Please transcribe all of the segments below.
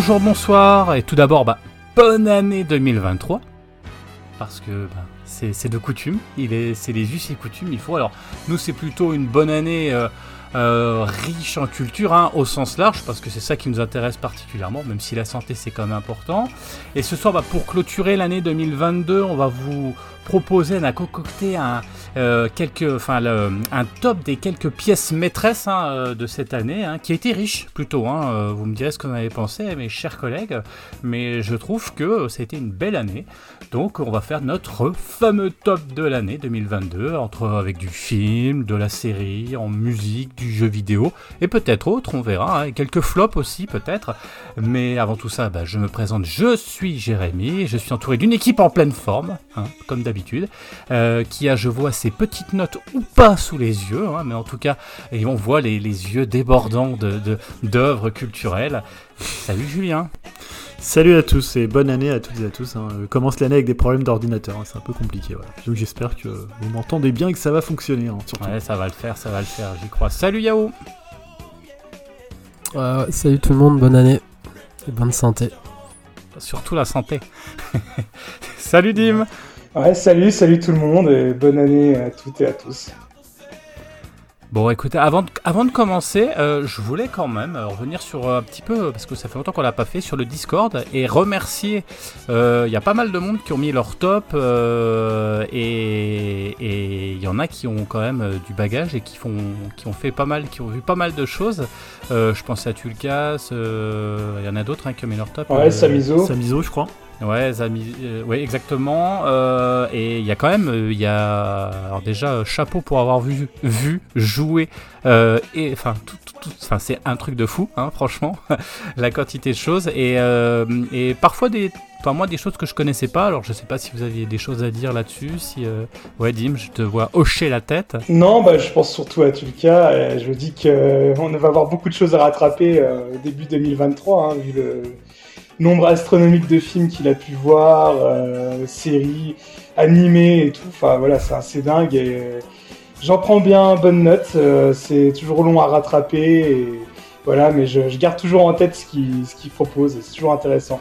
Bonjour, bonsoir, et tout d'abord, bah, bonne année 2023. Parce que bah, c'est de coutume, c'est les us et coutumes, il faut. Alors, nous, c'est plutôt une bonne année euh, euh, riche en culture, hein, au sens large, parce que c'est ça qui nous intéresse particulièrement, même si la santé c'est quand même important. Et ce soir, bah, pour clôturer l'année 2022, on va vous proposer, on a concocté un, euh, quelques, enfin, un top des quelques pièces maîtresses hein, euh, de cette année, hein, qui a été riche plutôt. Hein, euh, vous me direz ce que vous en avez pensé, mes chers collègues, mais je trouve que été une belle année. Donc, on va faire notre fameux top de l'année 2022, entre avec du film, de la série, en musique, du jeu vidéo, et peut-être autre, on verra, et quelques flops aussi peut-être. Mais avant tout ça, bah, je me présente, je suis Jérémy, je suis entouré d'une équipe en pleine forme, comme d'habitude, qui a, je vois, ces petites notes ou pas sous les yeux, hein, mais en tout cas, et on voit les, yeux débordants d'œuvres de, culturelles. Salut Julien Salut à tous et bonne année à toutes et à tous. Hein. commence l'année avec des problèmes d'ordinateur, hein. c'est un peu compliqué. Donc j'espère que vous m'entendez bien et que ça va fonctionner. Ouais, ça va le faire, ça va le faire, j'y crois. Salut Yao Salut tout le monde, bonne année et bonne santé. Surtout la santé. salut Dim Ouais, salut, salut tout le monde et bonne année à toutes et à tous. Bon, écoutez, avant de, avant de commencer, euh, je voulais quand même euh, revenir sur euh, un petit peu, parce que ça fait longtemps qu'on l'a pas fait, sur le Discord et remercier. Il y a pas mal de monde qui ont mis leur top et il y en a qui ont quand même du bagage et qui font, qui ont fait pas mal, qui ont vu pas mal de choses. je pense à Tulkas, il y en a d'autres hein, qui ont mis leur top. Ouais, Samizo. Samizo, je crois. Ouais, euh, ouais, exactement. Euh, et il y a quand même, euh, il y a, alors déjà chapeau pour avoir vu, vu jouer, et enfin, tout, tout, c'est un truc de fou, hein, franchement, la quantité de choses et, et parfois des, enfin moi des choses que je connaissais pas. Alors je sais pas si vous aviez des choses à dire là-dessus. Si, ouais, Dim, je te vois hocher la tête. Non, bah je pense surtout à Tulka. je dis qu'on va avoir beaucoup de choses à rattraper début 2023, hein, vu le nombre astronomique de films qu'il a pu voir, euh, séries, animés et tout. Enfin voilà, c'est assez dingue euh, j'en prends bien bonne note. Euh, c'est toujours long à rattraper voilà, mais je, garde toujours en tête ce qu'il ce propose c'est toujours intéressant.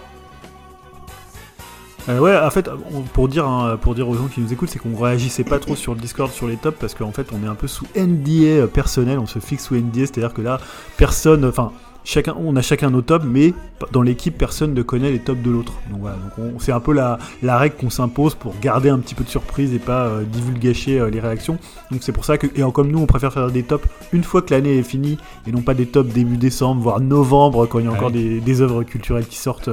ouais, en fait, pour dire, hein, pour dire aux gens qui nous écoutent, c'est qu'on réagissait pas trop sur le Discord, sur les tops, parce qu'en fait, on est un peu sous NDA personnel, on se fixe sous NDA, c'est-à-dire que là, personne, enfin, chacun, on a chacun nos tops, mais dans l'équipe, personne ne connaît les tops de l'autre. Donc voilà, donc c'est un peu la, la règle qu'on s'impose pour garder un petit peu de surprise et pas euh, divulgacher euh, les réactions. Donc c'est pour ça que, et comme nous, on préfère faire des tops une fois que l'année est finie et non pas des tops début décembre, voire novembre, quand il y a encore des, des œuvres culturelles qui sortent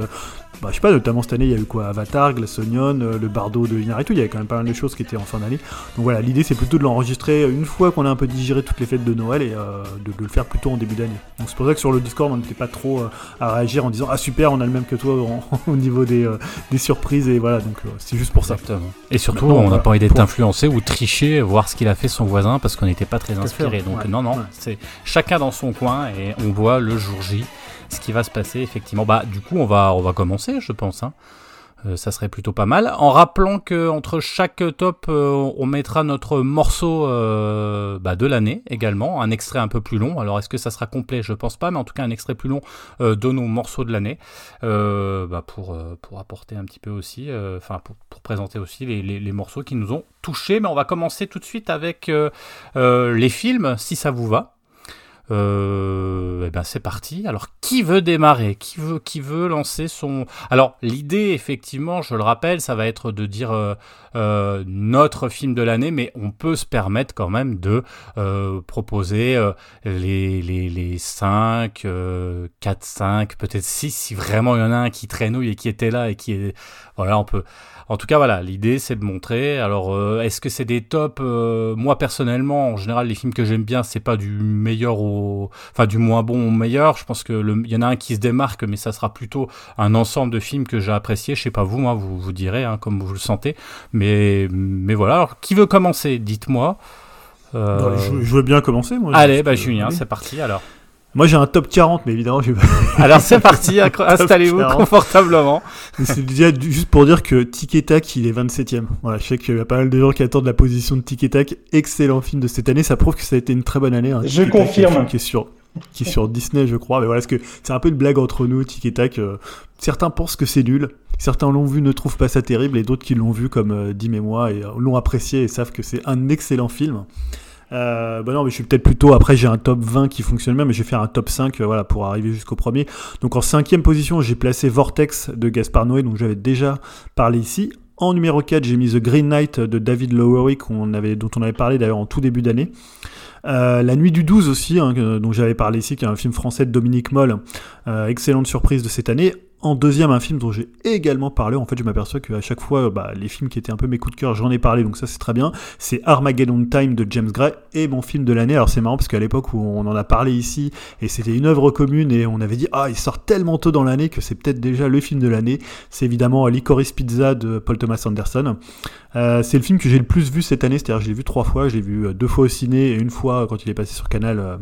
bah, je sais pas, notamment cette année, il y a eu quoi Avatar, Glassonion, euh, le Bardo de Inaritu, il y avait quand même pas mal de choses qui étaient en fin d'année. Donc voilà, l'idée c'est plutôt de l'enregistrer une fois qu'on a un peu digéré toutes les fêtes de Noël et euh, de, le faire plutôt en début d'année. Donc c'est pour ça que sur le Discord, on n'était pas trop euh, à réagir en disant Ah super, on a le même que toi au niveau des, des, surprises et voilà, donc c'est juste pour ça. Et surtout, on n'a pas envie d'être influencé ou tricher, voir ce qu'il a fait son voisin parce qu'on n'était pas très inspiré. Donc non, non, c'est chacun dans son coin et on voit le jour J ce qui va se passer effectivement. Bah, du coup, on va, on va commencer, je pense. Hein. Euh, ça serait plutôt pas mal. En rappelant que entre chaque top, euh, on mettra notre morceau euh, bah, de l'année également, un extrait un peu plus long. Alors est-ce que ça sera complet? Je pense pas, mais en tout cas un extrait plus long de nos morceaux de l'année, bah, pour pour apporter un petit peu aussi, enfin pour, pour, présenter aussi les, les, morceaux qui nous ont touchés. Mais on va commencer tout de suite avec les films, si ça vous va. Euh, eh ben c'est parti. Alors qui veut démarrer? Qui veut qui veut lancer son? Alors l'idée effectivement, je le rappelle, ça va être de dire euh, euh notre film de l'année, mais on peut se permettre quand même de euh, proposer les les les 5 4 5 peut-être 6 si vraiment il y en a un qui traînouille et qui était là et qui est voilà, on peut en tout cas, voilà, l'idée c'est de montrer. Alors, euh, est-ce que c'est des tops? Euh, Moi personnellement, en général, les films que j'aime bien, c'est pas du meilleur au, enfin du moins bon au meilleur. Je pense que il y en a un qui se démarque, mais ça sera plutôt un ensemble de films que j'ai apprécié. Je sais pas vous, moi, vous vous direz hein, comme vous le sentez. Mais mais voilà. Alors, qui veut commencer? Dites-moi. Euh... Je, veux bien commencer, moi. Allez, bah Julien, c'est parti alors. Moi j'ai un top 40, mais évidemment je Alors c'est parti, installez-vous confortablement. C'est juste pour dire que Tic Tac il est 27ème. Voilà, je sais qu'il y a pas mal de gens qui attendent la position de Tic Tac. Excellent film de cette année, ça prouve que ça a été une très bonne année. Hein. Je confirme. qui est sur qui est sur Disney, je crois. Mais voilà, que c'est un peu une blague entre nous, tic et tac. certains pensent que c'est nul, certains l'ont vu, ne trouvent pas ça terrible, et d'autres qui l'ont vu comme Dim et moi et l'ont apprécié et savent que c'est un excellent film. Euh, bah non, mais je suis peut-être plutôt. Après, j'ai un top 20 qui fonctionne bien, mais je vais faire un top 5 voilà, pour arriver jusqu'au premier. Donc en cinquième position, j'ai placé Vortex de Gaspar Noé, dont j'avais déjà parlé ici. En numéro 4, j'ai mis The Green Knight de David Lowery, dont on avait parlé d'ailleurs en tout début d'année. Euh, la Nuit du 12 aussi, hein, dont j'avais parlé ici, qui est un film français de Dominique Moll. Euh, excellente surprise de cette année. En deuxième, un film dont j'ai également parlé. En fait, je m'aperçois qu'à chaque fois, bah, les films qui étaient un peu mes coups de cœur, j'en ai parlé, donc ça c'est très bien. C'est Armageddon Time de James Gray et mon film de l'année. Alors c'est marrant parce qu'à l'époque où on en a parlé ici, et c'était une œuvre commune, et on avait dit ah il sort tellement tôt dans l'année que c'est peut-être déjà le film de l'année. C'est évidemment Licorice Pizza de Paul Thomas Anderson. Euh, c'est le film que j'ai le plus vu cette année, c'est-à-dire je l'ai vu trois fois, je l'ai vu euh, deux fois au ciné et une fois quand il est passé sur Canal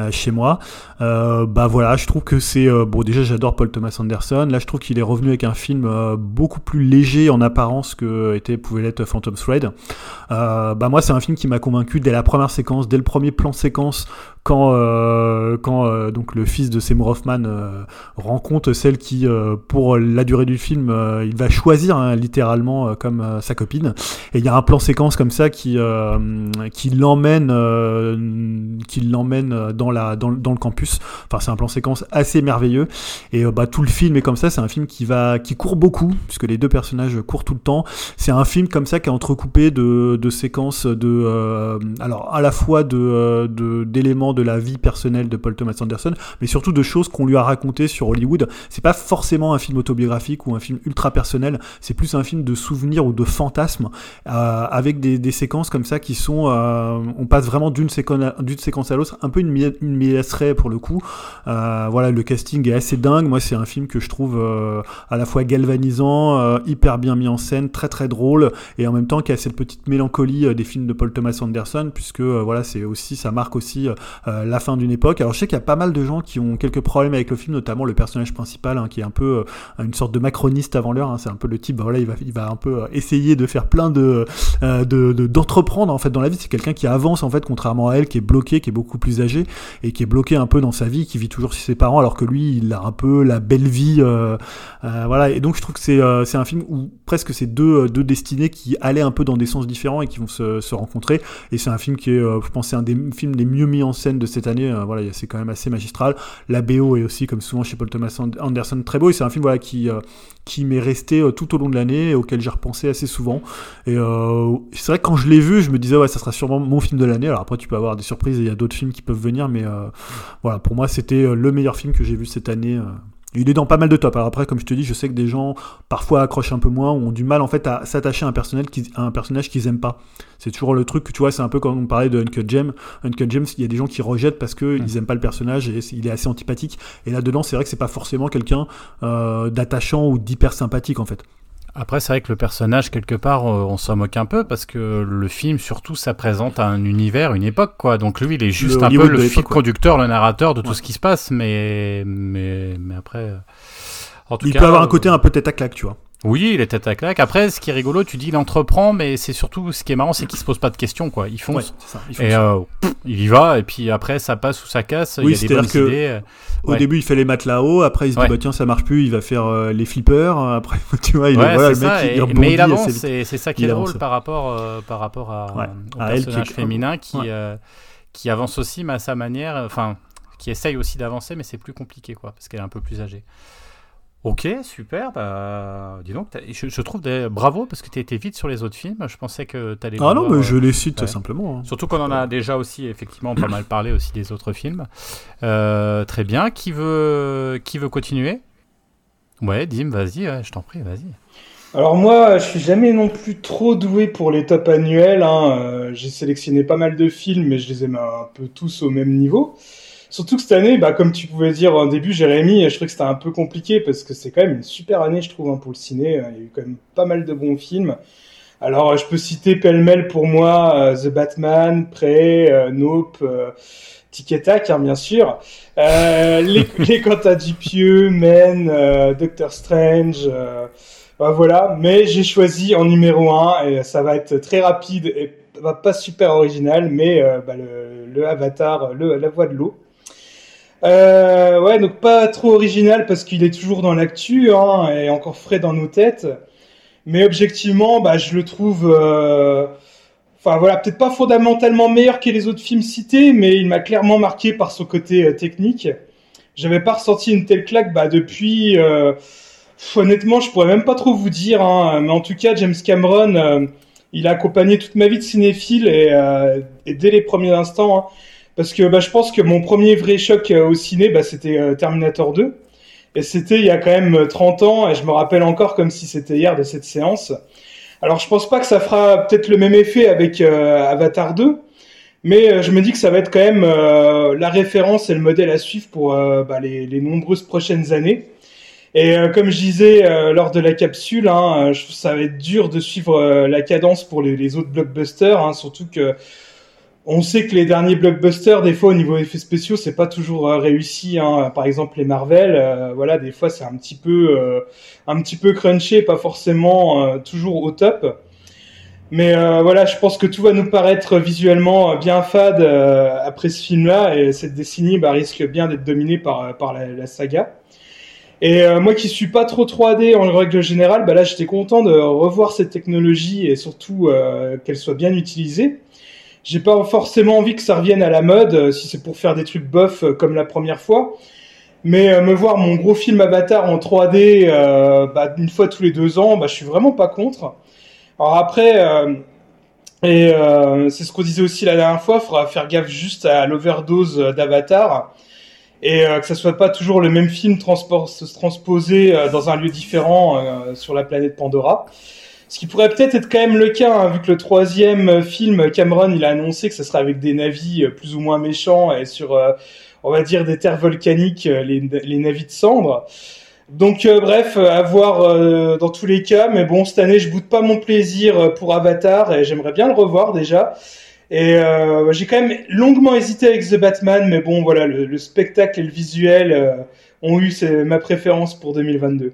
euh, chez moi. bah voilà, je trouve que c'est bon déjà j'adore Paul Thomas Anderson. Là je trouve qu'il est revenu avec un film beaucoup plus léger en apparence que était pouvait l'être Phantom Thread. bah moi c'est un film qui m'a convaincu dès la première séquence, dès le premier plan séquence quand, euh, quand euh, donc le fils de Seymour Hoffman euh, rencontre celle qui, pour la durée du film, il va choisir hein, littéralement comme sa copine. Et il y a un plan séquence comme ça qui, qui l'emmène, qui l'emmène dans la dans, dans, le campus. Enfin, c'est un plan séquence assez merveilleux. Et bah tout le film est comme ça. C'est un film qui va, qui court beaucoup puisque les deux personnages courent tout le temps. C'est un film comme ça qui est entrecoupé de, de séquences de, alors à la fois de d'éléments de la vie personnelle de Paul Thomas Anderson, mais surtout de choses qu'on lui a racontées sur Hollywood. C'est pas forcément un film autobiographique ou un film ultra personnel, c'est plus un film de souvenirs ou de fantasmes, euh, avec des, séquences comme ça qui sont, euh, on passe vraiment d'une séquence, à l'autre, un peu une, une pour le coup. Euh, voilà, le casting est assez dingue. Moi, c'est un film que je trouve à la fois galvanisant, hyper bien mis en scène, très très drôle, et en même temps qui a cette petite mélancolie des films de Paul Thomas Anderson, puisque voilà, c'est aussi, ça marque aussi euh, la fin d'une époque. Alors je sais qu'il y a pas mal de gens qui ont quelques problèmes avec le film, notamment le personnage principal hein, qui est un peu euh, une sorte de macroniste avant l'heure. Hein. C'est un peu le type, voilà, il va, il va un peu euh, essayer de faire plein de d'entreprendre en fait dans la vie. C'est quelqu'un qui avance en fait, contrairement à elle, qui est bloqué, qui est beaucoup plus âgé et qui est bloqué un peu dans sa vie, qui vit toujours chez ses parents, alors que lui, il a un peu la belle vie. voilà. Et donc je trouve que c'est c'est un film où presque c'est deux deux destinées qui allaient un peu dans des sens différents et qui vont se, se rencontrer. Et c'est un film qui est, je pense, un des films les mieux mis en scène de cette année. Euh, voilà, c'est quand même assez magistral. La BO est aussi, comme souvent chez Paul Thomas Anderson, très beau. Et c'est un film voilà, qui, euh, qui m'est resté euh, tout au long de l'année et auquel j'ai repensé assez souvent. Et c'est vrai que quand je l'ai vu, je me disais, ouais, ça sera sûrement mon film de l'année. Alors après, tu peux avoir des surprises et il y a d'autres films qui peuvent venir. Mais voilà, pour moi, c'était le meilleur film que j'ai vu cette année. Il est dans pas mal de top. Alors après, comme je te dis, je sais que des gens parfois accrochent un peu moins ou ont du mal en fait à s'attacher à un personnage qui, un personnage qu'ils aiment pas. C'est toujours le truc que tu vois, c'est un peu comme on parlait de Uncut James. Uncut James, il y a des gens qui rejettent parce qu'ils ils aiment pas le personnage et il est assez antipathique. Et là-dedans, c'est vrai que c'est pas forcément quelqu'un euh, d'attachant ou d'hyper sympathique en fait. Après, c'est vrai que le personnage, quelque part, euh, on s'en moque un peu parce que le film, surtout, ça présente un univers, une époque, quoi. Donc lui, il est juste un peu le fil conducteur, le narrateur de tout ce qui se passe, mais, mais, mais après. Euh, en tout il peut avoir un côté un peu tête à claque, tu vois. Oui, il est tête à claque. Après, ce qui est rigolo, tu dis il entreprend, mais c'est surtout ce qui est marrant, c'est qu'il se pose pas de questions, quoi. Il fonce. et euh, il y va, et puis après, ça passe ou ça casse. Oui, il bonnes que idées. Au début, il fait les matelas haut, après, il se dit, bah, tiens, ça marche plus, il va faire euh, les flippers. Après, tu vois, il voilà, le mec, il Mais il avance, c'est ça qui est drôle par rapport, euh, par rapport à, au personnage féminin qui, qui avance aussi, mais à sa manière, enfin, qui essaye aussi d'avancer, mais c'est plus compliqué, quoi, parce qu'elle est un peu plus âgée. Ok, super. Bah, dis donc, je, trouve des... bravo parce que tu étais vite sur les autres films. Je pensais que tu allais. Ah non, mais je les cite simplement. Hein. Surtout qu'on en a déjà aussi effectivement pas mal parlé aussi des autres films. Euh, très bien. Qui veut, qui veut continuer? Ouais, Dim, vas-y, je t'en prie, vas-y. Alors moi, je suis jamais non plus trop doué pour les tops annuels. Hein. Euh, j'ai sélectionné pas mal de films, mais je les aime un peu tous au même niveau. Surtout que cette année, bah, comme tu pouvais dire en début, Jérémy, je trouvais que c'était un peu compliqué parce que c'est quand même une super année, je trouve, hein, pour le ciné. Il y a eu quand même pas mal de bons films. Alors, je peux citer pêle-mêle pour moi euh, The Batman, Prey, euh, Nope, euh, Tic hein, bien sûr. Euh, les, les Quentin Dupieux, Men, Doctor Strange. Bah, voilà, mais j'ai choisi en numéro 1 et ça va être très rapide et pas super original, mais bah, le, le, Avatar, le, la voix de l'eau. Euh, ouais, donc pas trop original parce qu'il est toujours dans l'actu hein, et encore frais dans nos têtes. Mais objectivement, bah, je le trouve, euh, enfin voilà, peut-être pas fondamentalement meilleur que les autres films cités, mais il m'a clairement marqué par son côté euh, technique. J'avais pas ressenti une telle claque bah, depuis. Euh, honnêtement, je pourrais même pas trop vous dire, hein, mais en tout cas, James Cameron, euh, il a accompagné toute ma vie de cinéphile et, euh, et dès les premiers instants. Hein, parce que bah, je pense que mon premier vrai choc euh, au ciné, bah, c'était euh, Terminator 2. Et c'était il y a quand même 30 ans, et je me rappelle encore comme si c'était hier de cette séance. Alors je pense pas que ça fera peut-être le même effet avec euh, Avatar 2, mais je me dis que ça va être quand même la référence et le modèle à suivre pour bah, les, nombreuses prochaines années. Et comme je disais lors de la capsule, hein, ça va être dur de suivre la cadence pour les, les autres blockbusters, hein, surtout que on sait que les derniers blockbusters, des fois au niveau effets spéciaux, c'est pas toujours euh, réussi. Hein. Par exemple, les Marvel, euh, voilà, des fois c'est un petit peu, euh, un petit peu crunché, pas forcément euh, toujours au top. Mais voilà, je pense que tout va nous paraître visuellement bien fade après ce film-là, et cette décennie bah, risque bien d'être dominée par par la, saga. Et moi qui suis pas trop 3D en règle générale, bah là j'étais content de revoir cette technologie et surtout qu'elle soit bien utilisée j'ai pas forcément envie que ça revienne à la mode, euh, si c'est pour faire des trucs bof euh, comme la première fois. Mais euh, me voir mon gros film Avatar en 3D euh, bah, une fois tous les deux ans, bah, je suis vraiment pas contre. Alors après, euh, et c'est ce qu'on disait aussi la dernière fois, il faudra faire gaffe juste à l'overdose d'Avatar et que ça soit pas toujours le même film transposé dans un lieu différent sur la planète Pandora. Ce qui pourrait peut-être être quand même le cas, hein, vu que le troisième film, Cameron, il a annoncé que ce serait avec des navis euh, plus ou moins méchants et sur, euh, on va dire, des terres volcaniques, euh, les, les de cendres. Donc euh, bref, à voir euh, dans tous les cas. Mais bon, cette année, je boude pas mon plaisir pour Avatar et j'aimerais bien le revoir déjà. Et euh, j'ai quand même longuement hésité avec The Batman, mais bon, voilà, le, le spectacle et le visuel ont eu ma préférence pour 2022.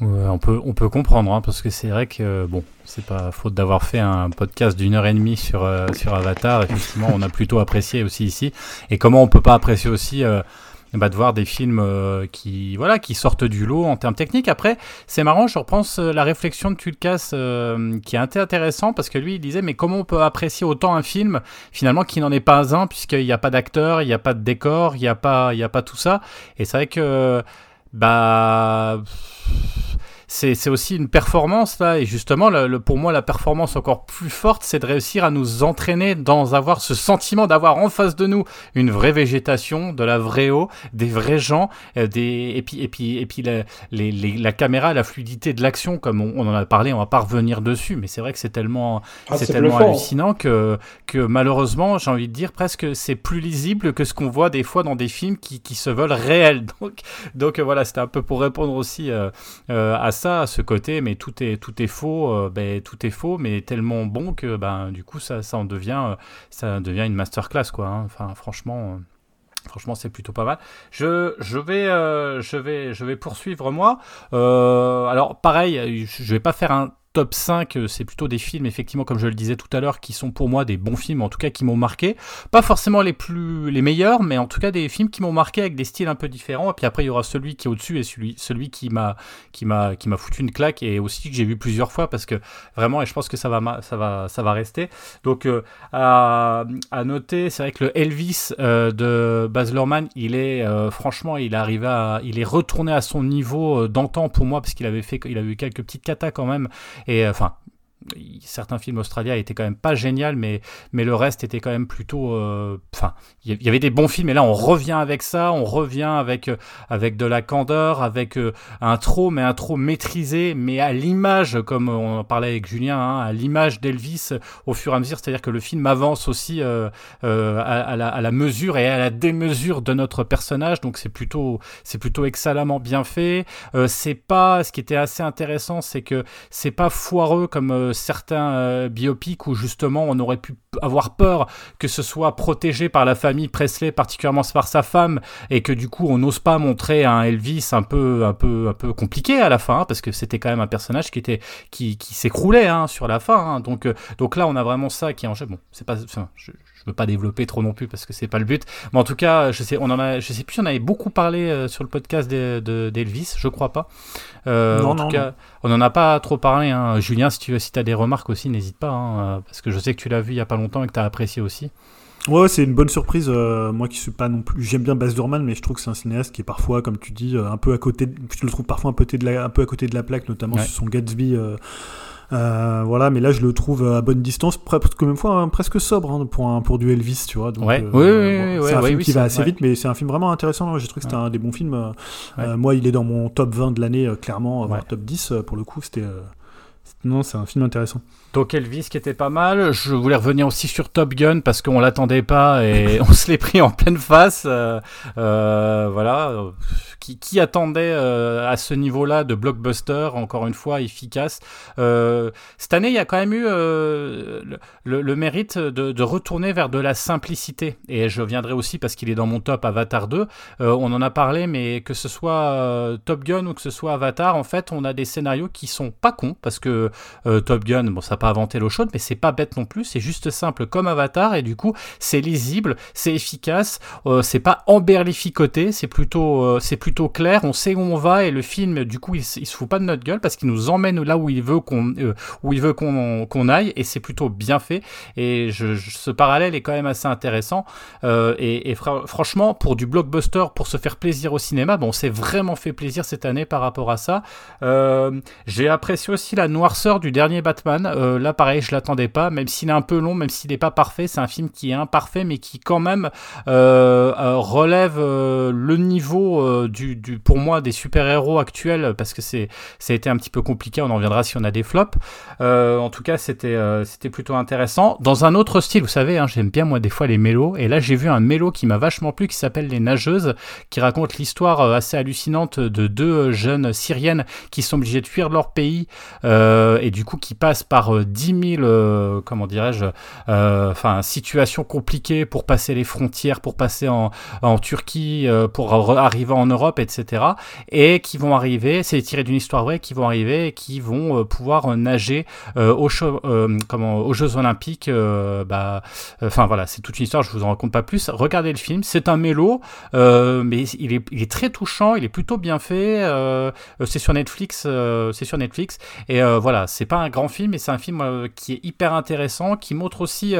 Ouais, on peut on peut comprendre hein, parce que c'est vrai que bon c'est pas faute d'avoir fait un podcast d'une heure et demie sur euh, sur Avatar. Effectivement on a plutôt apprécié aussi ici. Et comment on peut pas apprécier aussi euh, bah, de voir des films euh, qui voilà qui sortent du lot en termes techniques. Après c'est marrant je repense la réflexion de Tulkas qui est intéressant parce que lui il disait mais comment on peut apprécier autant un film finalement qui n'en est pas un puisqu'il n'y a pas d'acteur il n'y a pas de décor il n'y a pas il y a pas tout ça. Et c'est vrai que bah c'est aussi une performance là et justement le, le, pour moi la performance encore plus forte c'est de réussir à nous entraîner dans avoir ce sentiment d'avoir en face de nous une vraie végétation de la vraie eau des vrais gens euh, des et puis et puis et puis la, les, les, la caméra la fluidité de l'action comme on, on, en a parlé on va pas revenir dessus mais c'est vrai que c'est tellement ah, c'est tellement hallucinant que que malheureusement j'ai envie de dire presque c'est plus lisible que ce qu'on voit des fois dans des films qui, qui se veulent réels. Donc donc voilà c'était un peu pour répondre aussi euh, euh, à ça, ce côté, mais tout est, tout est faux, euh, ben, tout est faux, mais tellement bon que ben, du coup, ça, ça, en devient, euh, ça devient une masterclass, quoi. Hein. Enfin, franchement. Euh, franchement, c'est plutôt pas mal. Je, je, vais, je, vais, je vais poursuivre moi. Alors, pareil, je vais pas faire un top 5, euh, c'est plutôt des films, effectivement, comme je le disais tout à l'heure, qui sont pour moi des bons films, en tout cas qui m'ont marqué. Pas forcément les plus les meilleurs, mais en tout cas des films qui m'ont marqué avec des styles un peu différents. Et puis après, il y aura celui qui est au-dessus et celui, celui qui m'a qui m'a qui m'a foutu une claque et aussi que j'ai vu plusieurs fois parce que vraiment, et je pense que ça va ça va ça va rester. Donc euh, à, à noter, c'est vrai que le Elvis euh, de Baz Luhrmann, il est franchement, il est arrivé à, il est retourné à son niveau d'antan pour moi parce qu'il avait fait, il a eu quelques petites catas quand même et euh, enfin, certains films australiens étaient quand même pas génial, mais, mais le reste était quand même plutôt. Enfin, euh, il y avait des bons films, et là on revient avec ça, on revient avec, euh, avec de la candeur, avec euh, un trop, mais un trop maîtrisé, mais à l'image, comme on en parlait avec Julien, hein, à l'image d'Elvis au fur et à mesure, c'est-à-dire que le film avance aussi à, à, la, à, la, mesure et à la démesure de notre personnage, donc c'est plutôt, c'est plutôt excellemment bien fait. c'est pas, ce qui était assez intéressant, c'est que c'est pas foireux comme certains euh, biopics où justement on aurait pu avoir peur que ce soit protégé par la famille Presley, particulièrement par sa femme, et que du coup on n'ose pas montrer un Elvis un peu, un peu, un peu compliqué à la fin, hein, parce que c'était quand même un personnage qui était, qui, qui s'écroulait hein, sur la fin. Hein. Donc, euh, donc là on a vraiment ça qui est en jeu. Bon, c'est pas, enfin, je, je veux pas développer trop non plus parce que c'est pas le but. Mais en tout cas, je sais, on en a, je sais plus, on avait beaucoup parlé sur le podcast d'Elvis, je crois pas. en tout cas, on en a pas trop parlé. Hein. Julien, si tu as si as des remarques aussi, n'hésite pas, hein, parce que je sais que tu l'as vu il y a pas longtemps et que tu as apprécié aussi. Ouais, c'est une bonne surprise. moi qui suis pas non plus, j'aime bien Baz Luhrmann, mais je trouve que c'est un cinéaste qui est parfois, comme tu dis, un peu à côté. Je le trouve parfois un peu, de la, un peu à côté de la plaque, notamment sur son Gatsby. Euh, voilà, mais là je le trouve à bonne distance, presque même fois hein, presque sobre hein, pour un pour du Elvis, tu vois. Donc, ouais. Euh, oui, c'est un film qui va assez vite, mais c'est un film vraiment intéressant. J'ai trouvé que c'était un des bons films. Euh, moi, il est dans mon top 20 de l'année, clairement, top 10 pour le coup. C'était non, c'est un film intéressant. Donc Elvis qui était pas mal. Je voulais revenir aussi sur Top Gun parce qu'on l'attendait pas et on se l'est pris en pleine face. voilà qui, attendait euh, à ce niveau-là de blockbuster, encore une fois efficace? Euh, cette année, il y a quand même eu euh, le, mérite de, retourner vers de la simplicité. Et je viendrai aussi parce qu'il est dans mon top Avatar 2. on en a parlé, mais que ce soit Top Gun ou que ce soit Avatar, en fait, on a des scénarios qui sont pas cons parce que Top Gun, bon, ça n'a pas l'eau chaude, mais c'est pas bête non plus. C'est juste simple comme Avatar et du coup, c'est lisible, c'est efficace, c'est pas emberlificoté, c'est plutôt, c'est plutôt clair, on sait où on va et le film, du coup, il, se fout pas de notre gueule parce qu'il nous emmène là où il veut qu'on euh, où il veut qu'on qu'on aille et c'est plutôt bien fait. Et ce parallèle est quand même assez intéressant. Euh, et, franchement, pour du blockbuster, pour se faire plaisir au cinéma, bon, on s'est vraiment fait plaisir cette année par rapport à ça. Euh, j'ai apprécié aussi la noirceur du dernier Batman. Là, pareil, je l'attendais pas, même s'il est un peu long, même s'il n'est pas parfait. C'est un film qui est imparfait, mais qui quand même relève le niveau du pour moi des super-héros actuels parce que c'est ça a été un petit peu compliqué, on en reviendra si on a des flops. Euh, en tout cas, c'était euh, c'était plutôt intéressant. Dans un autre style, vous savez, hein, j'aime bien moi des fois les mélos et là j'ai vu un mélo qui m'a vachement plu qui s'appelle Les Nageuses qui raconte l'histoire euh, assez hallucinante de deux jeunes syriennes qui sont obligées de fuir leur pays et du coup qui passent par 10 000 comment dirais-je enfin situations compliquées pour passer les frontières, pour passer en, en Turquie, pour arriver en Europe etc. Et qui vont arriver, c'est tiré d'une histoire vraie, qui vont arriver et qui vont euh, pouvoir nager euh, aux, euh, comment, aux Jeux Olympiques. bah, enfin voilà, c'est toute une histoire, je vous en raconte pas plus. Regardez le film, c'est un mélo, mais il est, très touchant, il est plutôt bien fait. c'est sur Netflix, c'est sur Netflix. Et voilà, c'est pas un grand film, mais c'est un film qui est hyper intéressant, qui montre aussi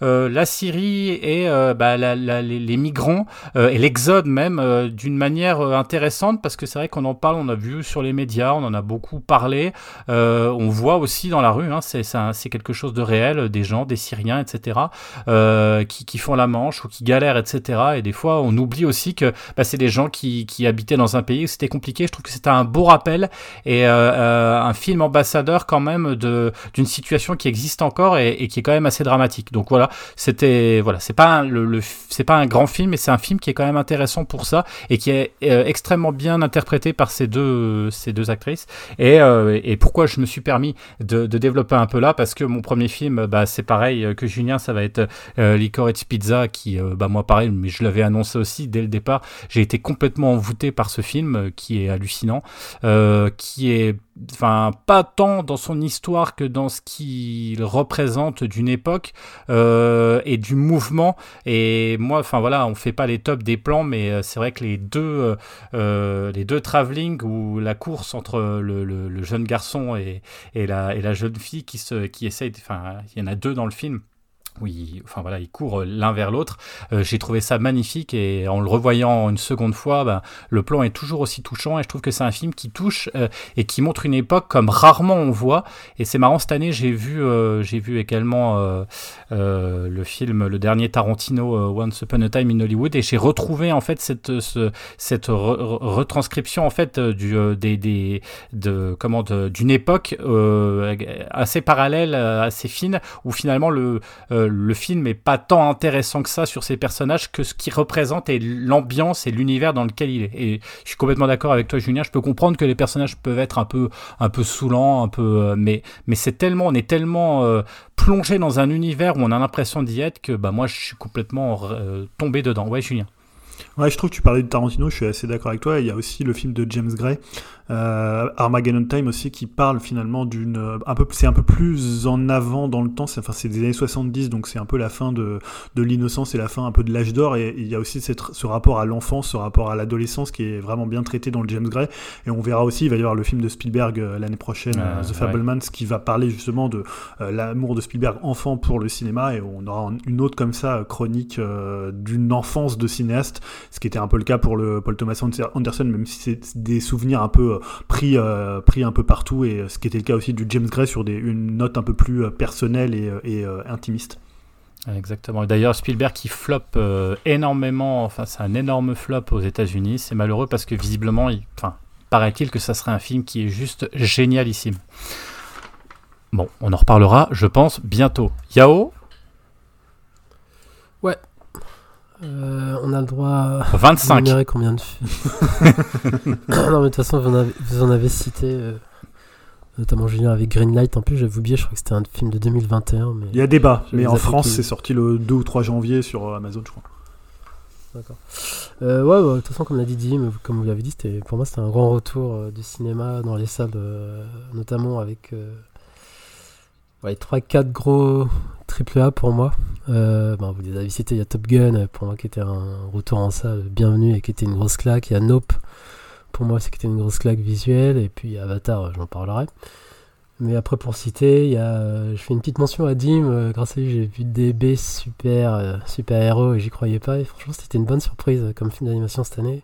la Syrie et bah, les, migrants et l'exode même d'une manière intéressante parce que c'est vrai qu'on en parle, on a vu sur les médias, on en a beaucoup parlé. Euh, on voit aussi dans la rue, hein, c'est quelque chose de réel, des gens, des Syriens, etc., euh, qui, font la manche ou qui galèrent, etc. Et des fois, on oublie aussi que bah, c'est des gens qui, habitaient dans un pays où c'était compliqué. Je trouve que c'était un beau rappel et euh, un film ambassadeur quand même d'une situation qui existe encore et, qui est quand même assez dramatique. Donc voilà, c'était voilà, c'est pas le, le c'est pas un grand film, mais c'est un film qui est quand même intéressant pour ça et qui est extrêmement bien interprété par ces deux, ces deux actrices. Et, euh, pourquoi je me suis permis de, développer un peu là? Parce que mon premier film, bah, c'est pareil que Julien, ça va être euh, Licorice Pizza, qui, euh, bah, moi pareil, mais je l'avais annoncé aussi dès le départ. J'ai été complètement envoûté par ce film euh, qui est hallucinant, qui est enfin pas tant dans son histoire que dans ce qu'il représente d'une époque euh, et du mouvement. Et moi enfin voilà on fait pas les tops des plans mais euh, c'est vrai que les deux euh, euh, les deux travelling ou la course entre le, jeune garçon et, la, jeune fille qui se essaye enfin il y en a deux dans le film oui, enfin voilà, ils courent l'un vers l'autre. Euh, j'ai trouvé ça magnifique et en le revoyant une seconde fois, ben, le plan est toujours aussi touchant et je trouve que c'est un film qui touche euh, et qui montre une époque comme rarement on voit. Et c'est marrant cette année, j'ai vu, euh, vu également le film, le dernier Tarantino, Once Upon a Time in Hollywood, et j'ai retrouvé en fait cette, ce, cette retranscription en fait du, des, de comment d'une époque assez parallèle, assez fine, où finalement le le film est pas tant intéressant que ça sur ces personnages que ce qu'il représente et l'ambiance et l'univers dans lequel il est. Et je suis complètement d'accord avec toi, Julien. Je peux comprendre que les personnages peuvent être un peu, un peu saoulants, un peu, euh, mais, mais c'est tellement, on est tellement euh, plongé dans un univers où on a l'impression d'y être que, bah, moi, je suis complètement euh, tombé dedans. Ouais, Julien. Ouais, je trouve que tu parlais de Tarantino, je suis assez d'accord avec toi. Il y a aussi le film de James Gray, euh, Armageddon Time aussi, qui parle finalement d'une. Euh, un peu, c'est un peu plus en avant dans le temps, c'est, enfin, c'est des années 70, donc c'est un peu la fin de, de l'innocence et la fin un peu de l'âge d'or. Et, il y a aussi cette, ce rapport à l'enfance, ce rapport à l'adolescence qui est vraiment bien traité dans le James Gray. Et on verra aussi, il va y avoir le film de Spielberg euh, l'année prochaine, The Fablemans, qui va parler justement de l'amour de Spielberg enfant pour le cinéma. Et on aura une autre comme ça, chronique d'une enfance de cinéaste ce qui était un peu le cas pour le Paul Thomas Anderson, même si c'est des souvenirs un peu euh, pris, euh, pris un peu partout, et ce qui était le cas aussi du James Gray sur des, une note un peu plus euh, personnelle et, intimiste. Exactement. D'ailleurs, Spielberg qui floppe énormément, enfin c'est un énorme flop aux États-Unis. C'est malheureux parce que visiblement, il, enfin, paraît-il que ça serait un film qui est juste génialissime. Bon, on en reparlera, je pense, bientôt. Yao Ouais, euh, on a le droit à 25. combien de Non, mais de toute façon, vous en avez, vous en avez cité, euh, notamment Julien avec Greenlight. En plus, j'avais oublié, je crois que c'était un film de 2021. Mais Il y a débat, mais en France, c'est sorti le 2 ou 3 janvier sur euh, Amazon, je crois. D'accord. ouais, bah, de toute façon, comme l'a dit Dim, comme vous l'avez dit, pour moi, c'était un grand retour du cinéma dans les salles, notamment avec ouais, 3-4 gros triple A pour moi. Euh, ben, vous les avez cités, il y a Top Gun pour moi qui était un retour en salle bienvenu et qui était une grosse claque. Il y a Nope pour moi, c'est qui était une grosse claque visuelle. Et puis Avatar, j'en parlerai. Mais après, pour citer, il y a, euh, je fais une petite mention à Dim. Euh, grâce à lui, j'ai vu DB super, super héros et j'y croyais pas. Et franchement, c'était une bonne surprise comme film d'animation cette année.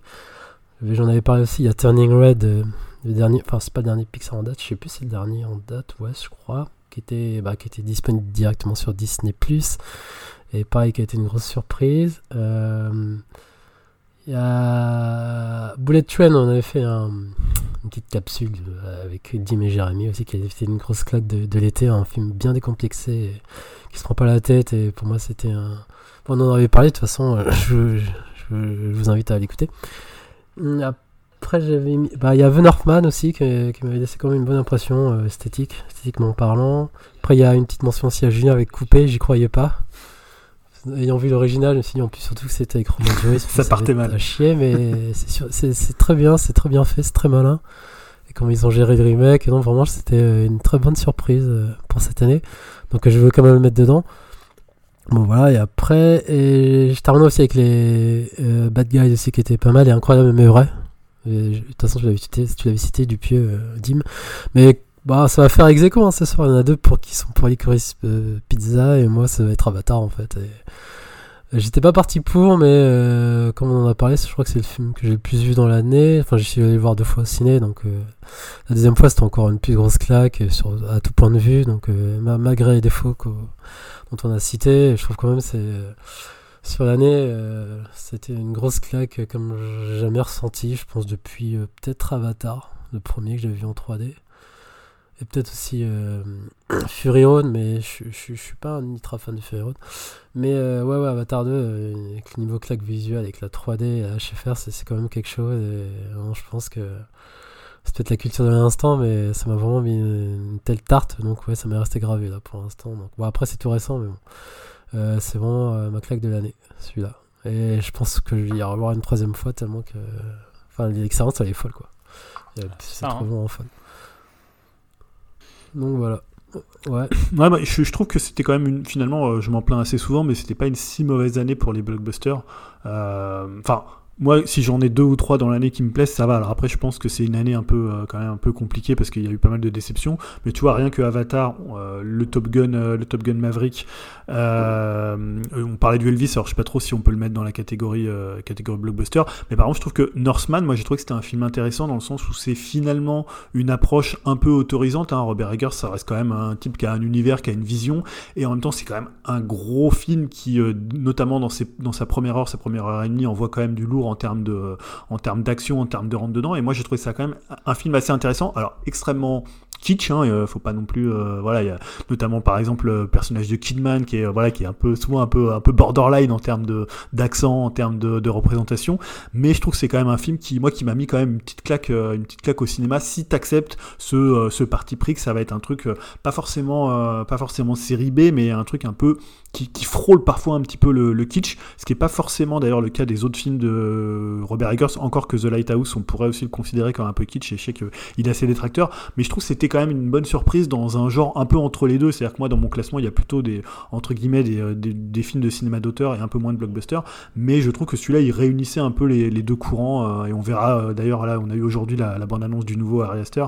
J'en avais parlé aussi. Il y a Turning Red, le dernier, enfin, c'est pas le dernier Pixar en date, je sais plus si c'est le dernier en date, ouais, je crois qui était, bah, qui était disponible directement sur Disney ⁇ et pareil qui a été une grosse surprise. Euh, y a Bullet Train, on avait fait une petite capsule euh, avec Dim et Jérémy aussi, qui a été une grosse claque de, l'été, un film bien décomplexé, qui se prend pas la tête, et pour moi c'était un... on en avait parlé, de toute façon, euh, je, je vous invite à l'écouter. Après, j'avais mis. Bah, il y a The Northman aussi qui, m'avait laissé quand même une bonne impression euh, esthétique, esthétiquement parlant. Après, il y a une petite mention aussi à Julien avec Coupé, j'y croyais pas. Ayant vu l'original, je me suis dit en plus surtout que c'était avec Roman ça, partait mal. À chier, mais c'est très bien, c'est très bien fait, c'est très malin. Et comment ils ont géré le remake, et donc vraiment, c'était euh, une très bonne surprise euh, pour cette année. Donc, je veux quand même le mettre dedans. Bon voilà, et après, et je termine aussi avec les Bad Guys aussi qui étaient pas mal et incroyable mais vrai. De toute façon, tu l'avais cité, tu l'avais euh, Dim. Mais bah, ça va faire ex hein, ce soir. Il y en a deux pour qui sont pour Licorice euh, Pizza et moi, ça va être Avatar en fait. J'étais pas parti pour, mais euh, comme on en a parlé, je crois que c'est le film que j'ai le plus vu dans l'année. Enfin, j'y suis allé le voir deux fois au ciné, donc la deuxième fois c'était encore une plus grosse claque sur, à tout point de vue. Donc malgré les défauts dont on a cité, je trouve quand même c'est sur l'année, euh, c'était une grosse claque comme j'ai jamais ressenti, je pense, depuis euh, peut-être Avatar, le premier que j'avais vu en 3D. Et peut-être aussi euh, Fury Road, mais je, je, suis pas un ultra fan de Fury Road. Mais ouais, ouais, Avatar 2, avec le niveau claque visuel, avec la 3D et la HFR, c'est quand même quelque chose. Je pense que c'est peut-être la culture de l'instant, mais ça m'a vraiment mis une, telle tarte. Donc ouais, ça m'est resté gravé là pour l'instant. Bon, après, c'est tout récent, mais bon. Euh, c'est vraiment euh, ma claque de l'année, celui-là. Et je pense que je vais y revoir une troisième fois tellement que. Enfin, l'expérience, elle est folle, quoi. C'est trop hein. vraiment folle. Donc voilà. Ouais. ouais bah, je, trouve que c'était quand même une. Finalement, euh, je m'en plains assez souvent, mais c'était pas une si mauvaise année pour les blockbusters. Enfin, moi, si j'en ai deux ou trois dans l'année qui me plaisent, ça va. Alors après, je pense que c'est une année un peu, euh, quand même un peu compliquée parce qu'il y a eu pas mal de déceptions. Mais tu vois, rien que Avatar, euh, le Top Gun, euh, le Top Gun Maverick, on parlait du Elvis. Alors je sais pas trop si on peut le mettre dans la catégorie, catégorie blockbuster. Mais par contre, je trouve que Northman, moi, j'ai trouvé que c'était un film intéressant dans le sens où c'est finalement une approche un peu autorisante. Hein. Robert Eggers, ça reste quand même un type qui a un univers, qui a une vision, et en même temps, c'est quand même un gros film qui, notamment dans, ses, dans sa première heure, sa première heure et demie, envoie quand même du lourd en termes de, en termes d'action, en termes de rentre dedans. Et moi, j'ai trouvé ça quand même un film assez intéressant. Alors extrêmement kitsch, hein, euh, faut pas non plus, euh, voilà, il y a notamment par exemple le personnage de Kidman qui est, voilà, qui est un peu souvent un peu, un peu borderline en termes de d'accent, en termes de, de, représentation, mais je trouve que c'est quand même un film qui, moi, qui m'a mis quand même une petite claque, euh, une petite claque au cinéma. Si t'acceptes ce, ce parti pris que ça va être un truc pas forcément, pas forcément série B, mais un truc un peu qui, frôle parfois un petit peu le, kitsch, ce qui n'est pas forcément d'ailleurs le cas des autres films de Robert Eggers, encore que The Lighthouse, on pourrait aussi le considérer comme un peu kitsch, et je sais qu'il a ses détracteurs, mais je trouve que c'était quand même une bonne surprise dans un genre un peu entre les deux, c'est-à-dire que moi dans mon classement il y a plutôt des, entre guillemets, des, euh, des, films de cinéma d'auteur et un peu moins de blockbuster, mais je trouve que celui-là il réunissait un peu les, les deux courants, euh, et on verra euh, d'ailleurs là on a eu aujourd'hui la, la bande-annonce du nouveau Ari Aster,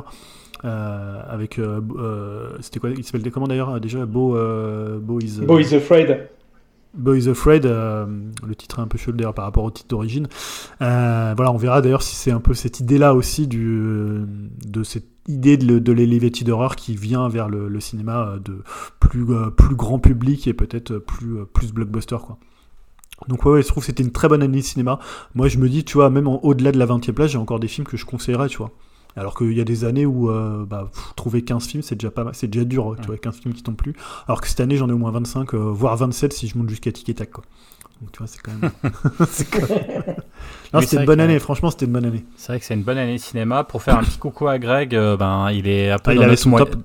euh, avec euh, euh, c'était quoi il s'appelle comment d'ailleurs déjà Bo, Bo is, Bo is Afraid Bo is Afraid, le titre est un peu chelou d'ailleurs par rapport au titre d'origine. voilà, on verra d'ailleurs si c'est un peu cette idée-là aussi du, de cette idée de, de l'elevated horror qui vient vers le, cinéma de plus, plus grand public et peut-être plus, plus blockbuster quoi. Donc ouais, ouais, je trouve que c'était une très bonne année de cinéma. Moi je me dis, tu vois, même au-delà de la 20e place, j'ai encore des films que je conseillerais, tu vois. Alors qu'il y a des années où euh, bah, trouver 15 films, c'est déjà, pas, c'est déjà dur, tu vois, 15 films qui tombent plus. Alors que cette année, j'en ai au moins 25, euh, voire 27 si je monte jusqu'à Tic et Tac. Quoi. Donc tu vois, c'est quand même. c'était une bonne année, franchement, c'était une bonne année. C'est vrai que c'est une bonne année de cinéma. Pour faire un petit coucou à Greg, euh, ben, il est un peu ah,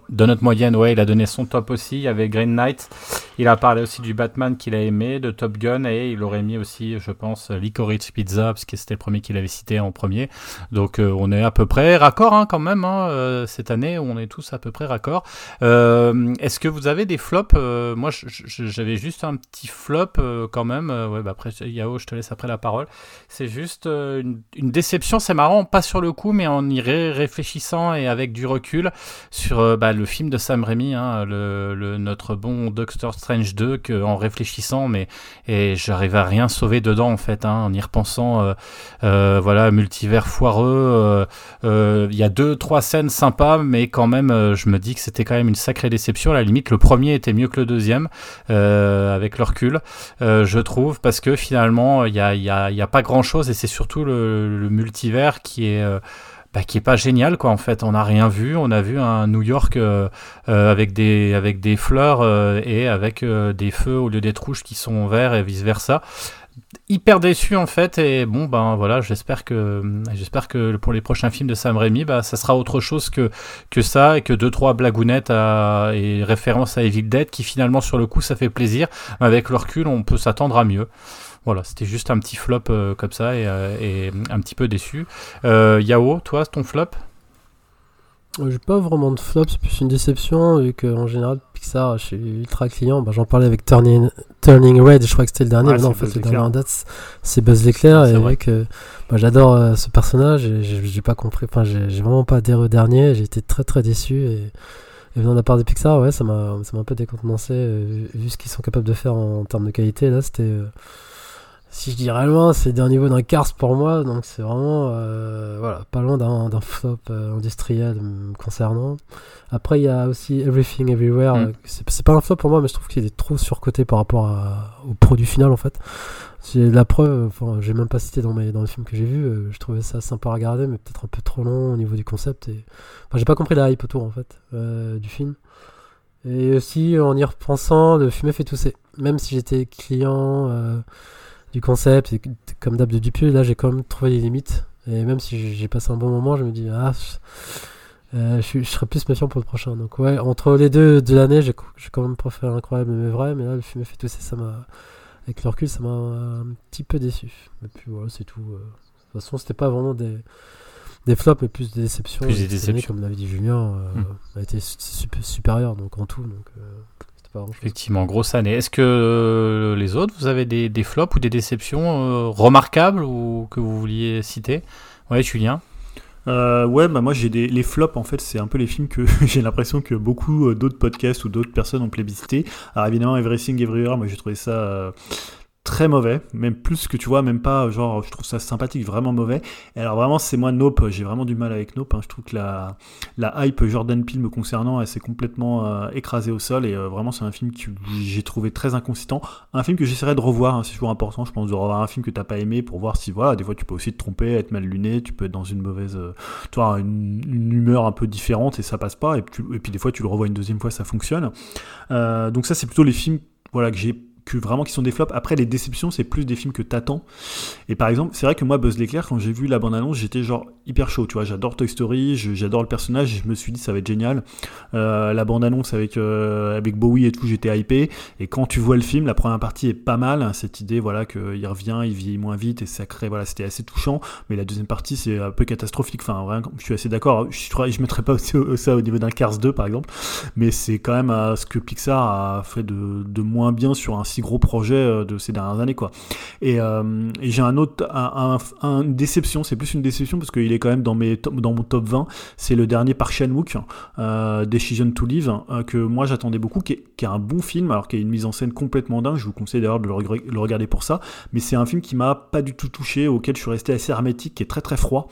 dans, notre moyenne, ouais, il a donné son top aussi. Il y avait Green Knight. Il a parlé aussi du Batman qu'il a aimé, de Top Gun, et il aurait mis aussi, je pense, Licorice Pizza, parce que c'était le premier qu'il avait cité en premier. Donc euh, on est à peu près raccord hein, quand même, hein, euh, cette année, on est tous à peu près raccord. Est-ce que vous avez des flops Moi, j'avais juste un petit flop quand même. ouais, bah après, Yao, je te laisse après la parole. C'est juste euh, une, déception, c'est marrant, pas sur le coup, mais en y réfléchissant et avec du recul sur euh, bah, le film de Sam Raimi, hein, le, notre bon Doctor Strange 2, que, en réfléchissant, mais et j'arrive à rien sauver dedans en fait, hein, en y repensant, euh, voilà, multivers foireux. Il y a deux, trois scènes sympas, mais quand même, je me dis que c'était quand même une sacrée déception. À la limite, le premier était mieux que le deuxième, avec le recul, je trouve, parce que finalement, il n'y a, y y a pas grand chose et c'est surtout le, multivers qui est euh, bah, qui est pas génial quoi en fait. On n'a rien vu. On a vu un New York euh, euh, avec des avec des fleurs et avec des feux au lieu d'être rouges qui sont verts et vice versa hyper déçu en fait et bon ben voilà j'espère que j'espère que pour les prochains films de Sam Raimi bah ça sera autre chose que que ça et que deux trois blagounettes et références à Evil Dead qui finalement sur le coup ça fait plaisir. Avec le recul on peut s'attendre à mieux voilà, c'était juste un petit flop euh, comme ça euh, et, un petit peu déçu. Euh, Yao, toi, ton flop? J'ai pas vraiment de flop, c'est plus une déception, vu qu'en général, Pixar, je suis ultra client. Bah, J'en parlais avec Turning, Turning Red, je crois que c'était le dernier, mais non, en fait, le dernier en date, c'est Buzz l'éclair, et vrai que bah, j'adore ce personnage, et j'ai pas compris, enfin, j'ai vraiment pas adhéré au dernier, j'ai été très très déçu, et. Et venant de la part de Pixar, ouais, ça m'a un peu décontenancé, vu ce qu'ils sont capables de faire en, termes de qualité. Là, c'était si je dis loin, c'est un niveau d'un Cars pour moi, donc c'est vraiment euh, voilà, pas loin d'un flop euh, industriel concernant. Après, il y a aussi Everything Everywhere, mm. euh, c'est pas un flop pour moi, mais je trouve qu'il est trop surcoté par rapport au produit final en fait. C'est la preuve, enfin, j'ai même pas cité dans, mes, dans le film que j'ai vu, je trouvais ça sympa à regarder, mais peut-être un peu trop long au niveau du concept. Et... Enfin, j'ai pas compris la hype autour en fait du film. Et aussi, en y repensant, le film fait tousser. Même si j'étais client du concept, et comme d'hab de Dupieux, là j'ai quand même trouvé les limites. Et même si j'ai passé un bon moment, je me dis, ah, euh, je, serais plus méfiant pour le prochain. Donc ouais, entre les deux de l'année, j'ai quand même préféré incroyable mais vrai, mais là le film fait tout ça, m'a, avec le recul, ça m'a un petit peu déçu. Et puis voilà, c'est tout. Euh. De toute façon, c'était pas vraiment des, des flops, mais plus des déceptions. Plus des déceptions. comme l'avait dit Julien, euh, a été supérieur donc en tout. Donc, Effectivement, grosse année. Est-ce que euh, les autres, vous avez des, flops ou des déceptions euh, remarquables ou que vous vouliez citer? Ouais, Julien euh, ouais, bah moi j'ai des les flops en fait, c'est un peu les films que j'ai l'impression que beaucoup d'autres podcasts ou d'autres personnes ont plébiscité. Alors évidemment Everything Everywhere, moi j'ai trouvé ça très mauvais, même plus que tu vois, même pas genre je trouve ça sympathique, vraiment mauvais. Et alors vraiment c'est moi Nope, j'ai vraiment du mal avec Nope. Hein. Je trouve que la, la hype Jordan Peele me concernant, elle s'est complètement euh, écrasée au sol et euh, vraiment c'est un film que j'ai trouvé très inconsistant. Un film que j'essaierai de revoir, hein, c'est toujours important, je pense de revoir un film que t'as pas aimé pour voir si voilà, des fois tu peux aussi te tromper, être mal luné, tu peux être dans une mauvaise, euh, toi une, humeur un peu différente et ça passe pas. Et et puis des fois tu le revois une deuxième fois, ça fonctionne. donc ça c'est plutôt les films voilà que j'ai que vraiment qui sont des flops. Après, les déceptions, c'est plus des films que t'attends. Et par exemple, c'est vrai que moi, Buzz l'éclair, quand j'ai vu la bande-annonce, j'étais genre hyper chaud. Tu vois, j'adore Toy Story, j'adore le personnage, je me suis dit ça va être génial. Euh, la bande-annonce avec, euh, avec Bowie et tout, j'étais hypé. Et quand tu vois le film, la première partie est pas mal. Cette idée, voilà, qu'il revient, il vieillit moins vite et ça crée, voilà, c'était assez touchant. Mais la deuxième partie, c'est un peu catastrophique. Enfin, vraiment, je suis assez d'accord. Je, je mettrais pas ça au niveau d'un Cars 2, par exemple. Mais c'est quand même euh, ce que Pixar a fait de, de moins bien sur un gros projet de ces dernières années, quoi. Et, et j'ai un autre, un, une déception, c'est plus une déception parce qu'il est quand même dans, mes dans mon top 20. C'est le dernier par Chan-wook, euh, Decision to Live, euh, que moi j'attendais beaucoup, qui est, un bon film, alors qu'il y a une mise en scène complètement dingue. Je vous conseille d'ailleurs de le, regarder pour ça. Mais c'est un film qui m'a pas du tout touché, auquel je suis resté assez hermétique, qui est très très froid.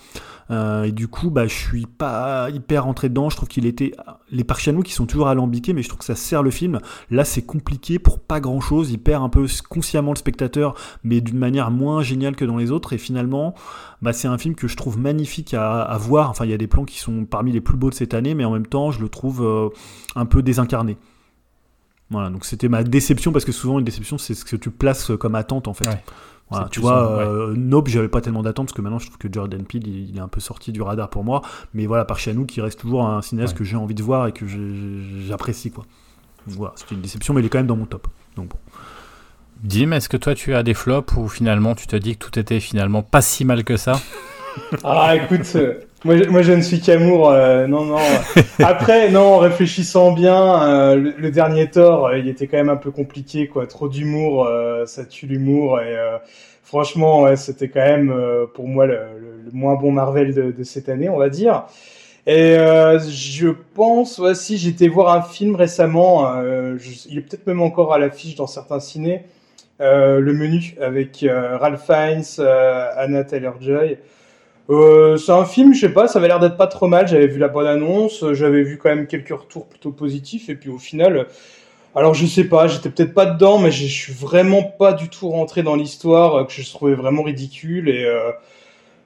Euh, et du coup, bah, je suis pas hyper rentré dedans. Je trouve qu'il était. Les Chan-wook qui sont toujours alambiqués, mais je trouve que ça sert le film. Là, c'est compliqué pour pas grand chose. Il perd un peu consciemment le spectateur, mais d'une manière moins géniale que dans les autres. Et finalement, bah, c'est un film que je trouve magnifique à, voir. Enfin, il y a des plans qui sont parmi les plus beaux de cette année, mais en même temps, je le trouve euh, un peu désincarné. Voilà, donc c'était ma déception, parce que souvent, une déception, c'est ce que tu places comme attente, en fait. Voilà, tu vois, euh, Nope, j'avais pas tellement d'attente parce que maintenant je trouve que Jordan Peele il, est un peu sorti du radar pour moi. Mais voilà, par chez nous, qui reste toujours un cinéaste que j'ai envie de voir et que j'apprécie quoi. Voilà, c'était une déception, mais il est quand même dans mon top. Donc bon. Dim, est-ce que toi tu as des flops ou finalement tu te dis que tout était finalement pas si mal que ça? Ah écoute, euh, moi, moi, je ne suis qu'amour, euh, non non. Après non, en réfléchissant bien, euh, le, dernier Thor, il était quand même un peu compliqué quoi, trop d'humour, ça tue l'humour et franchement ouais, c'était quand même pour moi le, moins bon Marvel de, de, cette année on va dire. Et je pense, ouais, si j'étais voir un film récemment, il est peut-être même encore à l'affiche dans certains ciné, euh, le menu avec euh, Ralph Fiennes, euh, Anna Taylor-Joy. c'est un film, je sais pas, ça avait l'air d'être pas trop mal. J'avais vu la bonne annonce, j'avais vu quand même quelques retours plutôt positifs, et puis au final, alors je sais pas, j'étais peut-être pas dedans, mais je suis vraiment pas du tout rentré dans l'histoire, que je trouvais vraiment ridicule. Et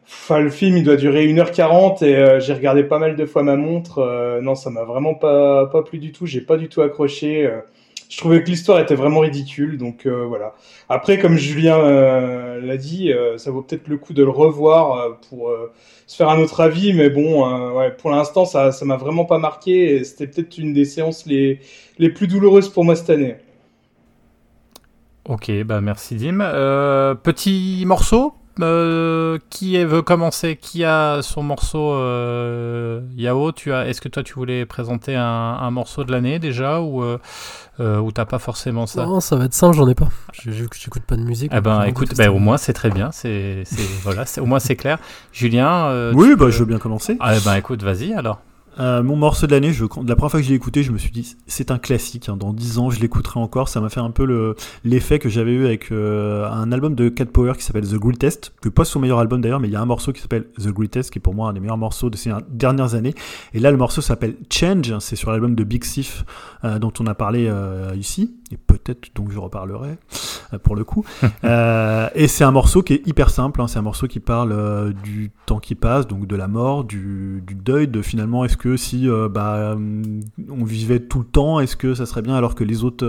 enfin, le film, il doit durer 1h40 et j'ai regardé pas mal de fois ma montre. non, ça m'a vraiment pas pas plu du tout. J'ai pas du tout accroché je trouvais que l'histoire était vraiment ridicule, donc euh, voilà. Après, comme Julien euh, l'a dit, euh, ça vaut peut-être le coup de le revoir pour se faire un autre avis, mais bon, pour l'instant, ça, ça m'a vraiment pas marqué. C'était peut-être une des séances les, les plus douloureuses pour moi cette année. Ok, bah merci Dim. petit morceau qui veut commencer? Qui a son morceau Yao? Tu as, Est-ce que toi tu voulais présenter un, un morceau de l'année déjà ou euh, ou t'as pas forcément ça Non, ça va être simple, j'en ai pas. Vu que j'écoute pas de musique. Eh ben, écoute, ben, au moins c'est très bien, c'est, voilà, au moins c'est clair. Julien. Euh, oui, bah, je veux bien commencer. Ah, ben, écoute, vas-y alors. Euh, mon morceau de l'année, je, la première fois que je l'ai écouté, je me suis dit, c'est un classique. Hein. dans 10 ans, je l'écouterai encore. Ça m'a fait un peu le, l'effet que j'avais eu avec euh, un album de Cat Power qui s'appelle The Greatest, que pas son meilleur album d'ailleurs, mais il y a un morceau qui s'appelle The Greatest, qui est pour moi un des meilleurs morceaux de ces dernières années. Et là, le morceau s'appelle Change. C'est sur l'album de Big Sif, euh, dont on a parlé ici et peut-être donc je reparlerai euh, pour le coup. euh, et c'est un morceau qui est hyper simple, hein. c'est un morceau qui parle euh, du temps qui passe, donc de la mort, du, du deuil, de finalement est-ce que si euh, bah, on vivait tout le temps, est-ce que ça serait bien alors que les autres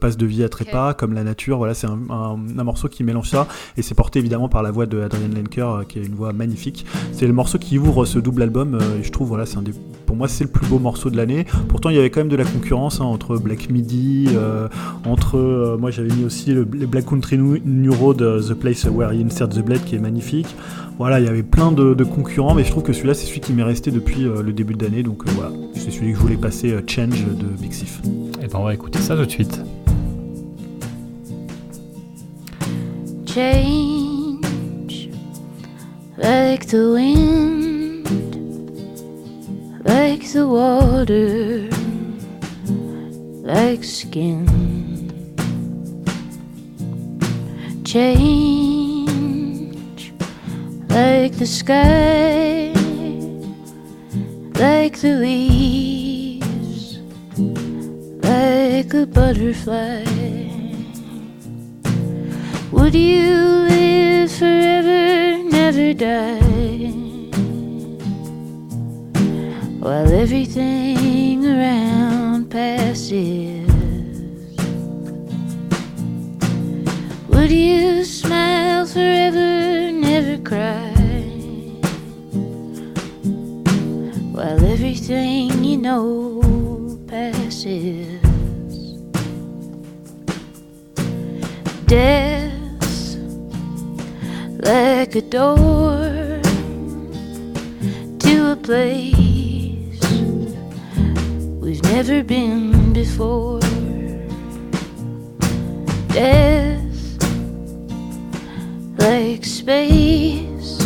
passent de vie à trépas, comme la nature, voilà, c'est un, un, morceau qui mélange ça, et c'est porté évidemment par la voix de Adrian Lenker, qui est une voix magnifique. C'est le morceau qui ouvre ce double album, et je trouve, voilà, c'est un des, pour moi c'est le plus beau morceau de l'année. Pourtant il y avait quand même de la concurrence hein, entre Black Midi, euh, entre, euh, moi j'avais mis aussi le, Black Country New Road, euh, The Place Where He Insert the Blade, qui est magnifique. Voilà, il y avait plein de, concurrents, mais je trouve que celui-là, c'est celui qui m'est resté depuis le début de l'année. Donc voilà, c'est celui que je voulais passer, Change de Big Sif. Et eh ben on va écouter ça tout de suite. Change, like the wind, like the water, like skin. change like the sky, like the leaves, like a butterfly. Would you live forever, never die? While everything around passes. Would you smile forever, never cry? While everything you know passes. Death like a door to a place never been before. Death like space,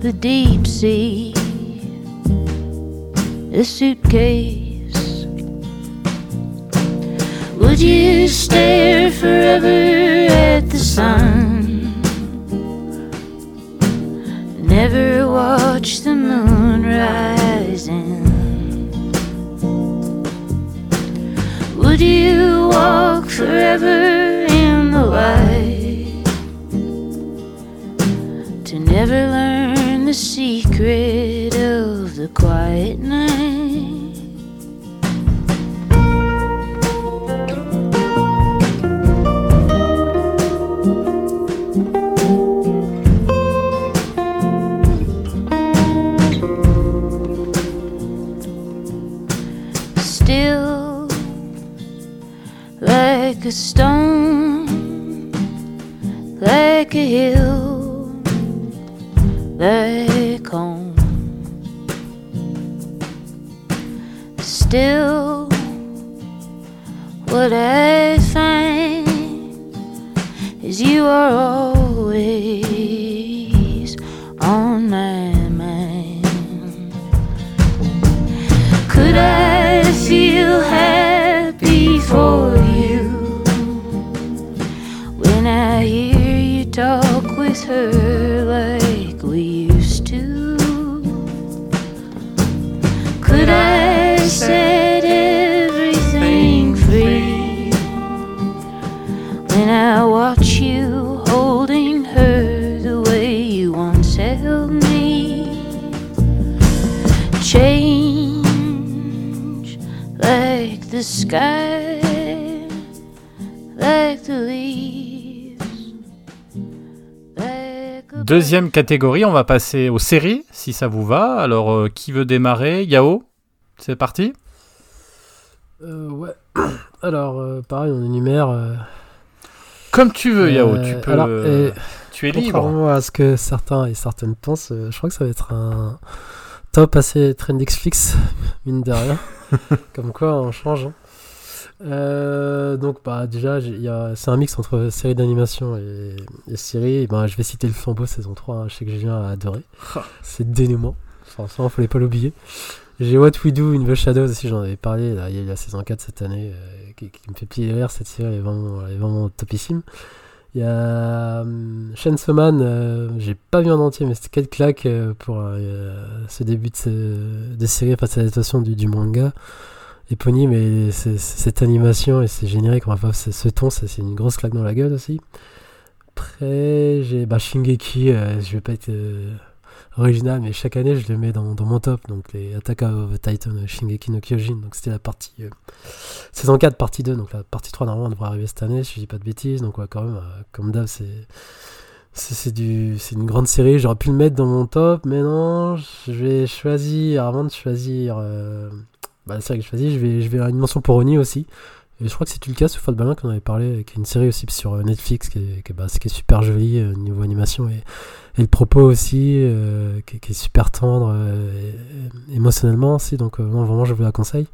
the deep sea, a suitcase. Would you stare forever at the sun? Never watch the moon rising. Would you walk forever in the light to never learn the secret of the quiet night? A stone, like a hill, like home. Still, what I find is you are always on my mind. Could I feel happy for talk with her like we used to? Could I set everything free when I watch you holding her the way you once held me? Change like the sky, Deuxième catégorie, on va passer aux séries, si ça vous va. Alors, euh, qui veut démarrer? Yao C'est parti Euh, ouais. Alors, euh, pareil, on énumère. Comme tu veux, Yao. Tu peux. alors, et tu es libre. Contrairement à ce que certains et certaines pensent, je crois que ça va être un top assez Trendixflix, mine de rien. Comme quoi, on change. hein. Euh, donc, bah, déjà, c'est un mix entre série d'animation et, et série. Et ben, je vais citer le flambeau saison 3. hein, je sais que Julien a adoré. C'est dénouement. Forcément, fallait pas l'oublier. J'ai What We Do in the Shadows aussi, j'en avais parlé. Là, il y a eu la saison 4 cette année euh, qui, qui me fait plier l'air. Cette série elle est vraiment, elle est vraiment topissime. Il y a hum, Chainsaw Man, euh, j'ai pas vu en entier, mais c'était quelle claque euh, pour ce début de, ce- de série, enfin cette adaptation du, du manga éponyme et cette animation et ces génériques, enfin ce, ton, c'est une grosse claque dans la gueule aussi. Après, j'ai bah, Shingeki, euh, je vais pas être euh, original, mais chaque année je le mets dans, mon top, donc les Attack of Titan, euh, Shingeki no Kyojin, donc c'était la partie euh, saison 4, partie 2, donc la partie 3 normalement devrait arriver cette année, si je dis pas de bêtises, donc ouais, quand même, comme d'hab, c'est c'est une grande série. J'aurais pu le mettre dans mon top mais non je vais choisir avant de choisir bah, la série que je je vais je vais avoir une mention pour Oni aussi. Et je crois que c'est Tulka sous Balin qu'on avait parlé qui est une série aussi sur euh, Netflix qui est, qui est, bah, qui est super jolie euh, niveau animation et, et le propos aussi euh, qui, est- qui est super tendre euh, émotionnellement aussi. Donc euh, non, vraiment je vous la conseille.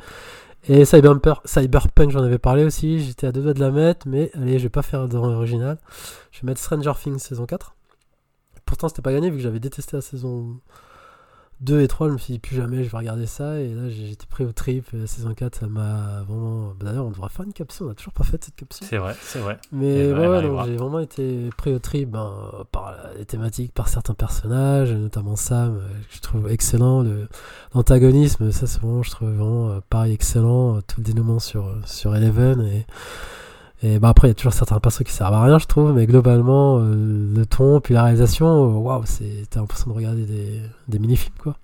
Et Cyberpunk, Cyberpunk j'en avais parlé aussi. J'étais à deux doigts de la mettre mais allez je vais pas faire dans l'original. Je vais mettre Stranger Things saison 4. Pourtant, c'était pas gagné vu que j'avais détesté la saison 2 et 3. Je me suis dit plus jamais je vais regarder ça. Et là, j'étais pris au trip. Et la saison 4, ça m'a vraiment. bah, D'ailleurs, on devrait faire une capsule. On a toujours pas fait cette capsule. C'est vrai, c'est vrai. Mais Et ouais, donc j'ai vraiment été pris au trip ben, par les thématiques, par certains personnages, notamment Sam, euh, que je trouve excellent. Le- L'antagonisme, ça c'est vraiment, je trouve vraiment euh, pareil excellent. euh, Tout le dénouement sur, euh, sur Eleven. Et, et bah après, il y a toujours certains persos qui servent à rien, je trouve, mais globalement, euh, le ton, puis la réalisation, euh, waouh, c'est- t'as l'impression de regarder des, des mini-films, quoi.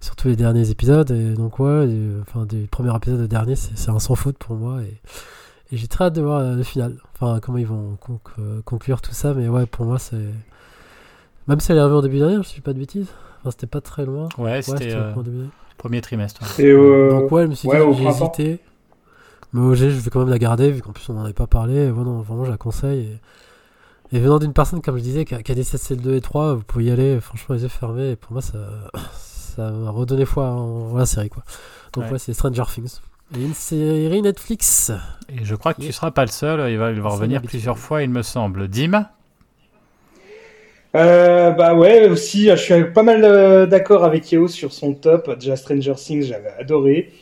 Surtout les derniers épisodes. Et donc, ouais, et, enfin, du premier épisode au dernier, c'est c'est un sans faute pour moi. Et, et j'ai très hâte de voir euh, le final. Enfin, comment ils vont conc- conclure tout ça. Mais ouais, pour moi, c'est Même si elle est arrivée en début d'année, je suis pas de bêtises. Enfin, c'était pas très loin. Ouais, c'était euh, premier trimestre. Et Donc ouais, je me suis dit, j'ai hésité. Mais OG, je vais quand même la garder, vu qu'en plus on n'en avait pas parlé. non, vraiment, je la conseille. Et, venant d'une personne, comme je disais, qui a, qui a des CL2 et 3, vous pouvez y aller, franchement, les yeux fermés. Et pour moi, ça, ça m'a redonné foi en, la série. Quoi. Donc ouais, c'est Stranger Things. Et une série Netflix. Et je crois que tu seras pas le seul, il va, il va revenir plusieurs fois, il me semble. Dim euh, bah ouais, aussi, je suis pas mal euh, d'accord avec Yeo sur son top. Déjà Stranger Things, j'avais adoré.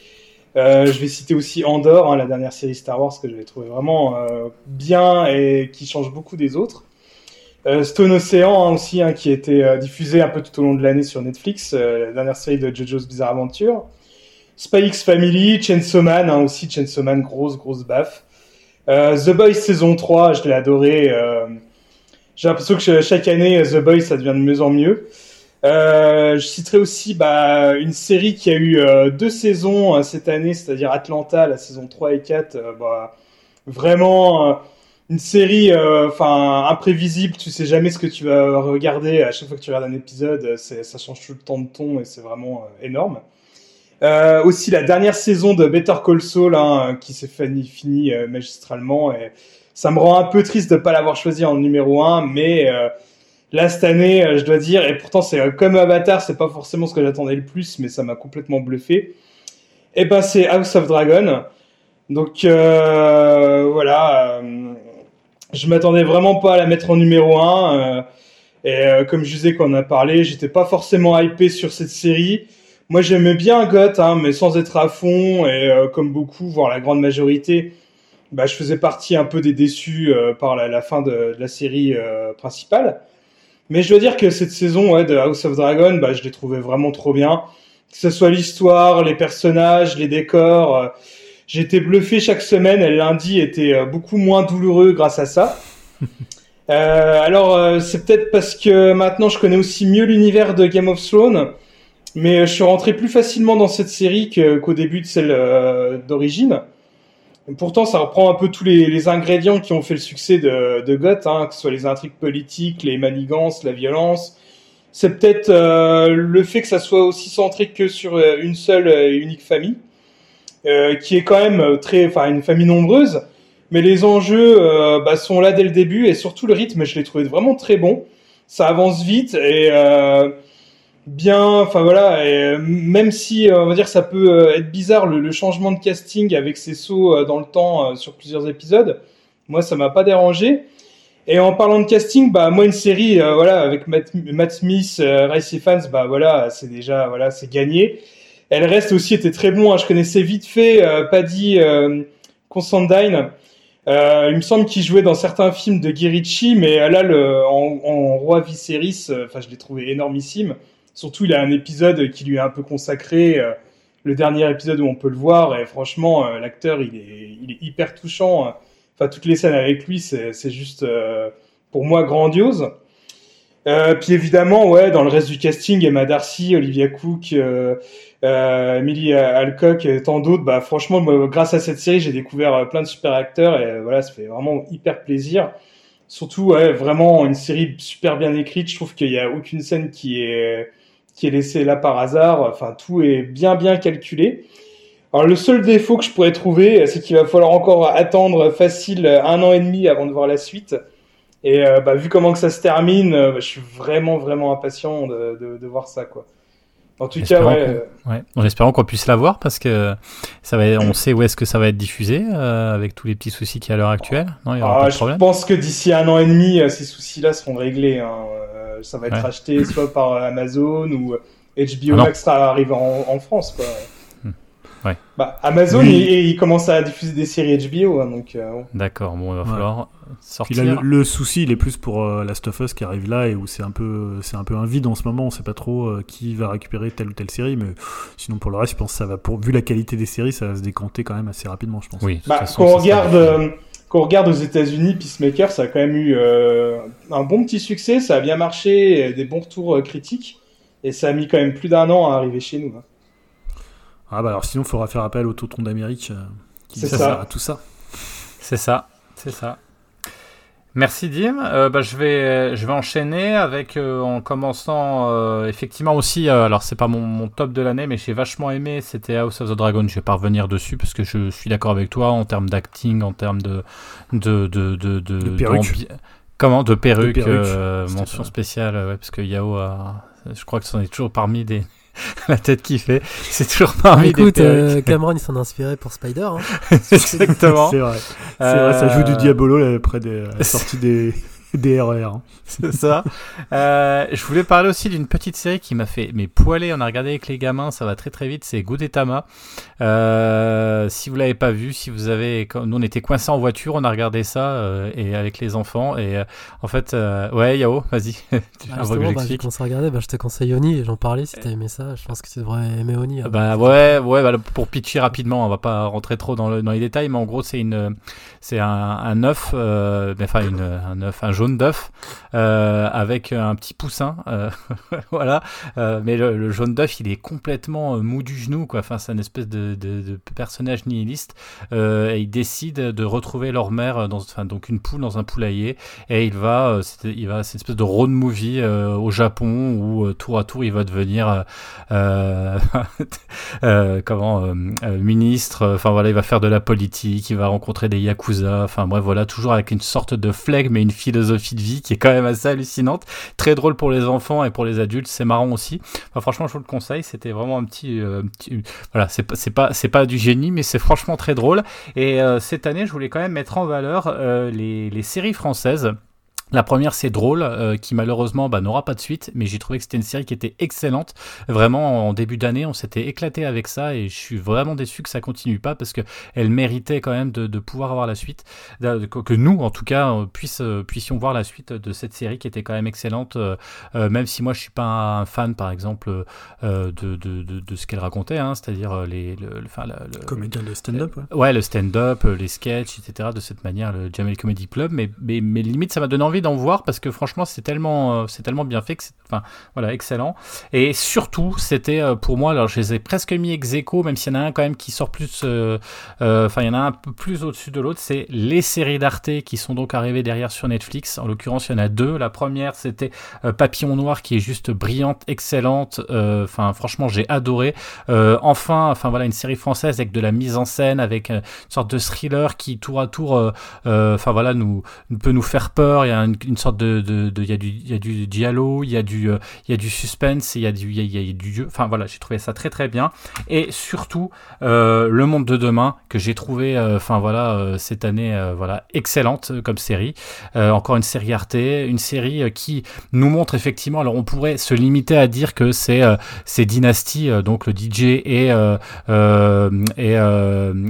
Euh, je vais citer aussi Andor, hein, la dernière série Star Wars que j'avais trouvé vraiment euh, bien et qui change beaucoup des autres. Euh, Stone Ocean hein, aussi, hein, qui été diffusé un peu tout au long de l'année sur Netflix, la dernière série de JoJo's Bizarre Adventure. Spy X Family, Chainsaw Man, hein, aussi Chainsaw Man, grosse, grosse baffe. The Boys saison 3, je l'ai adoré. J'ai l'impression que chaque année, The Boys, ça devient de mieux en mieux. Euh, je citerai aussi bah, une série qui a eu euh, deux saisons euh, cette année, c'est-à-dire Atlanta, la saison 3 et 4. Bah, vraiment une série enfin imprévisible, tu sais jamais ce que tu vas regarder à chaque fois que tu regardes un épisode, ça change tout le temps de ton et c'est vraiment énorme. aussi la dernière saison de Better Call Saul hein, qui s'est fini, fini magistralement et ça me rend un peu triste de pas l'avoir choisi en numéro 1 mais Là, cette année, euh, je dois dire, et pourtant, c'est euh, comme Avatar, c'est pas forcément ce que j'attendais le plus, mais ça m'a complètement bluffé. Et ben, c'est House of Dragon. Donc, euh, voilà. je m'attendais vraiment pas à la mettre en numéro 1. et comme je disais quand on a parlé, j'étais pas forcément hypé sur cette série. Moi, j'aimais bien Goth, hein, mais sans être à fond. Et comme beaucoup, voire la grande majorité, bah, je faisais partie un peu des déçus par la, fin de, la série principale. Mais je dois dire que cette saison ouais, de House of Dragon, bah, je l'ai trouvé vraiment trop bien. Que ce soit l'histoire, les personnages, les décors. Euh, été bluffé chaque semaine et lundi était euh, beaucoup moins douloureux grâce à ça. euh, alors, euh, c'est peut-être parce que maintenant je connais aussi mieux l'univers de Game of Thrones. Mais je suis rentré plus facilement dans cette série qu'au début de celle d'origine. Pourtant, ça reprend un peu tous les, les, ingrédients qui ont fait le succès de, de Goth, hein, que ce soit les intrigues politiques, les manigances, la violence. C'est peut-être euh, le fait que ça soit aussi centré que sur euh, une seule et unique famille, euh, qui est quand même très, enfin, une famille nombreuse. Mais les enjeux euh, bah, sont là dès le début et surtout le rythme, je l'ai trouvé vraiment très bon. Ça avance vite et euh, bien, enfin voilà, et euh, même si euh, on va dire ça peut euh, être bizarre le, changement de casting avec ces sauts dans le temps sur plusieurs épisodes, moi ça m'a pas dérangé. Et en parlant de casting, bah moi une série voilà avec Matt, Matt Smith, Racy Fans, bah voilà c'est déjà voilà c'est gagné. Elle reste aussi était très bon, hein, je connaissais vite fait Paddy Constantine. Euh, il me semble qu'il jouait dans certains films de Guy mais là, le, en, en Roi Viserys, enfin, je l'ai trouvé énormissime. Surtout, il a un épisode qui lui est un peu consacré, euh, le dernier épisode où on peut le voir, et franchement, euh, l'acteur, il est, il est hyper touchant. Enfin, toutes les scènes avec lui, c'est juste, euh, pour moi, grandiose. puis évidemment, ouais, dans le reste du casting, Emma Darcy, Olivia Cook, euh, Emily Alcock et tant d'autres. Bah, franchement, grâce à cette série, j'ai découvert plein de super acteurs et voilà, ça fait vraiment hyper plaisir. Surtout, ouais, vraiment une série super bien écrite. Je trouve qu'il n'y a aucune scène qui est qui est laissé là par hasard. Enfin, tout est bien bien calculé. Alors le seul défaut que je pourrais trouver, c'est qu'il va falloir encore attendre facile un an et demi avant de voir la suite. Et euh, bah, vu comment que ça se termine, euh, je suis vraiment vraiment impatient de, de, de voir ça quoi. En tout cas, ouais, euh, ouais, En espérant qu'on puisse la voir parce que ça va, on sait où est-ce que ça va être diffusé avec tous les petits soucis qu'il y a à l'heure actuelle. Non, il y aura ah, pas de problème. Je pense que d'ici un an et demi, ces soucis-là seront réglés. Hein. Euh, ça va être acheté soit par Amazon ou HBO ah Max sera arrivé en, France. Quoi. Ouais. Bah, Amazon, il, commence à diffuser des séries HBO. Hein, donc, euh, D'accord, bon, il va falloir sortir. le, souci, il est plus pour euh, Last of Us qui arrive là et où c'est un, peu, c'est un peu un vide en ce moment. On sait pas trop qui va récupérer telle ou telle série. Mais sinon, pour le reste, je pense que ça va, pour, vu la qualité des séries, ça va se décanter quand même assez rapidement, je pense. Oui, bah, quand on regarde quand on regarde aux États-Unis, Peacemaker, ça a quand même eu euh, un bon petit succès, ça a bien marché, des bons retours euh, critiques, et ça a mis quand même plus d'un an à arriver chez nous. Hein. Ah bah alors sinon, il faudra faire appel au Totron d'Amérique euh, qui sert à tout ça. C'est ça, c'est ça. Merci Dim. Euh, bah, je vais je vais enchaîner avec euh, en commençant euh, effectivement aussi. alors c'est pas mon, top de l'année, mais j'ai vachement aimé. C'était House of the Dragon. Je vais pas revenir dessus parce que je suis d'accord avec toi en termes d'acting, en termes de de de de, de, comment de perruque. mention spéciale, ouais, parce que Yao a, je crois que c'en est toujours parmi des la tête qui fait. C'est toujours parmi Écoute, euh, Cameron, il s'en a inspiré pour Spider. Hein. Exactement. c'est vrai. vrai. ça joue du euh, Diabolo là, près des sorties des DRR. Hein. C'est ça. Euh, je voulais parler aussi d'une petite série qui m'a fait mes poilés. On a regardé avec les gamins, ça va très très vite. C'est Gudetama. Euh, si vous l'avez pas vu, si vous avez, nous on était coincés en voiture, on a regardé ça euh, et avec les enfants et euh, en fait, ouais, Yao, vas-y. Ah, bah, j'ai commencé à regarder. Bah, je te conseille Oni et j'en parlais si t'as aimé ça. Je pense que tu devrais aimer Oni. Hein. Bah ouais, ouais. Bah, pour pitcher rapidement, on va pas rentrer trop dans, le, dans les détails, mais en gros c'est une, c'est un, un œuf, enfin une, un œuf, un jaune d'œuf euh, avec un petit poussin, euh, voilà. Euh, mais le, jaune d'œuf, il est complètement mou du genou, quoi. Enfin, c'est une espèce de, personnage nihiliste. et il décide de retrouver leur mère dans, enfin, donc une poule dans un poulailler, et il va, il va, c'est une espèce de road movie au Japon où tour à tour il va devenir comment ministre. Enfin voilà, il va faire de la politique, il va rencontrer des yakuza. Enfin bref, voilà, toujours avec une sorte de flegme mais une philosophie de vie qui est quand même assez hallucinante. Très drôle pour les enfants et pour les adultes, c'est marrant aussi. franchement, je vous le conseille, c'était vraiment un petit, euh, voilà, c'est pas, pas, pas du génie, mais c'est franchement très drôle. Et euh, cette année, je voulais quand même mettre en valeur euh, les séries françaises. La première, c'est Drôle, euh, qui malheureusement bah, n'aura pas de suite, mais j'ai trouvé que c'était une série qui était excellente. Vraiment, en début d'année, on s'était éclaté avec ça et je suis vraiment déçu que ça continue pas parce que elle méritait quand même de, pouvoir avoir la suite, que nous, en tout cas, euh, puisse, euh, puissions voir la suite de cette série qui était quand même excellente, même si moi je suis pas un fan, par exemple, de, de, de, ce qu'elle racontait, hein, c'est-à-dire les, le, enfin, le, comédien de stand-up. Ouais, ouais le stand-up, les sketchs, etc. De cette manière, le Jamel Comedy Club, mais, mais, mais limite, ça m'a donné envie d'en voir parce que franchement c'est tellement euh, c'est tellement bien fait que c'est enfin voilà excellent. Et surtout c'était euh, pour moi alors je les ai presque mis ex aequo même s'il y en a un quand même qui sort plus euh, enfin il y en a un peu plus au-dessus de l'autre c'est les séries d'Arte qui sont donc arrivées derrière sur Netflix. En l'occurrence il y en a deux. La première c'était Papillon Noir qui est juste brillante excellente. Enfin franchement j'ai adoré. Enfin enfin voilà une série française avec de la mise en scène avec une sorte de thriller qui tour à tour enfin voilà nous peut nous faire peur. Il y a une, sorte de, il y a du, il y a du dialogue, il y a du, euh, il y a du suspense, il y a du, il y a, du. Enfin voilà, j'ai trouvé ça très très bien. Et surtout, euh, le monde de demain que j'ai trouvé, euh, enfin voilà, cette année, voilà, excellente comme série. encore une série Arte, une série qui nous montre effectivement. Alors on pourrait se limiter à dire que c'est c'est Dynasty, donc le DJ et et,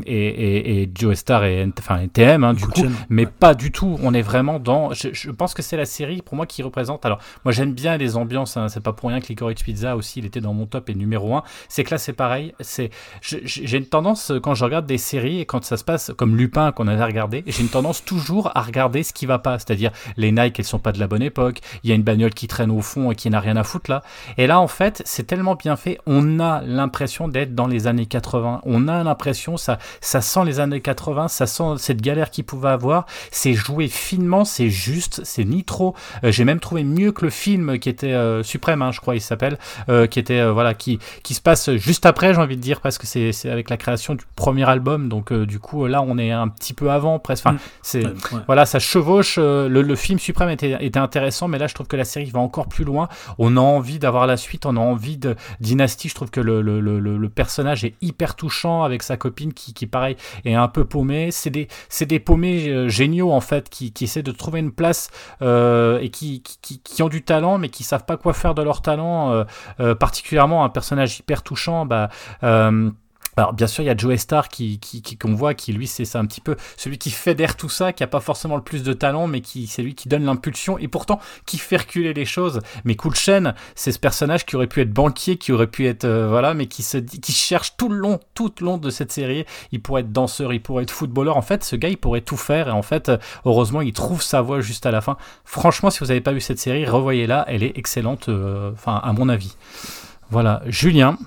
et, et, Joe Star et enfin TM hein, du coup, mais pas du tout. On est vraiment dans. Je, je pense que c'est la série pour moi qui représente. Alors, moi j'aime bien les ambiances, hein, c'est pas pour rien que Licorice Pizza aussi, il était dans mon top et numéro 1. C'est que là c'est pareil. C'est, j'ai une tendance quand je regarde des séries et quand ça se passe comme Lupin qu'on avait regardé, j'ai une tendance toujours à regarder ce qui va pas. C'est-à-dire les Nike, elles sont pas de la bonne époque. Il y a une bagnole qui traîne au fond et qui n'a rien à foutre là. Et là en fait, c'est tellement bien fait, on a l'impression d'être dans les années 80. On a l'impression, ça, ça sent les années 80, ça sent cette galère qu'il pouvait avoir. C'est joué finement, c'est juste, c'est ni trop. Euh, j'ai même trouvé mieux que le film qui était euh, Suprême, hein, je crois, il s'appelle, euh, qui était voilà, qui qui se passe juste après, j'ai envie de dire, parce que c'est avec la création du premier album, donc du coup là on est un petit peu avant, presque. Enfin, mm. voilà, ça chevauche. Le, film Suprême était, était intéressant, mais là je trouve que la série va encore plus loin. On a envie d'avoir la suite, on a envie de Dynasty. Je trouve que le, le, le, personnage est hyper touchant avec sa copine qui, qui pareil est un peu paumée. C'est des c'est des paumés géniaux en fait qui, qui essaient de trouver une place euh, et qui, ont du talent mais qui savent pas quoi faire de leur talent, euh, euh, particulièrement un personnage hyper touchant, bah alors bien sûr, il y a Joe Star qui qu'on voit, qui lui c'est un petit peu celui qui fédère tout ça, qui a pas forcément le plus de talent, mais qui c'est lui qui donne l'impulsion et pourtant qui fait reculer les choses. Mais Cool Chain, c'est ce personnage qui aurait pu être banquier, qui aurait pu être voilà, mais qui se qui cherche tout le long, tout le long de cette série. Il pourrait être danseur, il pourrait être footballeur. En fait, ce gars il pourrait tout faire et en fait, heureusement, il trouve sa voie juste à la fin. Franchement, si vous n'avez pas vu cette série, revoyez-la, elle est excellente. Enfin, à mon avis. Voilà, Julien.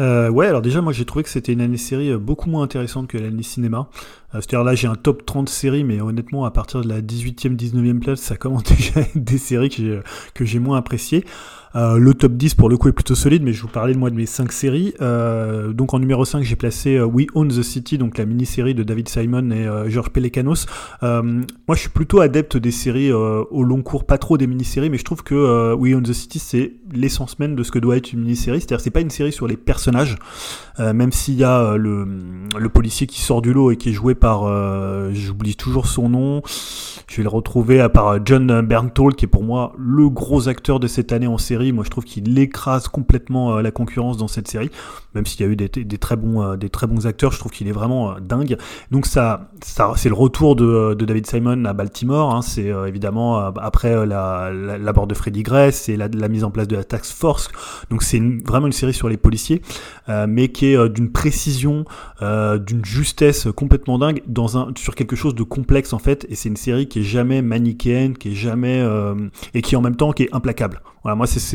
Euh, ouais, alors déjà, moi j'ai trouvé que c'était une année série euh, beaucoup moins intéressante que l'année cinéma. Euh, C'est-à-dire là, j'ai un top 30 séries, mais honnêtement, à partir de la 18e, 19e place, ça commence déjà à être des séries que j'ai, que j'ai moins appréciées. Euh, le top 10 pour le coup est plutôt solide, mais je vous parlais de moi de mes 5 séries. Euh, donc en numéro 5, j'ai placé euh, We Own the City, donc la mini-série de David Simon et euh, George Pelecanos. Moi, je suis plutôt adepte des séries au long cours, pas trop des mini-séries, mais je trouve que We Own the City, c'est l'essence même de ce que doit être une mini-série. C'est-à-dire, c'est pas une série sur les personnages, même s'il y a le, policier qui sort du lot et qui est joué par, j'oublie toujours son nom, je vais le retrouver à part John Bernthal, qui est pour moi le gros acteur de cette année en série. Moi, je trouve qu'il écrase complètement euh, la concurrence dans cette série, même s'il y a eu des, très bons, euh, des très bons acteurs. Je trouve qu'il est vraiment euh, dingue. Donc ça, c'est le retour de, David Simon à Baltimore. Hein. C'est évidemment après la, la, mort de Freddy Gray, c'est la, mise en place de la task force. Donc c'est vraiment une série sur les policiers, mais qui est d'une précision, d'une justesse complètement dingue dans un sur quelque chose de complexe en fait. Et c'est une série qui est jamais manichéenne, qui est jamais et qui en même temps qui est implacable. Voilà, moi c'est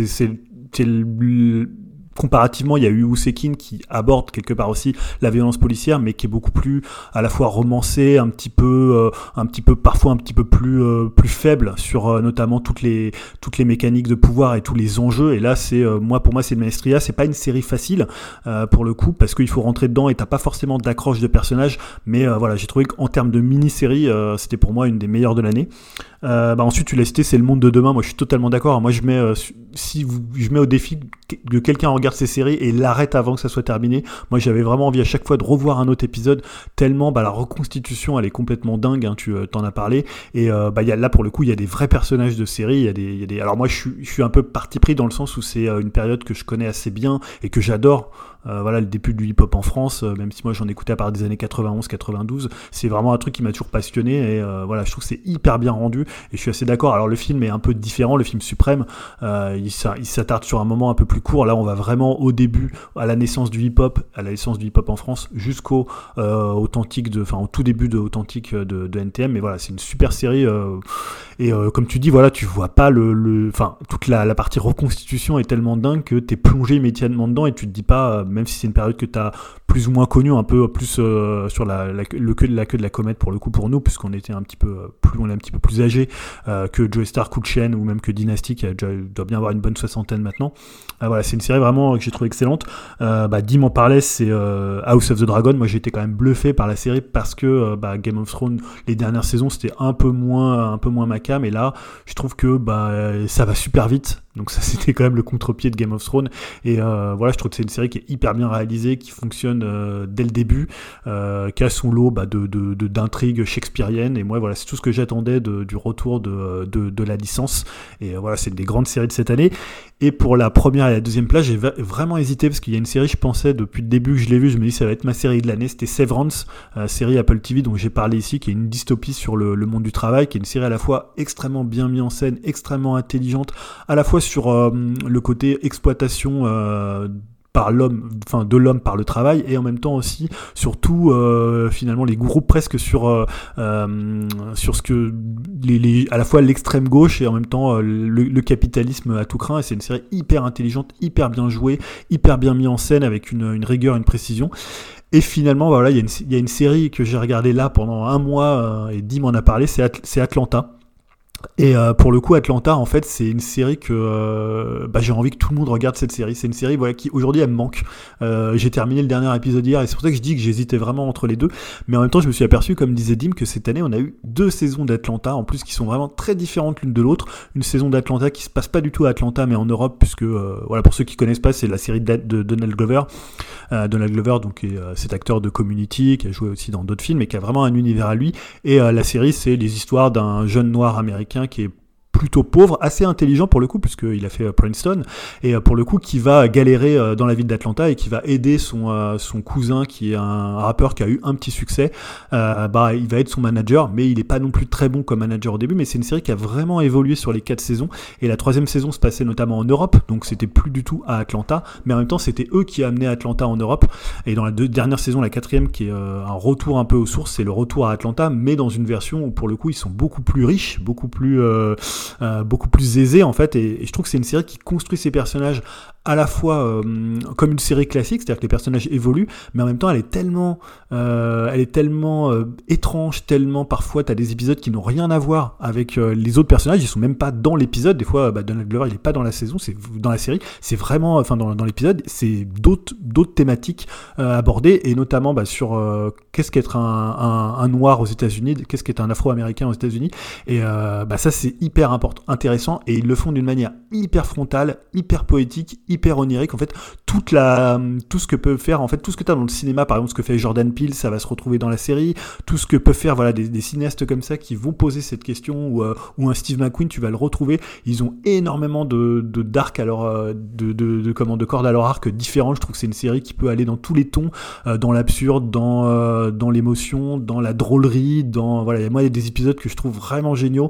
comparativement, il y a eu Ousekin qui aborde quelque part aussi la violence policière, mais qui est beaucoup plus à la fois romancé, un petit peu, euh, parfois un petit peu plus euh, faible sur euh, notamment toutes les mécaniques de pouvoir et tous les enjeux. Et là, c'est moi pour moi c'est une maestria. C'est pas une série facile pour le coup parce qu'il faut rentrer dedans et t'as pas forcément d'accroche de personnages. Mais voilà, j'ai trouvé qu'en termes de mini-série, c'était pour moi une des meilleures de l'année. Euh, bah ensuite, tu l'as cité, c'est le monde de demain. Moi, je suis totalement d'accord. Moi, je mets, euh, si je mets au défi que quelqu'un regarde ces séries et l'arrête avant que ça soit terminé. Moi, j'avais vraiment envie à chaque fois de revoir un autre épisode, tellement bah, la reconstitution, elle est complètement dingue. Hein, tu euh, t'en as parlé. Et euh, bah, y a, là, pour le coup, il y a des vrais personnages de série. Il y a des, il y a des... Alors moi, je suis, je suis un peu parti pris dans le sens où c'est euh, une période que je connais assez bien et que j'adore. Euh, voilà, le début du hip-hop en France, euh, même si moi j'en écoutais à part des années 91-92, c'est vraiment un truc qui m'a toujours passionné et euh, voilà, je trouve que c'est hyper bien rendu et je suis assez d'accord. Alors le film est un peu différent, le film suprême, il s'a- il s'attarde sur un moment un peu plus court. Là, on va vraiment au début, à la naissance du hip-hop, à la naissance du hip-hop en France, jusqu'au authentique enfin au tout début de authentique de, NTM. Mais voilà, c'est une super série et comme tu dis, voilà, tu vois pas le, enfin toute la, partie reconstitution est tellement dingue que t'es plongé immédiatement dedans et tu te dis pas, même si c'est une période que t'as plus ou moins connue, un peu plus euh, sur la, queue de la queue de la comète pour le coup pour nous, puisqu'on était un petit peu euh, plus, on est un petit peu plus âgé euh, que Joey Star, Cool Chain ou même que Dynasty qui doit bien avoir une bonne soixantaine maintenant. Euh, voilà, c'est une série vraiment que j'ai trouvé excellente. Euh, bah, Dim en parlait, c'est House of the Dragon. Moi, été quand même bluffé par la série parce que bah, Game of Thrones, les dernières saisons, c'était un peu moins, un peu moins ma cam. Et là, je trouve que bah, ça va super vite. Donc ça, c'était quand même le contre-pied de Game of Thrones. Et voilà, je trouve que c'est une série qui est hyper bien réalisée, qui fonctionne euh, dès le début, euh, qui a son lot bah, d'intrigues shakespeariennes. Et moi, voilà, c'est tout ce que j'attendais du retour de, la licence. Et euh, voilà, c'est des grandes séries de cette année. Et pour la première et la deuxième place, j'ai vraiment hésité parce qu'il y a une série, je pensais depuis le début que je l'ai vue, je me dis ça va être ma série de l'année. C'était Severance, série Apple TV dont j'ai parlé ici, qui est une dystopie sur le, monde du travail, qui est une série à la fois extrêmement bien mise en scène, extrêmement intelligente, à la fois sur le côté exploitation. Par l'homme, enfin de l'homme par le travail, et en même temps aussi surtout euh, finalement les groupes presque sur euh, euh, sur ce que les, à la fois l'extrême gauche et en même temps le, capitalisme à tout craint. Et c'est une série hyper intelligente, hyper bien jouée, hyper bien mise en scène avec une, rigueur, une précision. Et finalement, voilà, il y, a une- série que j'ai regardée là pendant un mois et Dim m'en a parlé, c'est Atlanta. Et euh, pour le coup, Atlanta, en fait, c'est une série que euh, bah, j'ai envie que tout le monde regarde cette série. C'est une série voilà, qui aujourd'hui elle me manque. Euh, j'ai terminé le dernier épisode hier et c'est pour ça que je dis que j'hésitais vraiment entre les deux. Mais en même temps, je me suis aperçu, comme disait Dim, que cette année, on a eu deux saisons d'Atlanta, en plus qui sont vraiment très différentes l'une de l'autre. Une saison d'Atlanta qui se passe pas du tout à Atlanta, mais en Europe, puisque voilà, pour ceux qui connaissent pas, c'est la série de, Donald Glover. Donald Glover, donc est, cet acteur de Community, qui a joué aussi dans d'autres films et qui a vraiment un univers à lui. Et la série, c'est les histoires d'un jeune noir américain qui est plutôt pauvre, assez intelligent pour le coup, puisqu'il a fait euh, Princeton, et euh, pour le coup qui va galérer euh, dans la ville d'Atlanta et qui va aider son, cousin qui est un rappeur qui a eu un petit succès. Euh, bah, il va être son manager, mais il n'est pas non plus très bon comme manager au début, mais c'est une série qui a vraiment évolué sur les quatre saisons, et la troisième saison se passait notamment en Europe, donc c'était plus du tout à Atlanta, mais en même temps c'était eux qui amenaient Atlanta en Europe, et dans la dernière saison, la quatrième, qui est un retour un peu aux sources, c'est le retour à Atlanta, mais dans une version où pour le coup ils sont beaucoup plus riches, beaucoup plus... beaucoup plus aisé en fait et, et je trouve que c'est une série qui construit ses personnages à la fois euh, comme une série classique, c'est-à-dire que les personnages évoluent, mais en même temps elle est tellement, euh, elle est tellement euh, étrange, tellement parfois tu as des épisodes qui n'ont rien à voir avec les autres personnages, ils sont même pas dans l'épisode. Des fois, bah, Donald Glover il est pas dans la saison, c'est dans la série, c'est vraiment, enfin dans, l'épisode, c'est d'autres d'autres thématiques abordées et notamment bah, sur qu'est-ce qu'être un, un, noir aux États-Unis, qu'est-ce qu'être un Afro-américain aux États-Unis, et bah, ça c'est hyper important, intéressant et ils le font d'une manière hyper frontale, hyper poétique, hyper onirique. En fait, toute la, tout ce que peut faire, en fait, tout ce que tu as dans le cinéma, par exemple, ce que fait Jordan Peele, ça va se retrouver dans la série. Tout ce que peut faire, voilà, des, cinéastes comme ça qui vont poser cette question, ou, euh, ou un Steve McQueen, tu vas le retrouver. Ils ont énormément de, de dark, alors, euh, de, de, de, comment, de cordes à leur arc différents. Je trouve que c'est une série qui peut aller dans tous les tons, euh, dans l'absurde, dans, dans l'émotion, dans la drôlerie, dans, voilà, moi, il y a des épisodes que je trouve vraiment géniaux.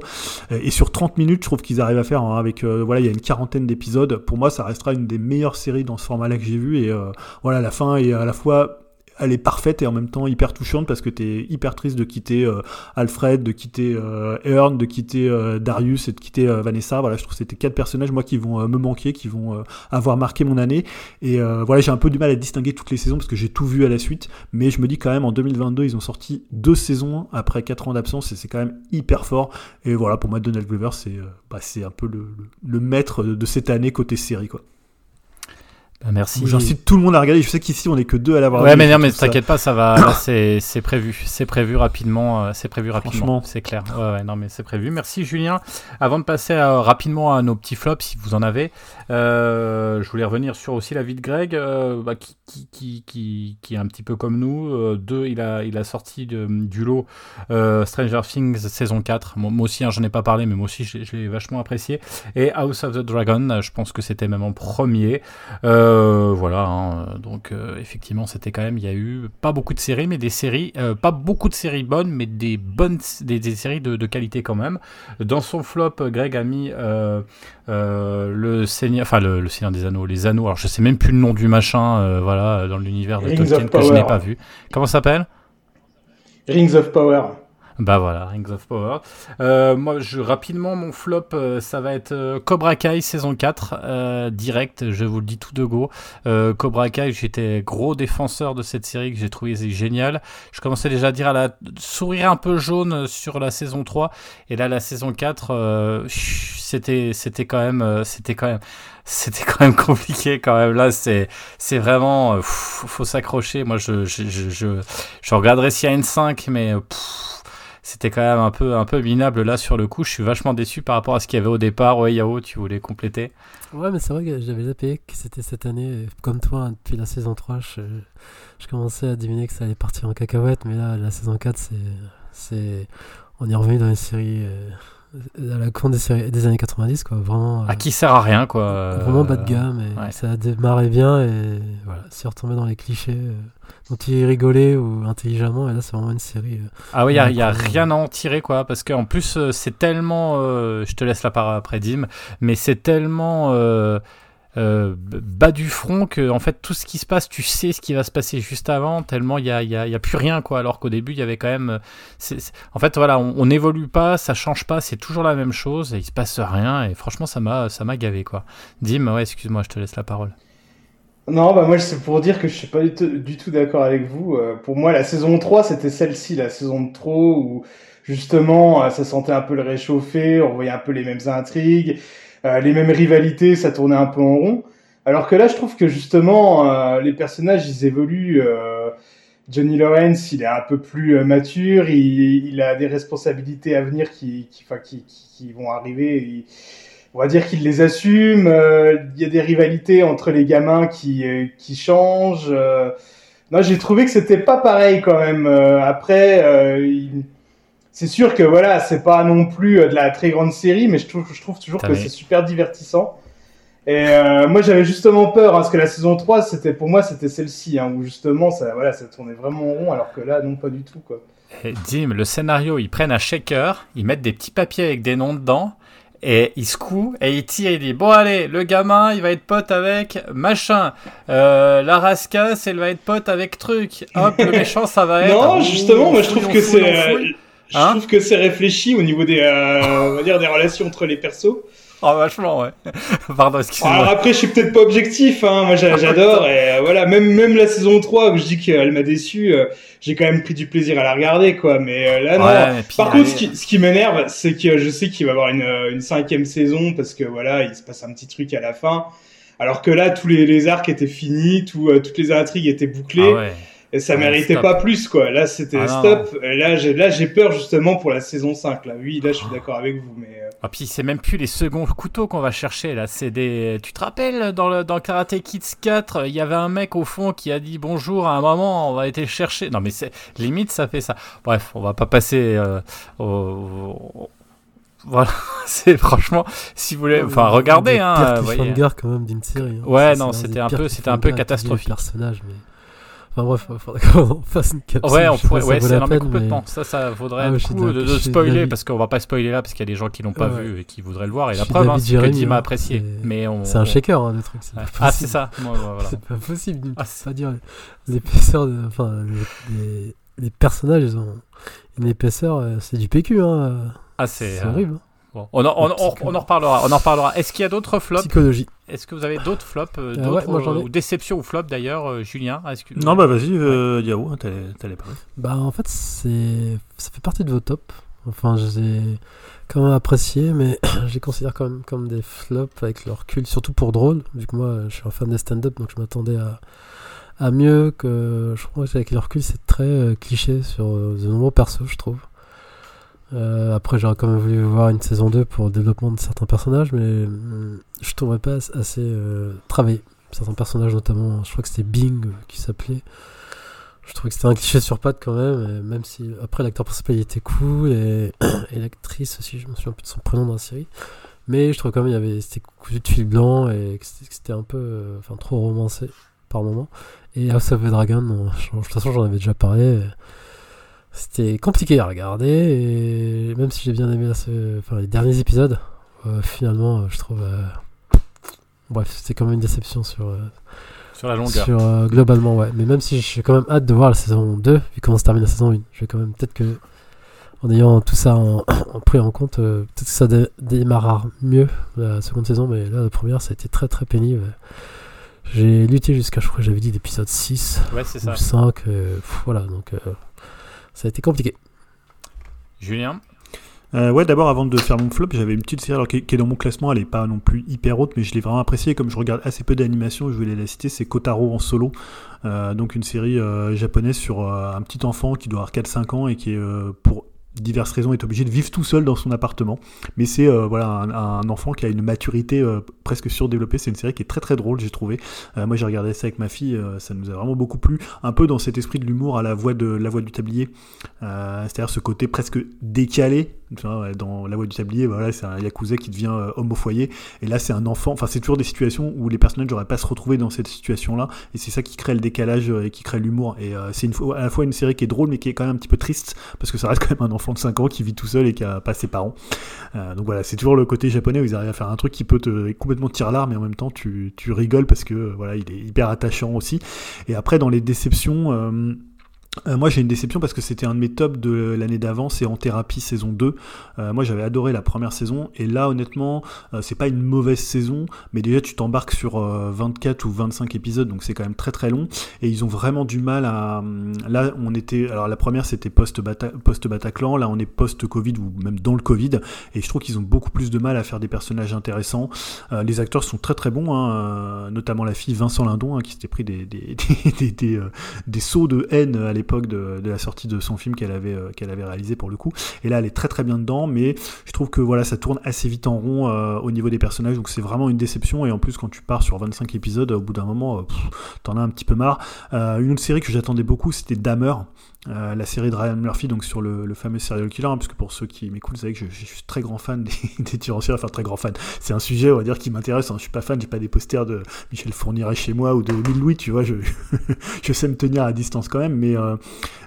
Et sur 30 minutes, je trouve qu'ils arrivent à faire, hein, avec, voilà, il y a une quarantaine d'épisodes. Pour moi, ça restera une des meilleures série dans ce format-là que j'ai vu. Et euh, voilà, la fin est à la fois elle est parfaite et en même temps hyper touchante parce que tu es hyper triste de quitter euh, Alfred, de quitter euh, de quitter Darius et de quitter Vanessa. Voilà, je trouve que c'était quatre personnages moi qui vont me manquer, qui vont avoir marqué mon année. Et voilà, j'ai un peu du mal à distinguer toutes les saisons parce que j'ai tout vu à la suite. Mais je me dis quand même en 2022 ils ont sorti deux saisons après quatre ans d'absence et c'est quand même hyper fort. Et voilà, pour moi Donald Glover c'est bah, un peu le, le maître de cette année côté série quoi. Bah, merci. J'incite tout le monde à regarder. Je sais qu'ici on est que deux à l'avoir. Ouais, mais non, mais t'inquiète pas, ça va. c'est prévu, c'est prévu rapidement. Euh, c'est prévu rapidement. C'est clair. Ouais, ouais, non, mais c'est prévu. Merci Julien. Avant de passer euh, rapidement à nos petits flops, si vous en avez, euh, je voulais revenir sur aussi la vie de Greg, bah, qui, est un petit peu comme nous. deux, il a, sorti du lot Stranger Things saison 4. Moi, aussi, hein, j'en ai pas parlé, mais moi aussi, je, l'ai vachement apprécié. Et House of the Dragon, je pense que c'était même en premier. Euh, euh, voilà, hein, donc euh, effectivement, c'était quand même, il y a eu pas beaucoup de séries, mais des séries, euh, pas beaucoup de séries bonnes, mais des bonnes, des, séries de, qualité quand même. Dans son flop, Greg a mis le Seigneur, enfin le, Seigneur des Anneaux, les Anneaux. Alors je sais même plus le nom du machin, voilà, dans l'univers de Tolkien que je n'ai pas vu. Comment ça s'appelle? Rings of Power. Bah voilà, Rings of Power. Euh, moi, je, rapidement, mon flop, euh, ça va être euh, Cobra Kai saison 4, direct, je vous le dis tout de go. Cobra Kai, j'étais gros défenseur de cette série que j'ai trouvé génial. Je commençais déjà à dire à la sourire un peu jaune sur la saison 3, et là, la saison 4, c'était, c'était quand même, c'était quand même, c'était quand même compliqué quand même. Là, c'est, c'est vraiment, faut s'accrocher. Moi, je, je, je, je, regarderai s'il y a une 5, mais c'était quand même un peu, un peu minable là sur le coup. Je suis vachement déçu par rapport à ce qu'il y avait au départ. Ouais, Yao, tu voulais compléter? Ouais, mais c'est vrai que j'avais zappé que c'était cette année. Comme toi, hein, depuis la saison 3, je, je, commençais à deviner que ça allait partir en cacahuète. Mais là, la saison 4, c'est, on est revenu dans une série. Euh, à la con des, années 90 quoi. Vraiment à qui sert à rien quoi vraiment bas de gamme et ça a démarré bien et voilà c'est retombé dans les clichés euh, dont il rigolait ou intelligemment et là c'est vraiment une série euh, ah oui il n'y a, rien à en tirer quoi parce qu'en plus euh, c'est tellement je te laisse la part après Dim mais c'est tellement euh, bas du front que en fait tout ce qui se passe tu sais ce qui va se passer juste avant tellement il y a, y, y a, plus rien quoi. Alors qu'au début il y avait quand même en fait voilà on n'évolue pas ça change pas c'est toujours la même chose et il se passe rien et franchement ça m'a ça m'a gavé quoi. Dim ouais excuse-moi je te laisse la parole. Non bah moi c'est pour dire que je suis pas du tout, d'accord avec vous euh, pour moi la saison 3 c'était celle-ci la saison de où justement euh, ça sentait un peu le réchauffer on voyait un peu les mêmes intrigues euh, les mêmes rivalités, ça tournait un peu en rond. Alors que là, je trouve que justement, euh, les personnages, ils évoluent. Euh, Johnny Lawrence, il est un peu plus mature, il, a des responsabilités à venir qui, qui, qui, qui vont arriver. on va dire qu'il les assume. Il y a des rivalités entre les gamins qui, qui changent. non, j'ai trouvé que c'était pas pareil quand même. après, il, c'est sûr que voilà, c'est pas non plus euh, de la très grande série, mais je trouve, je trouve toujours que c'est super divertissant. Et euh, moi, j'avais justement peur, hein, parce que la saison 3, c'était pour moi, c'était celle-ci, hein, où justement, ça, voilà, ça tournait vraiment en rond, alors que là, non, pas du tout, quoi. Et Dim, le scénario, ils prennent un shaker, ils mettent des petits papiers avec des noms dedans, et il secoue et il tire, il dit bon allez, le gamin, il va être pote avec machin, euh, la rascasse, elle va être pote avec truc, hop, le méchant, ça va être. Non, justement, moi je trouve que c'est je hein trouve que c'est réfléchi au niveau des, euh, on va dire des relations entre les persos. Oh, vachement, ouais. Pardon, excusez-moi. Alors après, je suis peut-être pas objectif, hein. Moi, j'adore. et euh, voilà, même, même la saison 3, que je dis qu'elle m'a déçu, euh, j'ai quand même pris du plaisir à la regarder, quoi. Mais euh, là, non. Par contre, ce qui, ce qui m'énerve, c'est que je sais qu'il va y avoir une, une cinquième saison parce que voilà, il se passe un petit truc à la fin. Alors que là, tous les, les arcs étaient finis, tout, toutes les intrigues étaient bouclées. Ah ouais. Et ça méritait pas plus, quoi. Là, c'était ah stop. Et là, j'ai, là, j'ai peur justement pour la saison 5. Là, oui, là, je suis d'accord avec vous, mais. Ah, puis c'est même plus les seconds couteaux qu'on va chercher là. C'est des. Tu te rappelles dans le dans Karate Kids 4, il y avait un mec au fond qui a dit bonjour à un moment. On va été chercher. Non mais c'est limite ça fait ça. Bref, on va pas passer euh, au, voilà, c'est franchement, si vous voulez, enfin, regardez, hein, voyez. quand même d'une série. Hein. Ouais, non, c'était un peu, c'était un peu catastrophique. Personnage, mais Enfin bref, il faudrait qu'on fasse une capsule. Ouais, on pourrait, ouais, c'est complètement. Ça, ça vaudrait ah, le coup de, spoiler parce qu'on va pas spoiler là parce qu'il y a des gens qui l'ont pas vu et qui voudraient le voir. Et la preuve, hein, c'est que Dim a apprécié. Mais on... C'est un shaker, hein, le truc. Ah, c'est ça. C'est pas possible. Ah, pas dire l'épaisseur, de... enfin, les, les, personnages, ils ont une épaisseur, euh, c'est du PQ. Hein. Ah, c'est horrible. Hein. Bon, on, en, on, on, en reparlera. On en reparlera. Est-ce qu'il y a d'autres flops? Psychologie. Est-ce que vous avez d'autres flops, euh, euh d'autres euh, ou déceptions ou flops d'ailleurs, euh, Julien? Que... Non, bah vas-y, euh, Yao, hein, t'allais parler. Bah en fait, c'est ça fait partie de vos tops. Enfin, je les ai quand même appréciés, mais je les considère quand même comme des flops avec leur recul, surtout pour drôle, vu que moi je suis un fan des stand-up, donc je m'attendais à, à mieux que. Je crois qu'avec leur recul, c'est très cliché sur de nombreux persos, je trouve. Euh, après, j'aurais quand même voulu voir une saison 2 pour le développement de certains personnages, mais euh, je trouverais pas assez euh, travaillé. Certains personnages, notamment, je crois que c'était Bing qui s'appelait. Je trouvais que c'était un cliché sur pattes quand même, même si après l'acteur principal il était cool et, l'actrice aussi, je me souviens plus de son prénom dans la série. Mais je trouve quand même il y avait c'était cousu de fil blanc et que c'était un peu enfin trop romancé par moment. Et House of the Dragon, de toute façon j'en avais déjà parlé. C'était compliqué à regarder et même si j'ai bien aimé enfin, les derniers épisodes, euh, finalement, euh, je trouve. Euh, bref, c'était quand même une déception sur. sur la longueur. Sur, globalement, ouais. Mais même si j'ai quand même hâte de voir la saison 2, vu comment se termine la saison 1, je vais quand même peut-être que. En ayant tout ça en, pris en compte, peut-être que ça démarrera mieux la seconde saison, mais là, la première, ça a été très très pénible. J'ai lutté jusqu'à, je crois que j'avais dit, l'épisode 6 ouais, ou 5. voilà, donc ça a été compliqué. Julien euh, ouais, d'abord, avant de faire mon flop, j'avais une petite série alors, qui, est dans mon classement. Elle est pas non plus hyper haute, mais je l'ai vraiment appréciée. Comme je regarde assez peu d'animation, je voulais la citer. C'est Kotaro en solo. Euh, donc, une série euh, japonaise sur un petit enfant qui doit avoir 4-5 ans et qui est pour diverses raisons est obligé de vivre tout seul dans son appartement. Mais c'est euh, voilà un, enfant qui a une maturité euh, presque surdéveloppée. C'est une série qui est très très drôle, j'ai trouvé. Euh, moi j'ai regardé ça avec ma fille, ça nous a vraiment beaucoup plu. Un peu dans cet esprit de l'humour à la voix de la voix du tablier, c'est-à-dire ce côté presque décalé. Dans la voix du tablier, voilà, c'est un yakuza qui devient homme au foyer. Et là c'est un enfant. Enfin c'est toujours des situations où les personnages n'auraient pas se retrouver dans cette situation-là. Et c'est ça qui crée le décalage et qui crée l'humour. Et c'est une, à la fois une série qui est drôle mais qui est quand même un petit peu triste parce que ça reste quand même un enfant de 5 ans qui vit tout seul et qui a pas ses parents. Euh, donc voilà, c'est toujours le côté japonais où ils arrivent à faire un truc qui peut te complètement tirer l'arme mais en même temps tu, rigoles parce que voilà, il est hyper attachant aussi. Et après dans les déceptions euh, euh, moi j'ai une déception parce que c'était un de mes tops de l'année d'avant, c'est En Thérapie saison 2. Euh, moi j'avais adoré la première saison et là honnêtement euh, c'est pas une mauvaise saison mais déjà tu t'embarques sur 24 ou 25 épisodes donc c'est quand même très très long et ils ont vraiment du mal à... Là on était... Alors la première c'était post-Bataclan, là on est post-Covid ou même dans le Covid et je trouve qu'ils ont beaucoup plus de mal à faire des personnages intéressants. les acteurs sont très très bons, hein, notamment la fille Vincent Lindon hein, qui s'était pris des, des, des, des, des sauts de haine à de, la sortie de son film qu'elle avait, euh, qu'elle avait réalisé pour le coup. Et là, elle est très très bien dedans, mais je trouve que voilà, ça tourne assez vite en rond euh, au niveau des personnages, donc c'est vraiment une déception. Et en plus, quand tu pars sur 25 épisodes, au bout d'un moment, euh, t'en as un petit peu marre. une autre série que j'attendais beaucoup, c'était Damer. Euh, la série de Ryan Murphy, donc sur le, fameux serial killer, hein, parce que pour ceux qui m'écoutent, vous savez que je, suis très grand fan des, des en enfin très grand fan. C'est un sujet, on va dire, qui m'intéresse. Hein. Je suis pas fan, j'ai pas des posters de Michel Fourniret chez moi ou de Louis Louis, tu vois. Je, je sais me tenir à distance quand même, mais, euh,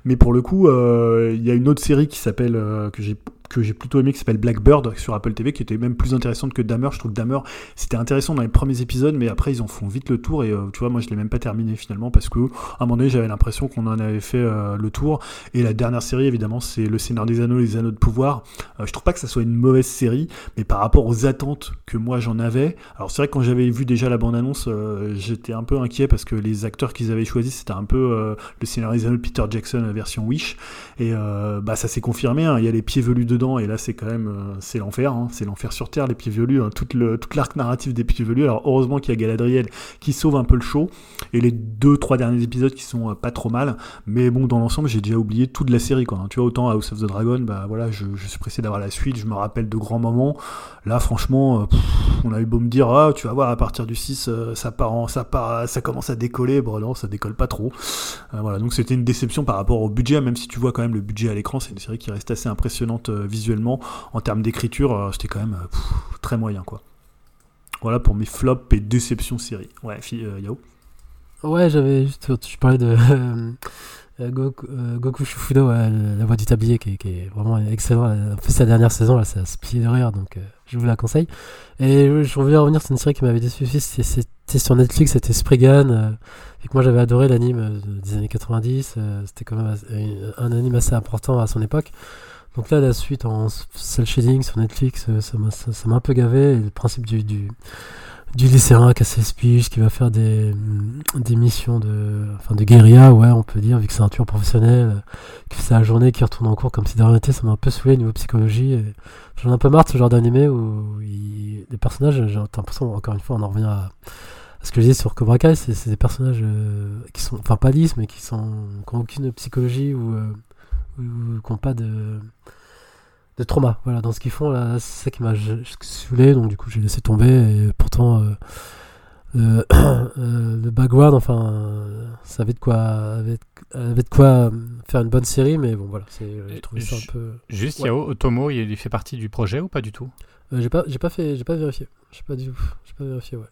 mais pour le coup, euh, il y a une autre série qui s'appelle que j'ai que j'ai plutôt aimé qui s'appelle Blackbird sur Apple TV, qui était même plus intéressante que Dahmer. Je trouve que Dahmer, c'était intéressant dans les premiers épisodes, mais après ils en font vite le tour et euh, tu vois, moi je l'ai même pas terminé finalement parce que à un moment donné j'avais l'impression qu'on en avait fait euh, le tour. Et la dernière série, évidemment, c'est Le Seigneur des Anneaux, les Anneaux de Pouvoir. je trouve pas que ça soit une mauvaise série, mais par rapport aux attentes que moi j'en avais, alors c'est vrai que quand j'avais vu déjà la bande-annonce, j'étais un peu inquiet parce que les acteurs qu'ils avaient choisis, c'était un peu le Seigneur des Anneaux Peter Jackson version Wish. Et bah ça s'est confirmé, hein. il y a les pieds velus dedans, et là c'est quand même euh, c'est l'enfer, hein. c'est l'enfer sur Terre, les pieds velus, hein. toute, le, toute l'arc narratif des pieds velus. Alors heureusement qu'il y a Galadriel qui sauve un peu le show, et les deux, trois derniers épisodes qui sont euh, pas trop mal, mais bon, dans l'ensemble, j'ai déjà oublié toute la série, quoi. Tu vois, autant House of the Dragon, bah voilà, je, suis pressé d'avoir la suite, je me rappelle de grands moments. Là, franchement, euh, on a eu beau me dire, ah, tu vas voir, à partir du 6, ça part ça part, ça commence à décoller, bon non, ça décolle pas trop. voilà, donc c'était une déception par rapport au budget, même si tu vois quand même le budget à l'écran, c'est une série qui reste assez impressionnante visuellement. En termes d'écriture, c'était quand même très moyen, quoi. Voilà pour mes flops et déceptions séries. Ouais, Yao Ouais, j'avais juste. Tu parlais de. Euh, Goku, euh, Shufudo, la voix du tablier, qui, est vraiment excellent. En fait, sa dernière saison, là, ça se de rire, donc euh, je vous la conseille. Et je voulais revenir, c'est une série qui m'avait déçu c'était sur Netflix, c'était Spriggan. et que moi, j'avais adoré l'anime des années 90. c'était quand même un anime assez important à son époque. Donc là, la suite en cel shading sur Netflix, ça m'a un peu gavé. le principe du, du, du lycéen qui a ses qui va faire des, des missions de, enfin de guérilla, ouais, on peut dire, vu que c'est un tueur professionnel, qui fait sa journée, qui retourne en cours comme si de rien ça m'a un peu saoulé au niveau psychologie. J'en ai un peu marre de ce genre d'animé où les personnages, j'ai l'impression, encore une fois, on en revient à, ce que je disais sur Cobra Kai, c'est des personnages euh, qui sont, enfin pas lisses, mais qui sont, qui ont aucune psychologie ou, euh, ou qui n'ont pas de de trauma. Voilà dans ce qu'ils font là c'est ça qui m'a saoulé donc du coup j'ai laissé tomber et pourtant euh, euh, euh, le background enfin ça avait de quoi avait, avait, de quoi faire une bonne série mais bon voilà j'ai trouvé ça un peu juste Yao Otomo il fait partie du projet ou pas du tout? J'ai pas j'ai pas fait j'ai pas vérifié. J'ai pas du j'ai pas vérifié ouais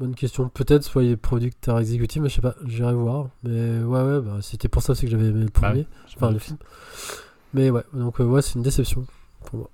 Bonne question. Peut-être est producteur exécutif, mais je sais pas. J'irai voir. Mais ouais, ouais, bah, c'était pour ça aussi que j'avais aimé le premier. enfin, le film. Mais ouais, donc euh, ouais, c'est une déception pour moi.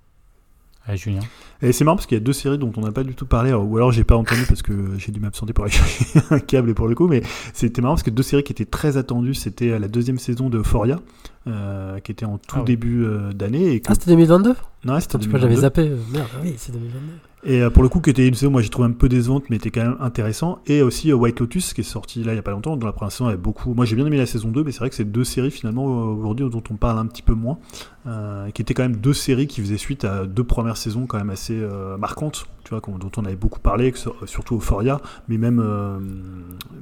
Allez, Julien. Et c'est marrant parce qu'il y a deux séries dont on n'a pas du tout parlé, ou alors j'ai pas entendu parce que j'ai dû m'absenter pour aller chercher un câble pour le coup, mais c'était marrant parce que deux séries qui étaient très attendues, c'était la deuxième saison de Euphoria, euh, qui était en tout ah début euh, d'année. Ah, c'était 2022 Non, c'était 2022. J'avais zappé. Merde, oui, c'est 2022. Et euh, pour le coup, qui était une saison, moi j'ai trouvé un peu décevante, mais était quand même intéressant. Et aussi euh, White Lotus, qui est sorti là il y a pas longtemps, dont la première saison avait beaucoup. Moi j'ai bien aimé la saison 2, mais c'est vrai que c'est deux séries finalement aujourd'hui dont on parle un petit peu moins, euh, qui étaient quand même deux séries qui faisaient suite à deux premières saisons quand même assez marquantes, tu vois, dont on avait beaucoup parlé, surtout Euphoria, mais même,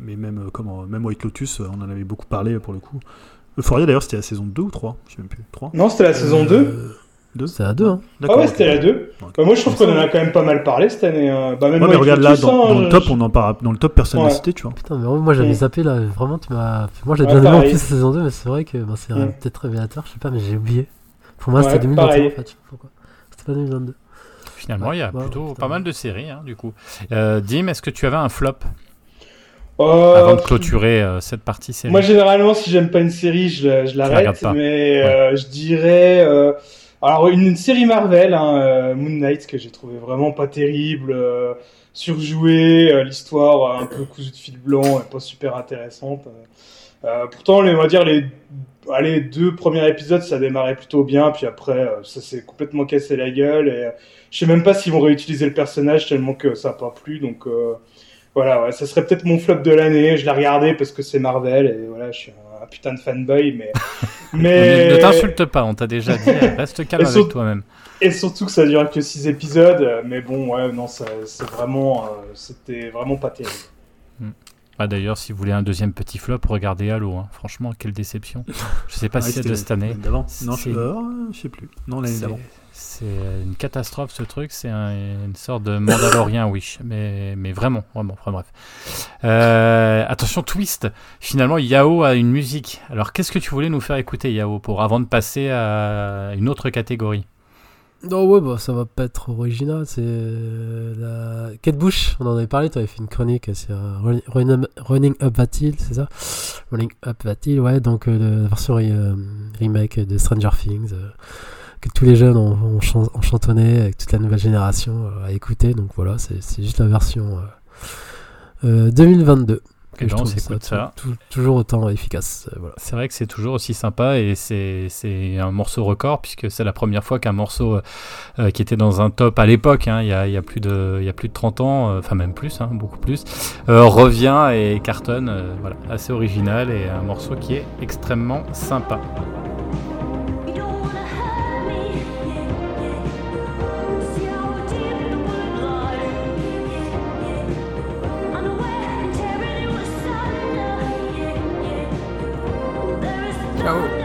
mais même, comment, même White Lotus, on en avait beaucoup parlé pour le coup. Euphoria d'ailleurs c'était la saison 2 ou 3 Je sais même plus. 3 Non, c'était la saison 2. C'est à 2. Hein. Ah ouais, c'était à 2. Bah, moi, je trouve qu'on en a quand même pas mal parlé cette année. Hein. Bah, même ouais, mais regarde là, dans, le top, on en parle. Dans le top, personne n'a cité, tu vois. Putain, mais moi, j'avais zappé là. Vraiment, tu m'as. Moi, j'ai bien aimé en plus la saison 2, mais c'est vrai que bah, c'est peut-être révélateur. Je sais pas, mais j'ai oublié. Pour moi, c'était 2021 en fait. Pourquoi C'était pas 2022. Finalement, il y a plutôt pas mal de séries, hein, du coup. Euh, Dim, est-ce que tu avais un flop euh, Avant de clôturer euh, cette partie série? Moi, généralement, si j'aime pas une série, je, je l'arrête. Mais euh, je dirais. Alors une, série Marvel, hein, euh, Moon Knight, que j'ai trouvé vraiment pas terrible, euh, surjoué, euh, l'histoire un peu cousue de fil blanc, pas super intéressante. pourtant, les, on va dire les allez, deux premiers épisodes, ça démarrait plutôt bien, puis après, ça s'est complètement cassé la gueule, et je sais même pas s'ils vont réutiliser le personnage tellement que ça n'a pas plu, donc voilà, ça serait peut-être mon flop de l'année, je l'ai regardé parce que c'est Marvel, et voilà, je suis un putain de fanboy, mais. mais... ne t'insulte pas, on t'a déjà dit, reste calme avec toi-même. Et surtout que ça dure que 6 épisodes, mais bon, ouais, non, c'est vraiment. Euh, c'était vraiment pas terrible. Hmm. Ah, D'ailleurs, si vous voulez un deuxième petit flop, regardez Halo. Hein. Franchement, quelle déception. Je sais pas si c'est de cette année. Non, je, euh, je sais plus. Non, l'année d'avant. C'est une catastrophe ce truc, c'est une sorte de Mandalorien Wish, mais, mais vraiment, vraiment, enfin bref. Euh, attention, twist, finalement Yao a une musique. Alors qu'est-ce que tu voulais nous faire écouter Yao pour avant de passer à une autre catégorie? Non, ouais, bah, ça va pas être original, c'est la Kate Bush, on en avait parlé, tu avais fait une chronique sur Running, Up That Hill, c'est ça? Running Up That Hill, ouais, donc euh, la version remake de Stranger Things que tous les jeunes ont, ont, chantonné, avec toute la nouvelle génération à écouter. Donc voilà, c'est juste la version 2022 ça, toujours autant efficace. Euh, voilà. C'est vrai que c'est toujours aussi sympa et c'est un morceau record puisque c'est la première fois qu'un morceau euh, qui était dans un top à l'époque, hein, il, y a, plus de, il y a plus de 30 ans, euh, enfin même plus, hein, beaucoup plus, revient et cartonne. voilà, assez original et un morceau qui est extrêmement sympa. No.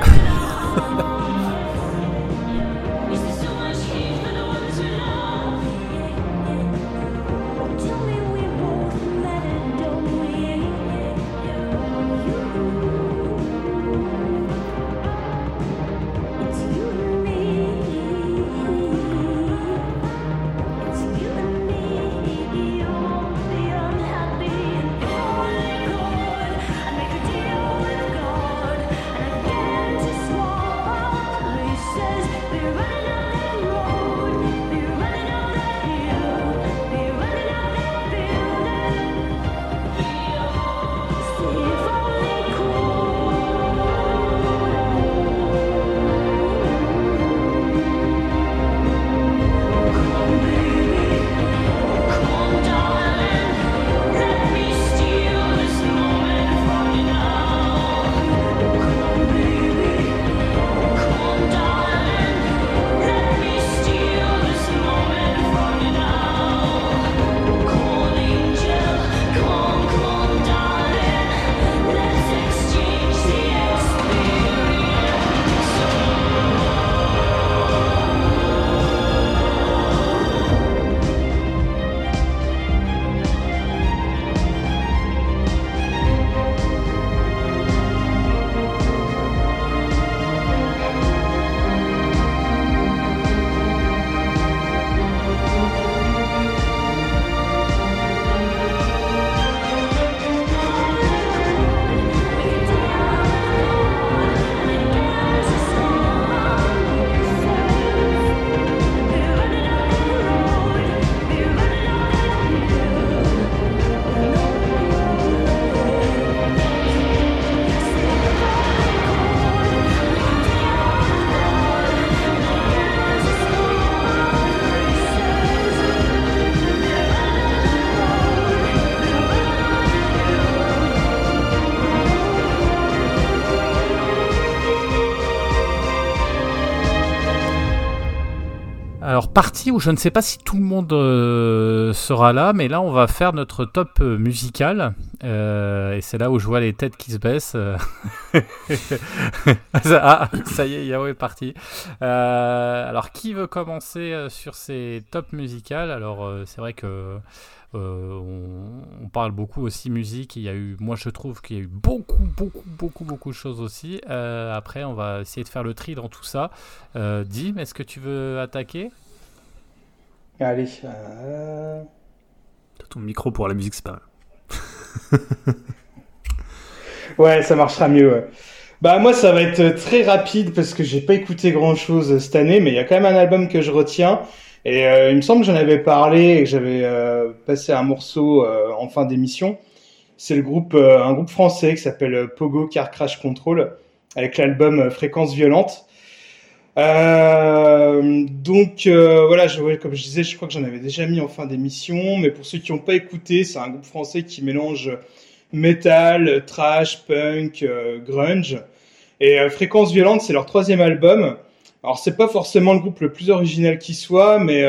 Partie où je ne sais pas si tout le monde euh, sera là, mais là on va faire notre top euh, musical. Euh, et c'est là où je vois les têtes qui se baissent. ah, ça y est, Yao est parti. alors qui veut commencer sur ces tops musicales? Alors c'est vrai que on, parle beaucoup aussi musique. Il y a eu, moi je trouve qu'il y a eu beaucoup, beaucoup, beaucoup, beaucoup de choses aussi. après, on va essayer de faire le tri dans tout ça. Dim, est-ce que tu veux attaquer? Allez. Euh... ton micro pour la musique, c'est pas ouais, ça marchera mieux. Bah moi, ça va être très rapide parce que j'ai pas écouté grand chose cette année, mais il y a quand même un album que je retiens. Et euh, il me semble que j'en avais parlé et que j'avais euh, passé un morceau euh, en fin d'émission. C'est le groupe, un groupe français qui s'appelle Pogo Car Crash Control avec l'album Fréquence Violente. Euh, donc euh, voilà, je, comme je disais, je crois que j'en avais déjà mis en fin d'émission, mais pour ceux qui n'ont pas écouté, c'est un groupe français qui mélange metal, trash, punk, euh, grunge. Et Fréquence Violente, c'est leur troisième album. Alors c'est pas forcément le groupe le plus original qui soit, mais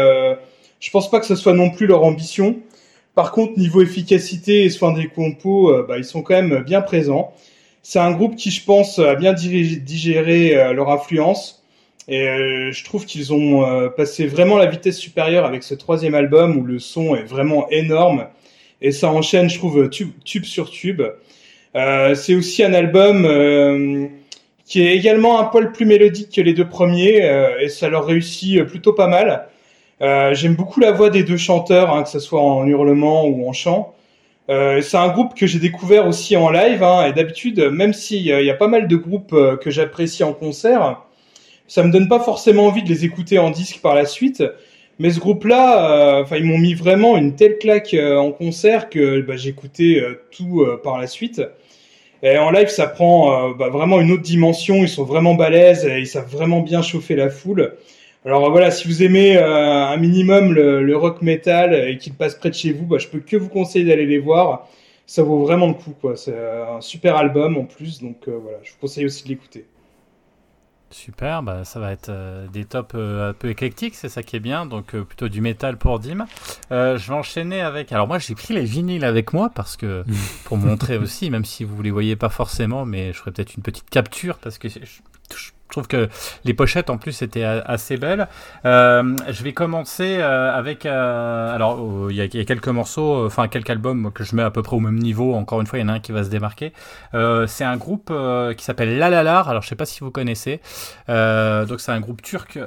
je pense pas que ce soit non plus leur ambition. Par contre, niveau efficacité et soin des compos, bah, ils sont quand même bien présents. C'est un groupe qui, je pense, a bien digéré leur influence et euh, je trouve qu'ils ont euh, passé vraiment la vitesse supérieure avec ce troisième album où le son est vraiment énorme. Et ça enchaîne, je trouve, tube, tube sur tube. Euh, c'est aussi un album euh, qui est également un poil plus mélodique que les deux premiers. et ça leur réussit plutôt pas mal. J'aime beaucoup la voix des deux chanteurs, hein, que ce soit en hurlement ou en chant. c'est un groupe que j'ai découvert aussi en live. Hein, et d'habitude, même s'il y, a pas mal de groupes que j'apprécie en concert, ça me donne pas forcément envie de les écouter en disque par la suite. Mais ce groupe-là, enfin, ils m'ont mis vraiment une telle claque en concert que bah, j'écoutais tout par la suite. Et en live, ça prend bah, vraiment une autre dimension. Ils sont vraiment balèzes et ils savent vraiment bien chauffer la foule. Alors voilà, si vous aimez euh, un minimum le, rock metal et qu'il passe près de chez vous, bah, je peux que vous conseiller d'aller les voir. Ça vaut vraiment le coup, quoi. C'est un super album en plus, donc euh, voilà, je vous conseille aussi de l'écouter. Super, bah ça va être euh, des tops un peu éclectiques, c'est ça qui est bien, donc plutôt du métal pour Dim. je vais enchaîner avec. Alors moi j'ai pris les vinyles avec moi parce que pour montrer aussi, même si vous les voyez pas forcément, mais je ferai peut-être une petite capture parce que je, je trouve que les pochettes en plus étaient assez belles. Euh, je vais commencer euh, avec. Euh, alors, oh, il y, a quelques morceaux, enfin quelques albums que je mets à peu près au même niveau. Encore une fois, il y en a un qui va se démarquer. c'est un groupe qui s'appelle Lalalar. Alors, je sais pas si vous connaissez. donc, c'est un groupe turc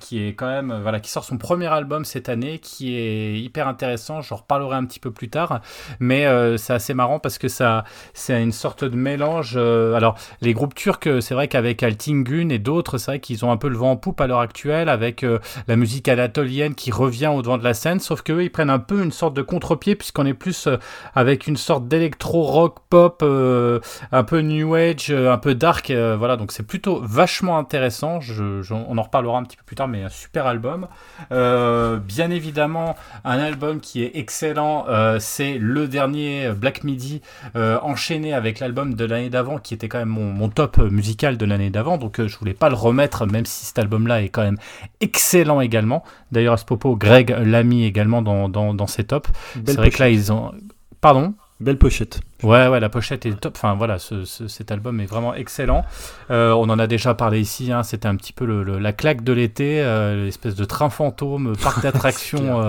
qui est quand même. Voilà, qui sort son premier album cette année, qui est hyper intéressant. J'en reparlerai un petit peu plus tard. Mais c'est assez marrant parce que ça, c'est une sorte de mélange. alors, les groupes turcs, c'est vrai qu'avec Altingu, et d'autres, c'est vrai qu'ils ont un peu le vent en poupe à l'heure actuelle avec euh, la musique anatolienne qui revient au devant de la scène, sauf qu'eux, ils prennent un peu une sorte de contre-pied puisqu'on est plus euh, avec une sorte d'électro-rock pop, euh, un peu new age, un peu dark, voilà, donc c'est plutôt vachement intéressant, on en reparlera un petit peu plus tard, mais un super album. bien évidemment, un album qui est excellent, c'est le dernier Black Midi enchaîné avec l'album de l'année d'avant qui était quand même mon, mon top musical de l'année d'avant, donc je voulais pas le remettre, même si cet album-là est quand même excellent également. D'ailleurs, à ce propos, Greg l'a mis également dans, dans, ses tops. C'est vrai que là, ils ont. Pardon? Belle pochette. Ouais, ouais, la pochette est top. Enfin, voilà, cet album est vraiment excellent. Euh, on en a déjà parlé ici. Hein, C'était un petit peu le, la claque de l'été, euh, l'espèce de train fantôme, parc d'attractions.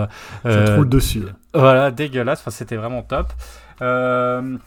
euh, Ça roule dessus. Voilà, dégueulasse. Enfin, c'était vraiment top. Euh,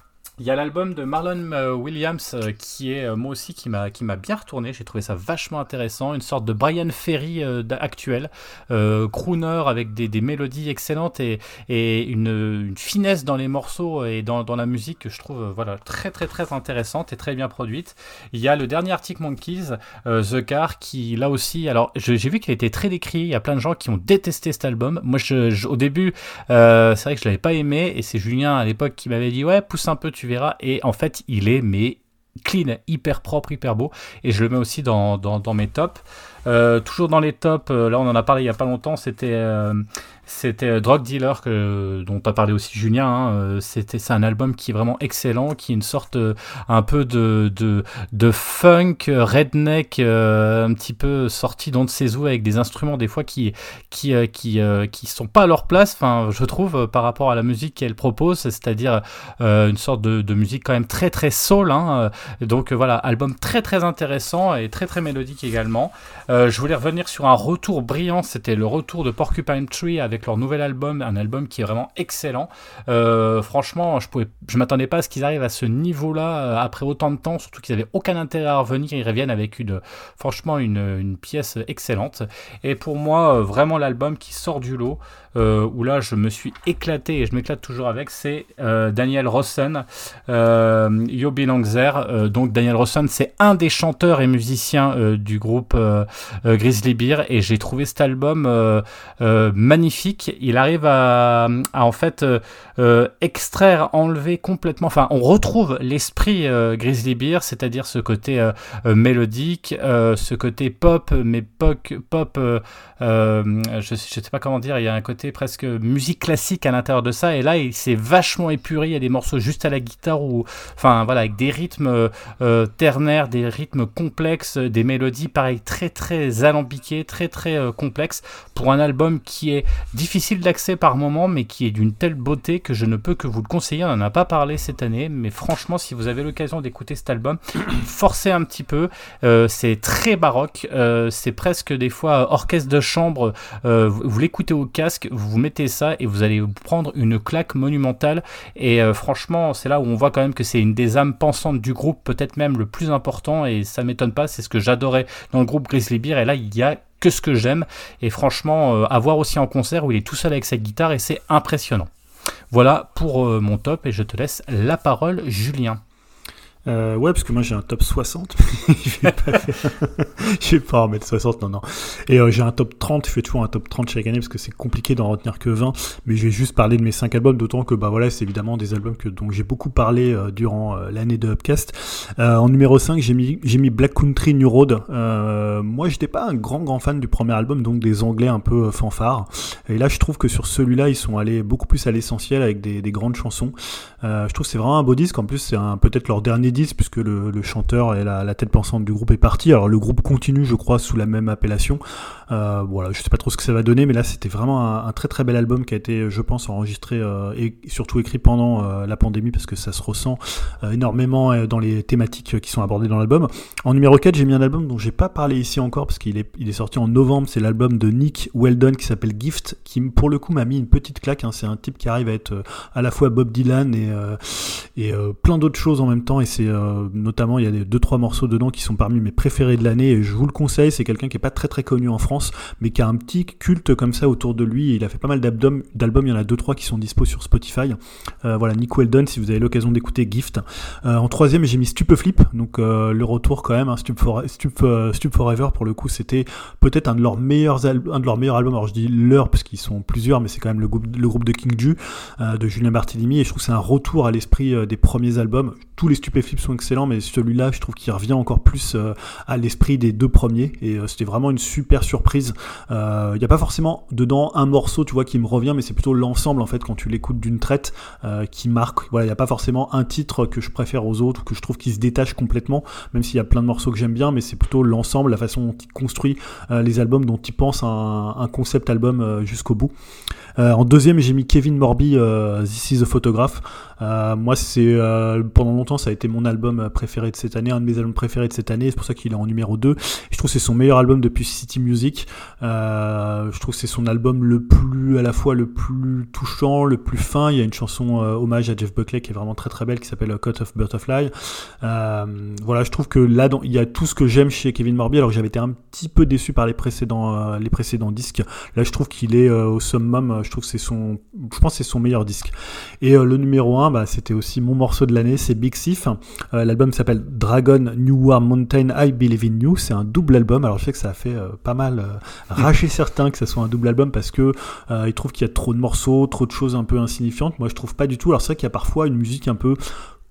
il y a l'album de Marlon euh, Williams euh, qui est euh, moi aussi qui m'a qui m'a bien retourné. J'ai trouvé ça vachement intéressant, une sorte de Brian Ferry actuel, crooner avec des, des, mélodies excellentes et, et une, finesse dans les morceaux et dans, dans la musique que je trouve voilà très très très intéressante et très bien produite. Il y a le dernier Arctic Monkeys, The Car, qui là aussi, alors j'ai vu qu'il a été très décrit. Il y a plein de gens qui ont détesté cet album. Moi, je, au début, c'est vrai que je l'avais pas aimé et c'est Julien à l'époque qui m'avait dit ouais pousse un peu, tu et en fait, il est mais clean, hyper propre, hyper beau. Et je le mets aussi dans, dans, mes tops. Euh, toujours dans les tops, euh, là on en a parlé il y a pas longtemps, c'était euh, c'était Drug Dealer que, dont a parlé aussi Julien. Hein, c'était c'est un album qui est vraiment excellent, qui est une sorte un peu de, de, de funk redneck, un petit peu sorti de ses eaux avec des instruments des fois qui qui qui qui sont pas à leur place. Enfin, je trouve par rapport à la musique qu'elle propose, c'est-à-dire une sorte de, de, musique quand même très très soul. Hein, donc voilà, album très très intéressant et très très mélodique également. Je voulais revenir sur un retour brillant. C'était le retour de Porcupine Tree avec leur nouvel album, un album qui est vraiment excellent. Euh, franchement, je je m'attendais pas à ce qu'ils arrivent à ce niveau-là euh, après autant de temps, surtout qu'ils avaient aucun intérêt à revenir. Ils reviennent avec une, franchement, une, pièce excellente. Et pour moi, euh, vraiment l'album qui sort du lot. Euh, où là je me suis éclaté et je m'éclate toujours avec, c'est euh, Daniel Rossen, euh, Yo Langzer. donc Daniel Rossen, c'est un des chanteurs et musiciens du groupe Grizzly Bear et j'ai trouvé cet album magnifique. Il arrive à, en fait extraire, enlever complètement, enfin on retrouve l'esprit Grizzly Bear, c'est-à-dire ce côté mélodique, ce côté pop, mais pop, pop je, je sais pas comment dire, il y a un côté presque musique classique à l'intérieur de ça. Et là, il s'est vachement épuré. Il y a des morceaux juste à la guitare ou, enfin voilà, avec des rythmes euh, ternaires, des rythmes complexes, des mélodies pareil très très alambiquées, très très euh, complexes pour un album qui est difficile d'accès par moment, mais qui est d'une telle beauté que je ne peux que vous le conseiller. On n'en a pas parlé cette année, mais franchement, si vous avez l'occasion d'écouter cet album, forcez un petit peu. Euh, c'est très baroque. c'est presque des fois orchestre de chambre. vous l'écoutez au casque, vous mettez ça et vous allez vous prendre une claque monumentale. Et euh, franchement, c'est là où on voit quand même que c'est une des âmes pensantes du groupe, peut-être même le plus important. Et ça m'étonne pas, c'est ce que j'adorais dans le groupe Grizzly Et là, il y a que ce que j'aime. Et franchement, euh, à voir aussi en concert où il est tout seul avec sa guitare et c'est impressionnant. Voilà pour euh, mon top et je te laisse la parole, Julien. Euh, ouais, parce que moi j'ai un top 60. je vais pas, je vais pas en mettre 60, non, non. Et euh, j'ai un top 30, je fais toujours un top 30 chaque année parce que c'est compliqué d'en retenir que 20. Mais je vais juste parler de mes 5 albums, d'autant que bah voilà, c'est évidemment des albums que, dont j'ai beaucoup parlé euh, durant l'année de Upcast. en numéro 5, j'ai mis, mis Black Country New Road. moi j'étais pas un grand grand fan du premier album, donc des anglais un peu fanfares. Et là je trouve que sur celui-là, ils sont allés beaucoup plus à l'essentiel avec des, des grandes chansons. je trouve que c'est vraiment un beau disque. En plus, c'est peut-être leur dernier puisque le, chanteur et la, tête pensante du groupe est parti. Alors le groupe continue, je crois, sous la même appellation. Euh, voilà, je sais pas trop ce que ça va donner, mais là c'était vraiment un, très très bel album qui a été, je pense, enregistré euh, et surtout écrit pendant euh, la pandémie parce que ça se ressent énormément dans les thématiques qui sont abordées dans l'album. En numéro 4, j'ai mis un album dont j'ai pas parlé ici encore parce qu'il est, sorti en novembre. C'est l'album de Nick Weldon qui s'appelle Gift, qui pour le coup m'a mis une petite claque. Hein. C'est un type qui arrive à être à la fois Bob Dylan et, et plein d'autres choses en même temps et c'est euh, notamment il y a deux trois morceaux dedans qui sont parmi mes préférés de l'année et je vous le conseille. C'est quelqu'un qui est pas très très connu en France, mais qui a un petit culte comme ça autour de lui. Il a fait pas mal d'albums. Il y en a deux trois qui sont dispo sur Spotify. Euh, voilà, Nick Weldon, si vous avez l'occasion d'écouter Gift. Euh, en troisième, j'ai mis Stupeflip, donc le retour quand même. Hein, Forever pour le coup, c'était peut-être un de leurs meilleurs un de leurs meilleurs albums. Alors je dis leur parce qu'ils sont plusieurs, mais c'est quand même le groupe, le groupe de King Ju, de Julien Barthélémy, et je trouve que c'est un retour à l'esprit des premiers albums. Tous les Sont excellents, mais celui-là, je trouve qu'il revient encore plus euh, à l'esprit des deux premiers. Et euh, c'était vraiment une super surprise. Il euh, n'y a pas forcément dedans un morceau, tu vois, qui me revient, mais c'est plutôt l'ensemble, en fait, quand tu l'écoutes d'une traite, qui marque. Voilà, il n'y a pas forcément un titre que je préfère aux autres, ou que je trouve qui se détache complètement, même s'il y a plein de morceaux que j'aime bien, mais c'est plutôt l'ensemble, la façon dont il construit les albums, dont il pense un concept album jusqu'au bout. En deuxième, j'ai mis Kevin Morby, This is a Photograph. moi, c'est pendant longtemps, ça a été mon album préféré de cette année, un de mes albums préférés de cette année, c'est pour ça qu'il est en numéro 2. je trouve que c'est son meilleur album depuis City Music. Euh, je trouve que c'est son album le plus, à la fois le plus touchant, le plus fin. Il y a une chanson euh, hommage à Jeff Buckley qui est vraiment très très belle, qui s'appelle Cut of Butterfly. Euh, voilà, je trouve que là, il y a tout ce que j'aime chez Kevin Morby, alors que j'avais été un petit peu déçu par les précédents, les précédents disques. Là, je trouve qu'il est au summum. Je trouve que c'est son, je pense c'est son meilleur disque. Et le numéro 1, bah, c'était aussi mon morceau de l'année, c'est Big Sif. L'album s'appelle Dragon New War Mountain I Believe in You. C'est un double album. Alors je sais que ça a fait euh, pas mal euh, racher certains que ce soit un double album parce que euh, ils trouvent qu'il y a trop de morceaux, trop de choses un peu insignifiantes. Moi je trouve pas du tout. Alors c'est vrai qu'il y a parfois une musique un peu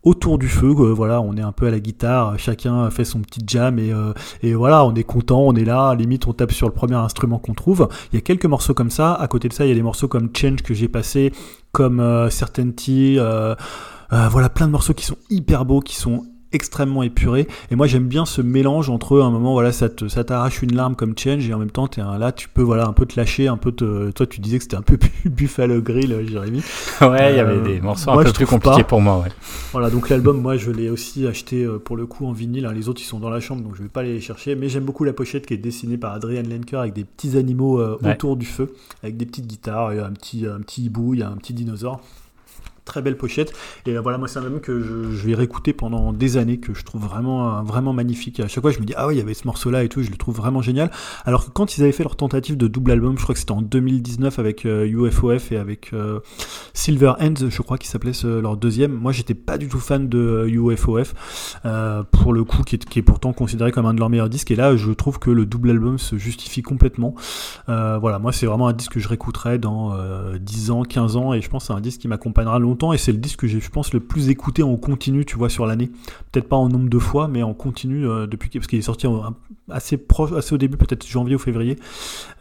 autour du feu, voilà, on est un peu à la guitare, chacun fait son petit jam et, et voilà, on est content, on est là, limite on tape sur le premier instrument qu'on trouve. Il y a quelques morceaux comme ça, à côté de ça il y a des morceaux comme Change que j'ai passé, comme Certainty, voilà, plein de morceaux qui sont hyper beaux, qui sont extrêmement épuré. Et moi j'aime bien ce mélange entre un moment voilà ça ça t'arrache une larme comme change et en même temps es un, là tu peux voilà un peu te lâcher un peu te, toi tu disais que c'était un peu Buffalo Grill euh, Jérémy. Ouais il y avait euh, des morceaux un peu plus compliqués pour moi ouais. Voilà donc l'album moi je l'ai aussi acheté euh, pour le coup en vinyle hein. les autres ils sont dans la chambre donc je vais pas les chercher. Mais j'aime beaucoup la pochette qui est dessinée par Adrian Lenker avec des petits animaux autour du feu avec des petites guitares un petit un petit hibou il y a un petit dinosaure très belle pochette. Et euh, voilà, moi, c'est un album que je, vais réécouter pendant des années, que je trouve vraiment, vraiment magnifique. À chaque fois, je me dis, ah ouais, il y avait ce morceau-là et tout, je le trouve vraiment génial. Alors que quand ils avaient fait leur tentative de double album, je crois que c'était en 2019 avec UFOF euh, et avec euh, Silver Hands, je crois qu'ils s'appelait leur deuxième. Moi, j'étais pas du tout fan de UFOF, pour le coup, qui est, qui est, pourtant considéré comme un de leurs meilleurs disques. Et là, je trouve que le double album se justifie complètement. voilà, moi, c'est vraiment un disque que je réécouterai dans 10 ans, 15 ans, et je pense que c'est un disque qui m'accompagnera longtemps et c'est le disque que j'ai, je pense, le plus écouté en continu, tu vois, sur l'année. Peut-être pas en nombre de fois, mais en continu euh, depuis parce qu'il est sorti assez proche, assez au début, peut-être janvier ou février,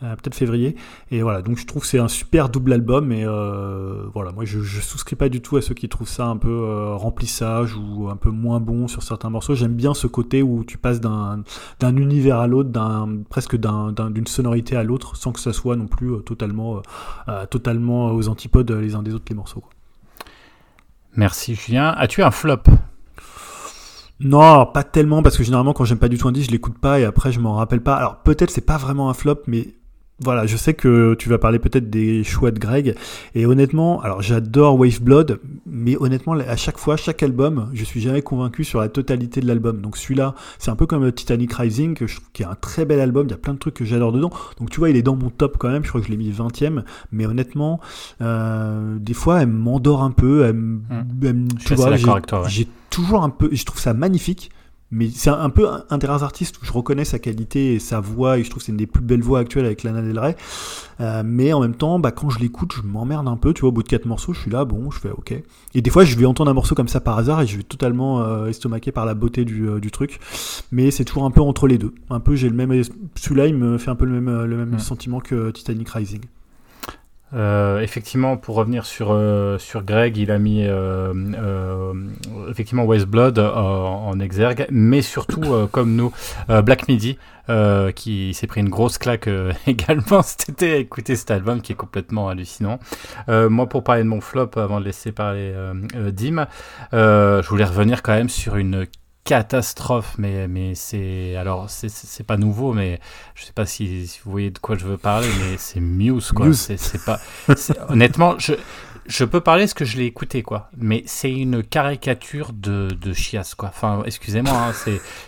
euh, peut-être février. Et voilà, donc je trouve que c'est un super double album. Et euh, voilà, moi je, souscris pas du tout à ceux qui trouvent ça un peu remplissage ou un peu moins bon sur certains morceaux. J'aime bien ce côté où tu passes d'un, d'un univers à l'autre, d'un presque d'un, d'une sonorité à l'autre, sans que ça soit non plus totalement, totalement aux antipodes les uns des autres les morceaux. Quoi. Merci Julien. As-tu un flop? Non, pas tellement parce que généralement quand j'aime pas du tout un disque, je l'écoute pas et après je m'en rappelle pas. Alors peut-être c'est pas vraiment un flop, mais voilà, je sais que tu vas parler peut-être des choix de Greg. Et honnêtement, alors j'adore Wave Blood, mais honnêtement, à chaque fois, chaque album, je suis jamais convaincu sur la totalité de l'album. Donc celui-là, c'est un peu comme Titanic Rising, que je trouve qui est un très bel album. Il y a plein de trucs que j'adore dedans. Donc tu vois, il est dans mon top quand même. Je crois que je l'ai mis 20ème. Mais honnêtement, euh, des fois, elle m'endort un peu. Elle, mmh. tu vois, j'ai toujours un peu, je trouve ça magnifique, mais c'est un peu un des rares artistes où je reconnais sa qualité et sa voix, et je trouve que c'est une des plus belles voix actuelles avec Lana Del Rey. Euh, mais en même temps, bah, quand je l'écoute, je m'emmerde un peu, tu vois, au bout de quatre morceaux, je suis là, bon, je fais ok. Et des fois, je vais entendre un morceau comme ça par hasard et je vais totalement euh, estomaquer par la beauté du, euh, du truc. Mais c'est toujours un peu entre les deux. Un peu, j'ai le même, celui-là, il me fait un peu le même, le même sentiment que Titanic Rising. Euh, effectivement, pour revenir sur, euh, sur Greg, il a mis euh, effectivement West Blood en exergue, mais surtout, comme nous, Black Midi, qui s'est pris une grosse claque également cet été à écouter cet album qui est complètement hallucinant. moi, pour parler de mon flop, avant de laisser parler Dim, je voulais revenir quand même sur une catastrophe, mais, mais c'est. Alors, c'est pas nouveau, mais je sais pas si, si, vous voyez de quoi je veux parler, mais c'est Muse, quoi. C'est pas. Honnêtement, je, je peux parler ce que je l'ai écouté, quoi. Mais c'est une caricature de, de chiasse, quoi. Enfin, excusez-moi, hein,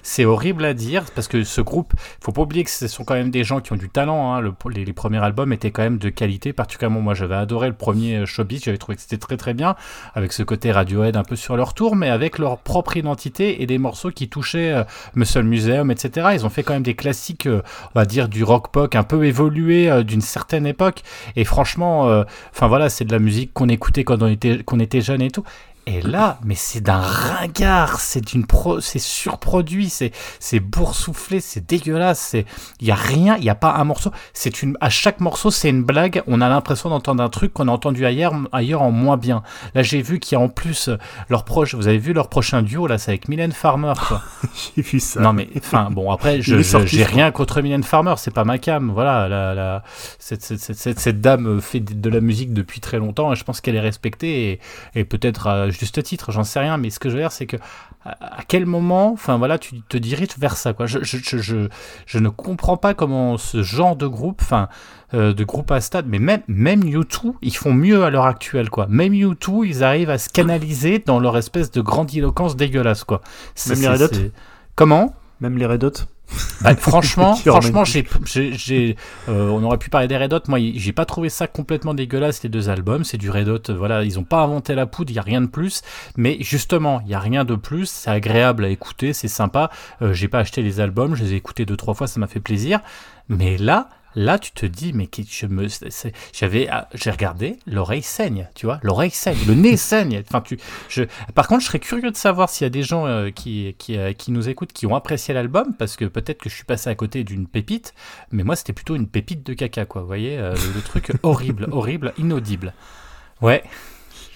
c'est, horrible à dire parce que ce groupe, faut pas oublier que ce sont quand même des gens qui ont du talent. Hein. Le, les, premiers albums étaient quand même de qualité, particulièrement moi, j'avais adoré le premier euh, Showbiz, j'avais trouvé que c'était très très bien, avec ce côté Radiohead un peu sur leur tour, mais avec leur propre identité et des morceaux qui touchaient euh, Muscle Museum, etc. Ils ont fait quand même des classiques, euh, on va dire du rock pop un peu évolué euh, d'une certaine époque. Et franchement, enfin voilà, c'est de la musique qu'on écoutait quand on était, qu'on était jeune et tout. Et là, mais c'est d'un ringard, c'est d'une pro, c'est surproduit, c'est c'est boursouflé, c'est dégueulasse, c'est il y a rien, il y a pas un morceau, c'est une à chaque morceau, c'est une blague, on a l'impression d'entendre un truc qu'on a entendu ailleurs ailleurs en moins bien. Là, j'ai vu qu'il y a en plus euh, leur proche, vous avez vu leur prochain duo là, c'est avec Mylène Farmer quoi. j'ai vu ça. Non mais enfin bon, après je j'ai rien contre Mylène Farmer, c'est pas ma cam, voilà, la, la cette, cette, cette, cette, dame fait de la musique depuis très longtemps et je pense qu'elle est respectée et, et peut-être euh, juste titre, j'en sais rien, mais ce que je veux dire, c'est que à quel moment, enfin voilà, tu te diriges vers ça, quoi. Je, je, je, je, ne comprends pas comment ce genre de groupe, enfin, euh, de groupe à stade, mais même, même U2, ils font mieux à l'heure actuelle, quoi. Même U2, ils arrivent à se canaliser dans leur espèce de grandiloquence dégueulasse, quoi. Même les Red Hot Comment? Même les Red Hot bah, franchement, franchement, j'ai, j'ai, euh, on aurait pu parler des Red Hot. Moi, j'ai pas trouvé ça complètement dégueulasse les deux albums. C'est du Red Hot. Voilà, ils ont pas inventé la poudre. Il y a rien de plus. Mais justement, il y a rien de plus. C'est agréable à écouter. C'est sympa. Euh, j'ai pas acheté les albums. Je les ai écoutés deux trois fois. Ça m'a fait plaisir. Mais là, Là, tu te dis, mais je me, j'avais, ah, j'ai regardé, l'oreille saigne, tu vois, l'oreille saigne, le nez saigne. Enfin, tu, je, par contre, je serais curieux de savoir s'il y a des gens euh, qui, qui, euh, qui, nous écoutent, qui ont apprécié l'album, parce que peut-être que je suis passé à côté d'une pépite, mais moi, c'était plutôt une pépite de caca, quoi. Voyez, euh, le, truc horrible, horrible, inaudible. Ouais.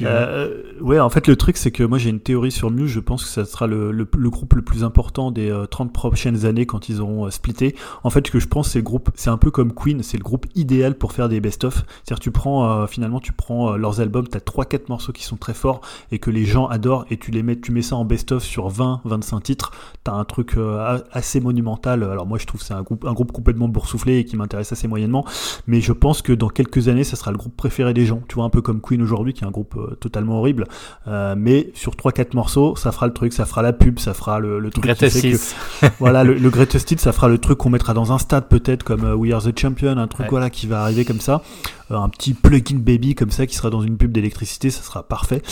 Euh, ouais, en fait, le truc, c'est que moi j'ai une théorie sur Muse. Je pense que ça sera le, le, groupe le plus important des 30 euh, prochaines années quand ils auront euh, splitté. En fait, ce que je pense, c'est le groupe, c'est un peu comme Queen, c'est le groupe idéal pour faire des best-of. C'est-à-dire, tu prends euh, finalement, tu prends leurs albums, t'as 3-4 morceaux qui sont très forts et que les gens adorent et tu les mets, tu mets ça en best-of sur 20-25 titres. T'as un truc assez monumental. Alors, moi, je trouve que c'est un groupe, un groupe complètement boursouflé et qui m'intéresse assez moyennement. Mais je pense que dans quelques années, ça sera le groupe préféré des gens. Tu vois, un peu comme Queen aujourd'hui, qui est un groupe euh, totalement horrible. Euh, mais sur 3-4 morceaux, ça fera le truc, ça fera la pub, ça fera le, le truc. voilà, le, le Greatest Hits, ça fera le truc qu'on mettra dans un stade peut-être comme euh, We Are the Champion, un truc voilà qui va arriver comme ça. un petit plug-in baby comme ça qui sera dans une pub d'électricité, ça sera parfait.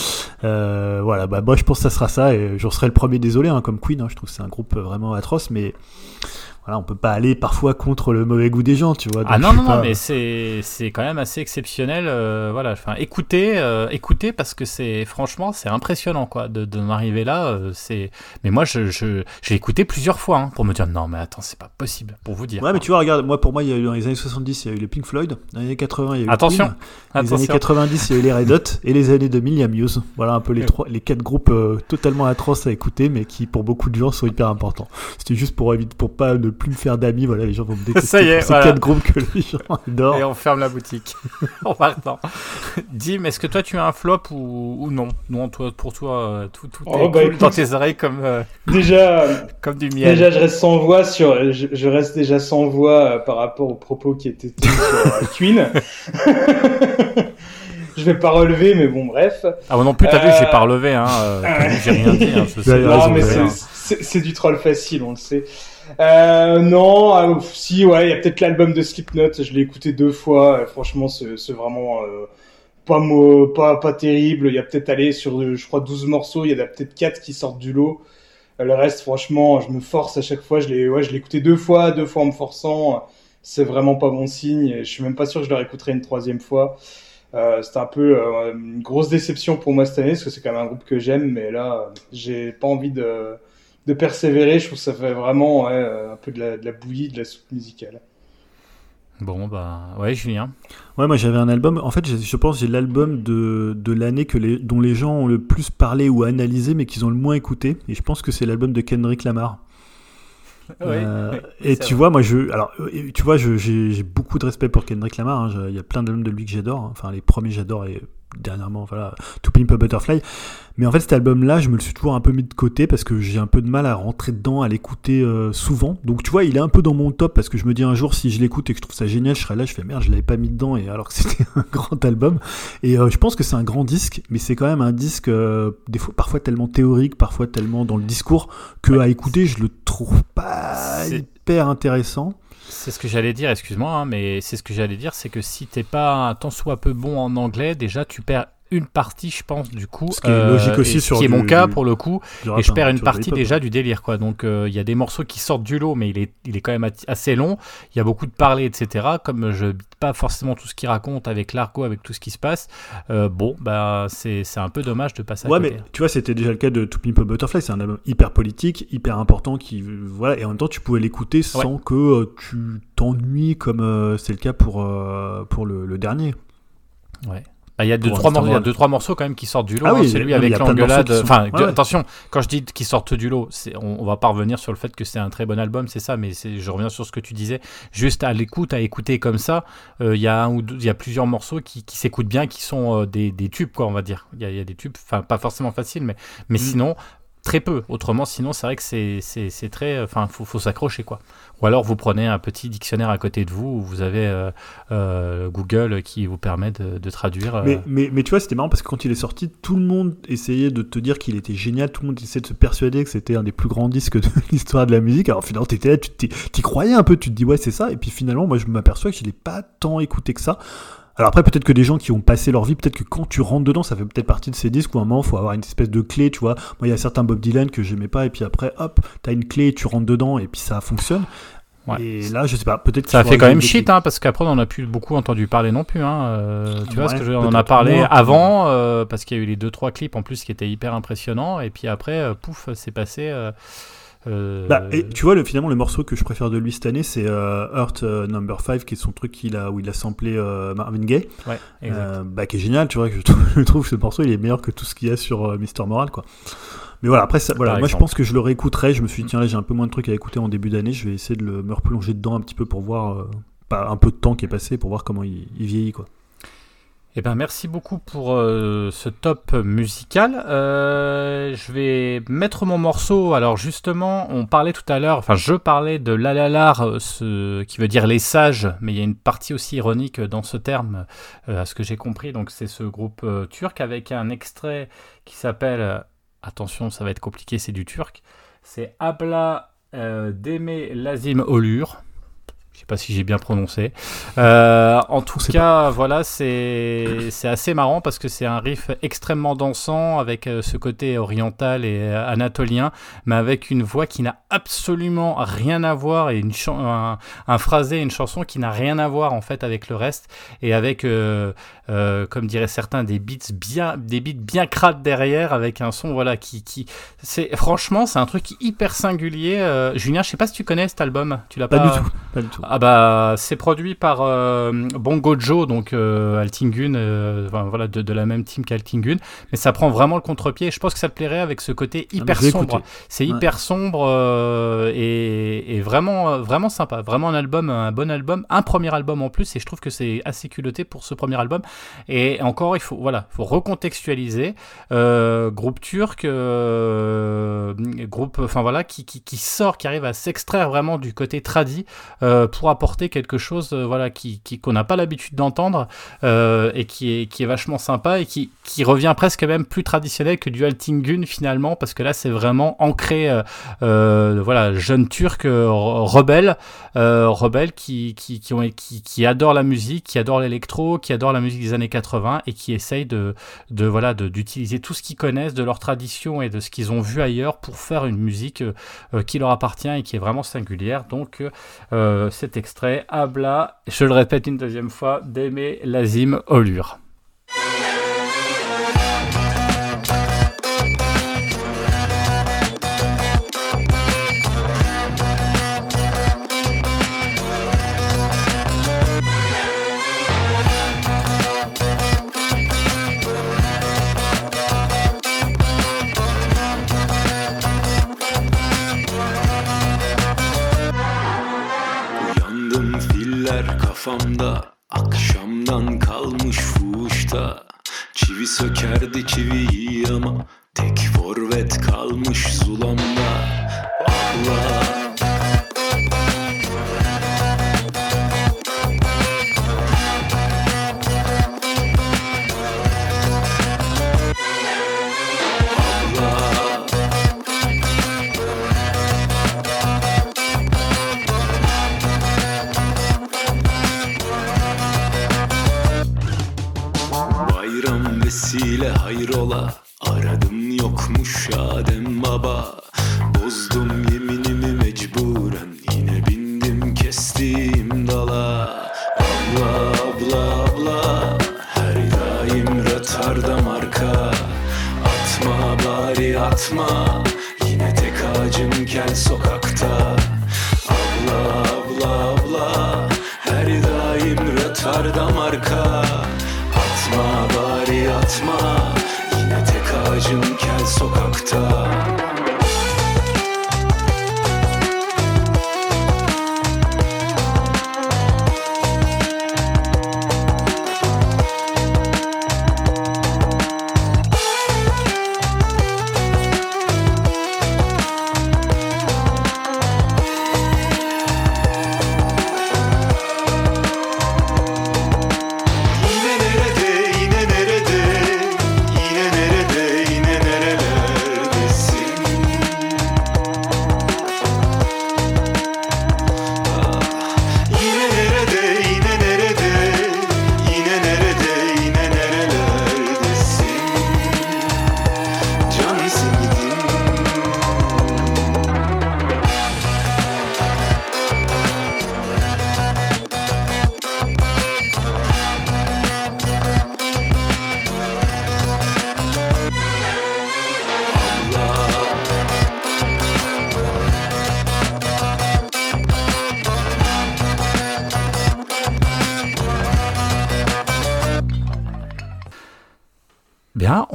voilà, bah moi je pense que ça sera ça et j'en serai le premier désolé, hein, comme Queen, hein, je trouve que c'est un groupe vraiment atroce, mais voilà, on peut pas aller parfois contre le mauvais goût des gens, tu vois. ah non, non, non, mais c'est, quand même assez exceptionnel. Euh, voilà, enfin, écoutez, euh, écoutez parce que c'est franchement, c'est impressionnant, quoi, de, de m'arriver là. Euh, c'est, mais moi, je, je, j'ai écouté plusieurs fois hein, pour me dire non, mais attends, c'est pas possible, pour vous dire. Ouais, mais tu vois, regarde, moi, pour moi, il y a eu dans les années 70, il y a eu les Pink Floyd, dans les années 80, il y a eu attention, Queen, attention. les années 90, il y a eu les Red Hot, et les années 2000, il y a Muse. Voilà un peu les trois, les quatre groupes totalement atroces à écouter, mais qui pour beaucoup de gens sont hyper importants. C'était juste pour éviter, pour pas ne plus me faire d'amis voilà, les gens vont me détester. Ça y est, c'est quatre groupes que les gens adorent. Et on ferme la boutique en partant. Dim, est-ce que toi tu as un flop ou, ou non? Non, toi, pour toi, euh, tout, tout oh, est bah, cool dans tes oreilles comme, euh, déjà, comme du miel. Déjà, je reste sans voix sur, je, je reste déjà sans voix euh, par rapport aux propos qui étaient tenus sur Queen. je vais pas relever, mais bon, bref. Ah, bon, non plus, t'as vu, j'ai pas relevé, hein. j'ai rien dit. Hein, non, mais c'est du troll facile, on le sait. Euh, non, euh, si, ouais, il y a peut-être l'album de Slipknot, je l'ai écouté deux fois, franchement, c'est vraiment... Euh, pas, pas, pas terrible. Il y a peut-être allé sur, je crois, 12 morceaux, il y en a peut-être 4 qui sortent du lot. Le reste, franchement, je me force à chaque fois. Je l'ai ouais, écouté deux fois, deux fois en me forçant. C'est vraiment pas bon signe. Je suis même pas sûr que je le réécouterai une troisième fois. Euh, c'était un peu euh, une grosse déception pour moi cette année parce que c'est quand même un groupe que j'aime, mais là, j'ai pas envie de, de, persévérer. Je trouve que ça fait vraiment ouais, un peu de la, de la bouillie, de la soupe musicale. Bon, bah ouais, Julien. Ouais, moi j'avais un album. En fait, je pense que j'ai l'album de, de l'année que les, dont les gens ont le plus parlé ou analysé, mais qu'ils ont le moins écouté. Et je pense que c'est l'album de Kendrick Lamar. Euh, et tu vois, moi, je, alors, euh, tu vois, j'ai beaucoup de respect pour Kendrick Lamar. Hein. Il y a plein d'albums de lui que j'adore. Hein. Enfin, les premiers j'adore et dernièrement, voilà, To Pimp a Butterfly. Mais en fait, cet album-là, je me le suis toujours un peu mis de côté parce que j'ai un peu de mal à rentrer dedans, à l'écouter euh, souvent. Donc, tu vois, il est un peu dans mon top parce que je me dis un jour, si je l'écoute et que je trouve ça génial, je serai là, je fais merde, je l'avais pas mis dedans, et alors que c'était un grand album. Et euh, je pense que c'est un grand disque, mais c'est quand même un disque, euh, des fois, parfois tellement théorique, parfois tellement dans le discours, que à écouter, je le trouve pas hyper intéressant. C'est ce que j'allais dire, excuse-moi, hein, mais c'est ce que j'allais dire, c'est que si t'es pas tant soit peu bon en anglais, déjà tu perds une partie, je pense, du coup. Ce qui est logique aussi sur. qui est mon cas pour le coup. Et je perds une partie déjà du délire, quoi. Donc euh, il y a des morceaux qui sortent du lot, mais il est, il est quand même assez long. Il y a beaucoup de parler, etc. Comme je pas forcément tout ce qu'il raconte avec l'argot, avec tout ce qui se passe. Euh, bon, bah c'est un peu dommage de passer à ouais, mais tu vois, c'était déjà le cas de To Pimp a Butterfly. C'est un album hyper politique, hyper important, qui voilà, et en même temps, tu pouvais l'écouter sans que euh, tu t'ennuies comme c'est le cas pour pour le, le dernier. Ouais. Bah, il y a deux trois, morceaux, deux, trois morceaux quand même qui sortent du lot. Ah hein, c'est lui avec l'engueulade. Enfin, attention, quand je dis qu'ils sortent du lot, on, on va pas revenir sur le fait que c'est un très bon album, c'est ça, mais je reviens sur ce que tu disais. Juste à l'écoute, à écouter comme ça, euh, il y a un ou il y a plusieurs morceaux qui, qui s'écoutent bien, qui sont euh, des, des, tubes, quoi, on va dire. Il y, y, a des tubes, enfin, pas forcément faciles, mais, mais mm. sinon, très peu. Autrement, sinon, c'est vrai que c'est très. Enfin, faut, faut s'accrocher, quoi. Ou alors, vous prenez un petit dictionnaire à côté de vous où vous avez euh, euh, Google qui vous permet de, traduire. Euh. Mais, mais, mais, tu vois, c'était marrant parce que quand il est sorti, tout le monde essayait de te dire qu'il était génial. Tout le monde essayait de se persuader que c'était un des plus grands disques de l'histoire de la musique. Alors, finalement, étais là, tu t'y croyais un peu. Tu te dis, ouais, c'est ça. Et puis, finalement, moi, je m'aperçois que je l'ai pas tant écouté que ça. Alors après, peut-être que des gens qui ont passé leur vie, peut-être que quand tu rentres dedans, ça fait peut-être partie de ces disques où à un moment, il faut avoir une espèce de clé, tu vois. Moi, il y a certains Bob Dylan que j'aimais pas, et puis après, hop, t'as une clé, tu rentres dedans, et puis ça fonctionne. Et là, je sais pas, peut-être ça a fait quand même shit, hein, parce qu'après, on n'a plus beaucoup entendu parler non plus. Hein, euh, tu vois ce que je On en a parlé avant, euh, parce qu'il y a eu les deux trois clips en plus qui étaient hyper impressionnants, et puis après, euh, pouf, c'est passé. Euh, bah, et tu vois, le, finalement, le morceau que je préfère de lui cette année, c'est euh, Earth euh, Number 5, qui est son truc a, où il a samplé Marvin Gaye. Ouais, bah, qui est génial, tu vois. Que je, trouve, que ce morceau, il est meilleur que tout ce qu'il y a sur Mister Moral, quoi. Mais voilà, après, ça, voilà, moi je pense que je le réécouterai. Je me suis dit, tiens, là j'ai un peu moins de trucs à écouter en début d'année. Je vais essayer de le, me replonger dedans un petit peu pour voir, pas un peu de temps qui est passé, pour voir comment il, il vieillit, quoi. Eh ben, merci beaucoup pour euh, ce top musical. Euh, je vais mettre mon morceau. Alors justement, on parlait tout à l'heure, enfin je parlais de l'alalar, euh, ce qui veut dire les sages, mais il y a une partie aussi ironique dans ce terme, à ce que j'ai compris. Donc c'est ce groupe turc avec un extrait qui s'appelle, attention, ça va être compliqué, c'est du turc. C'est Abla Deme Lazim Olur. Je sais pas si j'ai bien prononcé. Euh, en tout cas, voilà, c'est assez marrant parce que c'est un riff extrêmement dansant avec euh, ce côté oriental et euh, anatolien, mais avec une voix qui n'a absolument rien à voir et une un, un, phrasé, une chanson qui n'a rien à voir en fait avec le reste et avec, comme diraient certains, des beats bien, des beats bien crades derrière avec un son voilà qui, qui c'est franchement c'est un truc hyper singulier. Julien, je sais pas si tu connais cet album, tu l'as pas, pas du tout, pas du tout. Ah bah c'est produit par euh, Bongo Joe, donc euh, Altingun, euh, voilà de, la même team qu'Altingun, mais ça prend vraiment le contre-pied. Je pense que ça te plairait avec ce côté ah, hyper sombre. C'est hyper sombre et, vraiment vraiment sympa, vraiment un album, un bon album, un premier album en plus, et je trouve que c'est assez culotté pour ce premier album. Et encore il faut voilà, faut recontextualiser. groupe turc, groupe, enfin voilà, qui, qui, sort, qui arrive à s'extraire vraiment du côté tradi pour apporter quelque chose euh, voilà, qui, qu'on n'a pas l'habitude d'entendre euh, et qui est, qui est vachement sympa et qui, qui revient presque même plus traditionnel que du Altingun finalement parce que là c'est vraiment ancré euh, voilà jeune turc rebelle rebelle qui qui, qui adore la musique qui adore l'électro qui adore la musique des années 80 et qui essayent de, de voilà d'utiliser tout ce qu'ils connaissent de leur tradition et de ce qu'ils ont vu ailleurs pour faire une musique qui leur appartient et qui est vraiment singulière. Donc cet extrait Habla, je le répète une deuxième fois, d'Aimé Lazim Olur. Kafamda Akşamdan kalmış fuhuşta. Çivi sökerdi çiviyi ama Tek forvet kalmış zulamda. Abla hayrola Aradım yokmuş Adem baba. Bozdum yeminimi mecburen. Yine bindim kestiğim dala. Abla abla abla. Her daim rötarda marka. Atma bari atma. Yine tek ağacım kel sokakta. Abla abla abla. Her daim rötarda marka. Atma bari atma Plajım kel sokakta.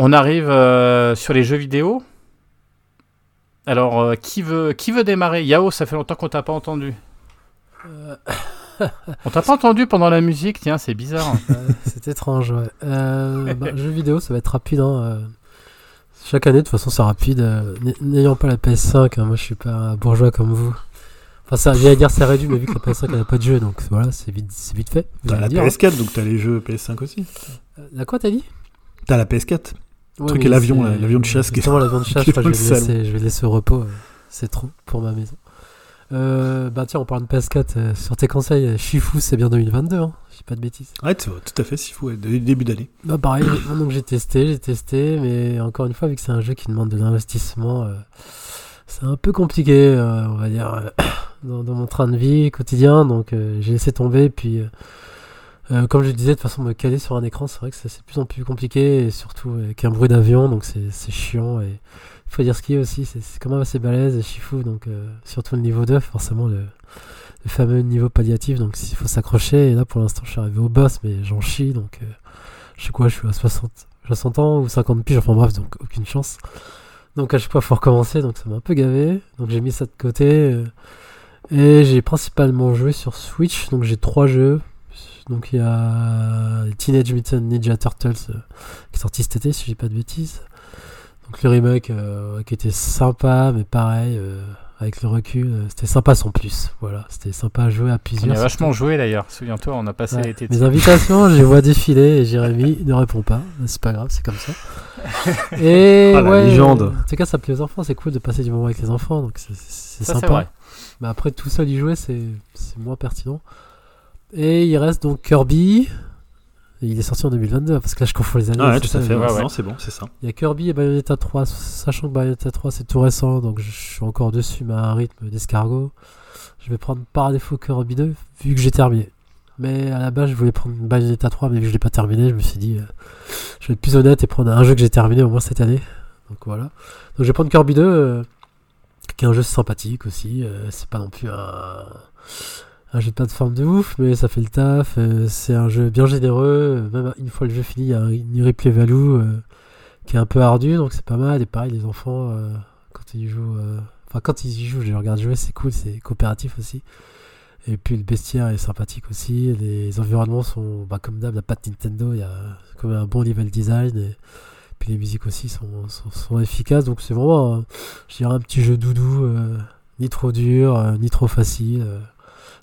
On arrive euh, sur les jeux vidéo. Alors, euh, qui, veut, qui veut démarrer? Yao, ça fait longtemps qu'on t'a pas entendu. Euh. On t'a pas entendu pendant la musique, tiens, c'est bizarre. c'est étrange, ouais. Bah, jeux vidéo, ça va être rapide. Hein, chaque année, de toute façon, c'est rapide. N'ayant pas la PS5, hein, moi je suis pas un bourgeois comme vous. Enfin, ça, j'allais dire c'est réduit, mais vu que la PS5 n'a pas de jeu, donc voilà, c'est vite, vite fait. T'as la PS4, hein. donc t'as les jeux PS5 aussi. La quoi, t'as dit? T'as la PS4 le truc est l'avion, l'avion de chasse. Qui l'avion de chasse, je, vais laisser, je vais laisser au repos. Euh, c'est trop pour ma maison. Euh, bah tiens, on parle de PS4. Euh, sur tes conseils, Shifu, c'est bien 2022, hein, je pas de bêtises. Ouais, tout à fait, Shifu, début d'année. Bah pareil, donc j'ai testé, j'ai testé, mais encore une fois, vu que c'est un jeu qui demande de l'investissement, c'est un peu compliqué, on va dire, dans, dans, mon train de vie quotidien. Donc j'ai laissé tomber, puis euh, comme je disais, de façon, me caler sur un écran, c'est vrai que c'est de plus en plus compliqué, et surtout avec un bruit d'avion, donc c'est chiant. Et il faut dire ce qui est aussi, c'est quand même assez balèze et chifou, donc euh, surtout le niveau 2, forcément le, fameux niveau palliatif, donc il faut s'accrocher. Et là, pour l'instant, je suis arrivé au boss, mais j'en chie, donc euh, je sais quoi, je suis à 60, 60 ans ou 50 piges, enfin bref, donc aucune chance. Donc à chaque fois, il faut recommencer, donc ça m'a un peu gavé. Donc j'ai mis ça de côté. et j'ai principalement joué sur Switch, donc j'ai trois jeux. Donc il y a Teenage Mutant Ninja Turtles euh, qui est sorti cet été, si je dis pas de bêtises. Donc le remake euh, qui était sympa, mais pareil, euh, avec le recul, c'était sympa sans plus. Voilà, c'était sympa à jouer à plusieurs. On a vachement joué d'ailleurs, souviens-toi, on a passé l'été. Mes invitations, je les vois défiler et Jérémy ne répond pas. C'est pas grave, c'est comme ça. Et ah, ouais, légende. En tout cas, ça plaît aux enfants, c'est cool de passer du moment avec les enfants, donc c'est sympa. Mais après, tout seul y jouer, c'est moins pertinent. Et il reste donc Kirby, il est sorti en 2022, parce que là je confonds les années. Ah ouais, tout à fait. ouais, ouais. C'est bon, c'est ça. Il y a Kirby et Bayonetta 3, sachant que Bayonetta 3 c'est tout récent, donc je suis encore dessus, mais à un rythme d'escargot. Je vais prendre par défaut Kirby 2, vu que j'ai terminé. Mais à la base, je voulais prendre Bayonetta 3, mais vu que je l'ai pas terminé, je me suis dit, euh, je vais être plus honnête et prendre un jeu que j'ai terminé au moins cette année. Donc voilà. Donc je vais prendre Kirby 2, euh, qui est un jeu sympathique aussi. euh, c'est pas non plus un, un jeu de plateforme de ouf, mais ça fait le taf. euh, c'est un jeu bien généreux. euh, Même une fois le jeu fini, il y a une replay value euh, qui est un peu ardu, donc c'est pas mal. Et pareil, les enfants, quand ils jouent, enfin quand ils y jouent, je les regarde jouer, c'est cool, c'est coopératif aussi. Et puis le bestiaire est sympathique aussi. Les environnements sont, bah, comme d'hab, la patte Nintendo, il y a comme un bon level design. Et puis les musiques aussi sont, sont, sont efficaces. Donc c'est vraiment, je dirais, un petit jeu doudou, ni trop dur, ni trop facile.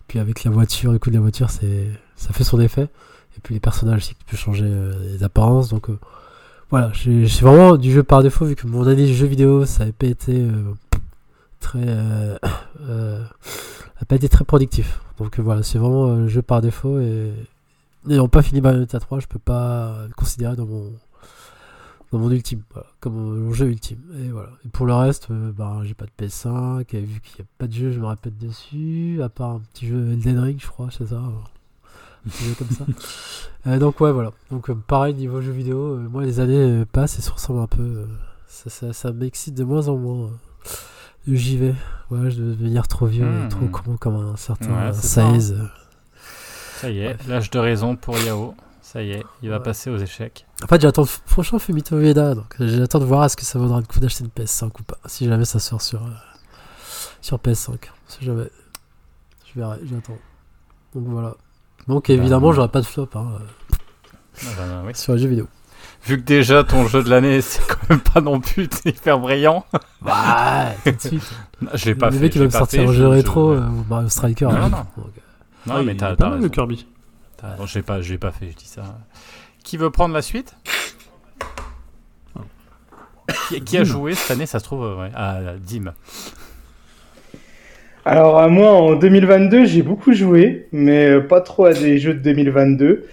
Puis avec la voiture, le coup de la voiture, c'est, ça fait son effet. Et puis les personnages aussi, tu peux changer euh, les apparences. Donc euh, voilà, j'ai vraiment du jeu par défaut, vu que mon année jeu vidéo, ça n'a pas été euh, très. a pas été très productif. Donc voilà, c'est vraiment jeu par défaut. Et n'ayant pas fini Bayonetta 3, je peux pas le considérer dans mon. Dans mon ultime, voilà, comme mon jeu ultime. Et voilà. Et pour le reste, euh, bah, j'ai pas de PS5, et vu qu'il n'y a pas de jeu, je me répète dessus, à part un petit jeu Elden Ring, je crois, c'est ça. Un petit jeu comme ça. Euh, donc ouais voilà. Donc euh, pareil niveau jeux vidéo, euh, moi les années euh, passent et se ressemblent un peu. euh, ça ça, ça m'excite de moins en moins. euh. J'y vais. Ouais, je vais devenir trop vieux Hmm. trop con comme un certain Ouais, c'est ça, 16. euh. Ça y est, l'âge de raison pour Yao. Ça y est, il va Ouais. passer aux échecs. En fait, j'attends le f- prochain Fumito Ueda, donc euh, j'attends de voir est-ce que ça vaudra le coup d'acheter une PS5 ou pas. Si jamais ça sort sur, euh, sur PS5. Si jamais. Je verrai, j'attends. Donc voilà. Donc évidemment, Bah, j'aurai pas de flop hein, euh, Ah bah, oui. sur les jeux vidéo. Vu que déjà ton jeu de l'année, c'est quand même pas non plus hyper brillant. Ouais, tout de suite. Je l'ai pas le fait. mec qui je va me sortir fait, un je- jeu je- rétro, ouais. euh, ou Mario Striker. Non, hein. non. Donc, Non, mais il t'as t'as pas mal le raison. Kirby. Non, je l'ai pas, je l'ai pas fait, je dis ça. Qui veut prendre la suite qui, qui a joué cette année, ça se trouve, ouais, à Dim Alors euh, moi en 2022 j'ai beaucoup joué, mais euh, pas trop à des jeux de 2022.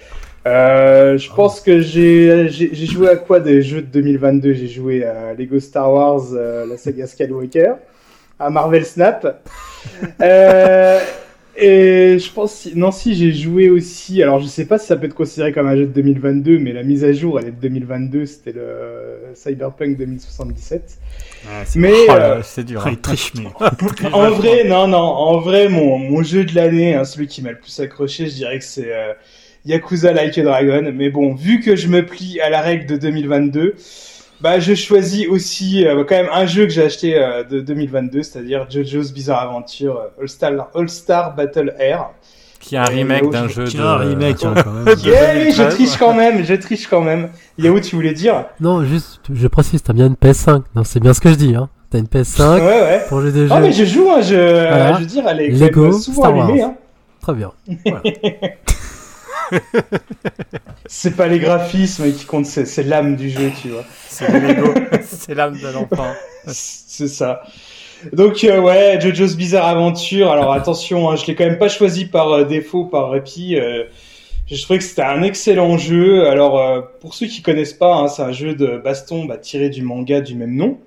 Euh, je pense que j'ai joué à quoi des jeux de 2022 J'ai joué à Lego Star Wars, euh, la saga Skywalker, à Marvel Snap. Euh, et je pense si, non si j'ai joué aussi. Alors je sais pas si ça peut être considéré comme un jeu de 2022, mais la mise à jour elle est de 2022. C'était le Cyberpunk 2077. Mais Oh euh, c'est dur. Ah, hein. il triche, mais. en vrai, non, non, en vrai, mon, mon jeu de l'année, hein, celui qui m'a le plus accroché, je dirais que c'est euh, Yakuza Like a Dragon. Mais bon, vu que je me plie à la règle de 2022, bah, je choisis aussi euh, quand même un jeu que j'ai acheté euh, de 2022, c'est-à-dire JoJo's Bizarre Adventure euh, All Star, All Star Battle Air. Qui est un remake d'un je- jeu Qui de. un remake, hein, quand même. Yeah, oui, je 2013. triche quand même, je triche quand même. Yao, tu voulais dire? Non, juste, je précise, t'as bien une PS5. Non, c'est bien ce que je dis. Hein. T'as une Ouais, PS5 ouais. pour jouer des jeux. Ah, mais je joue, hein, je, Voilà. je veux dire, elle est quand Lego, même souvent Star Wars. allumée. Hein. Très bien. C'est pas les graphismes qui comptent, c'est l'âme du jeu, tu vois. C'est Lego. c'est l'âme de l'enfant. C'est ça. Donc euh, ouais, JoJo's Bizarre Adventure. Alors attention, hein, je l'ai quand même pas choisi par euh, défaut, par répit. euh, je trouvais que c'était un excellent jeu. Alors pour ceux qui connaissent pas, hein, c'est un jeu de baston bah, tiré du manga du même nom.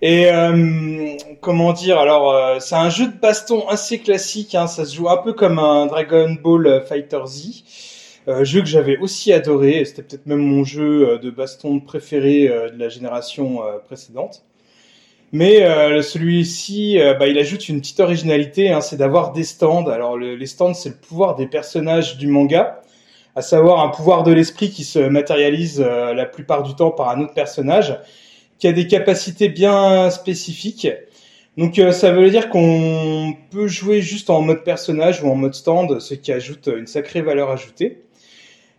Et euh, comment dire Alors euh, c'est un jeu de baston assez classique. Hein, ça se joue un peu comme un Dragon Ball Fighter Z. Euh, jeu que j'avais aussi adoré. C'était peut-être même mon jeu euh, de baston préféré euh, de la génération euh, précédente. Mais euh, celui-ci, euh, bah, il ajoute une petite originalité, hein, c'est d'avoir des stands. Alors le- les stands, c'est le pouvoir des personnages du manga, à savoir un pouvoir de l'esprit qui se matérialise euh, la plupart du temps par un autre personnage, qui a des capacités bien spécifiques. Donc euh, ça veut dire qu'on peut jouer juste en mode personnage ou en mode stand, ce qui ajoute une sacrée valeur ajoutée.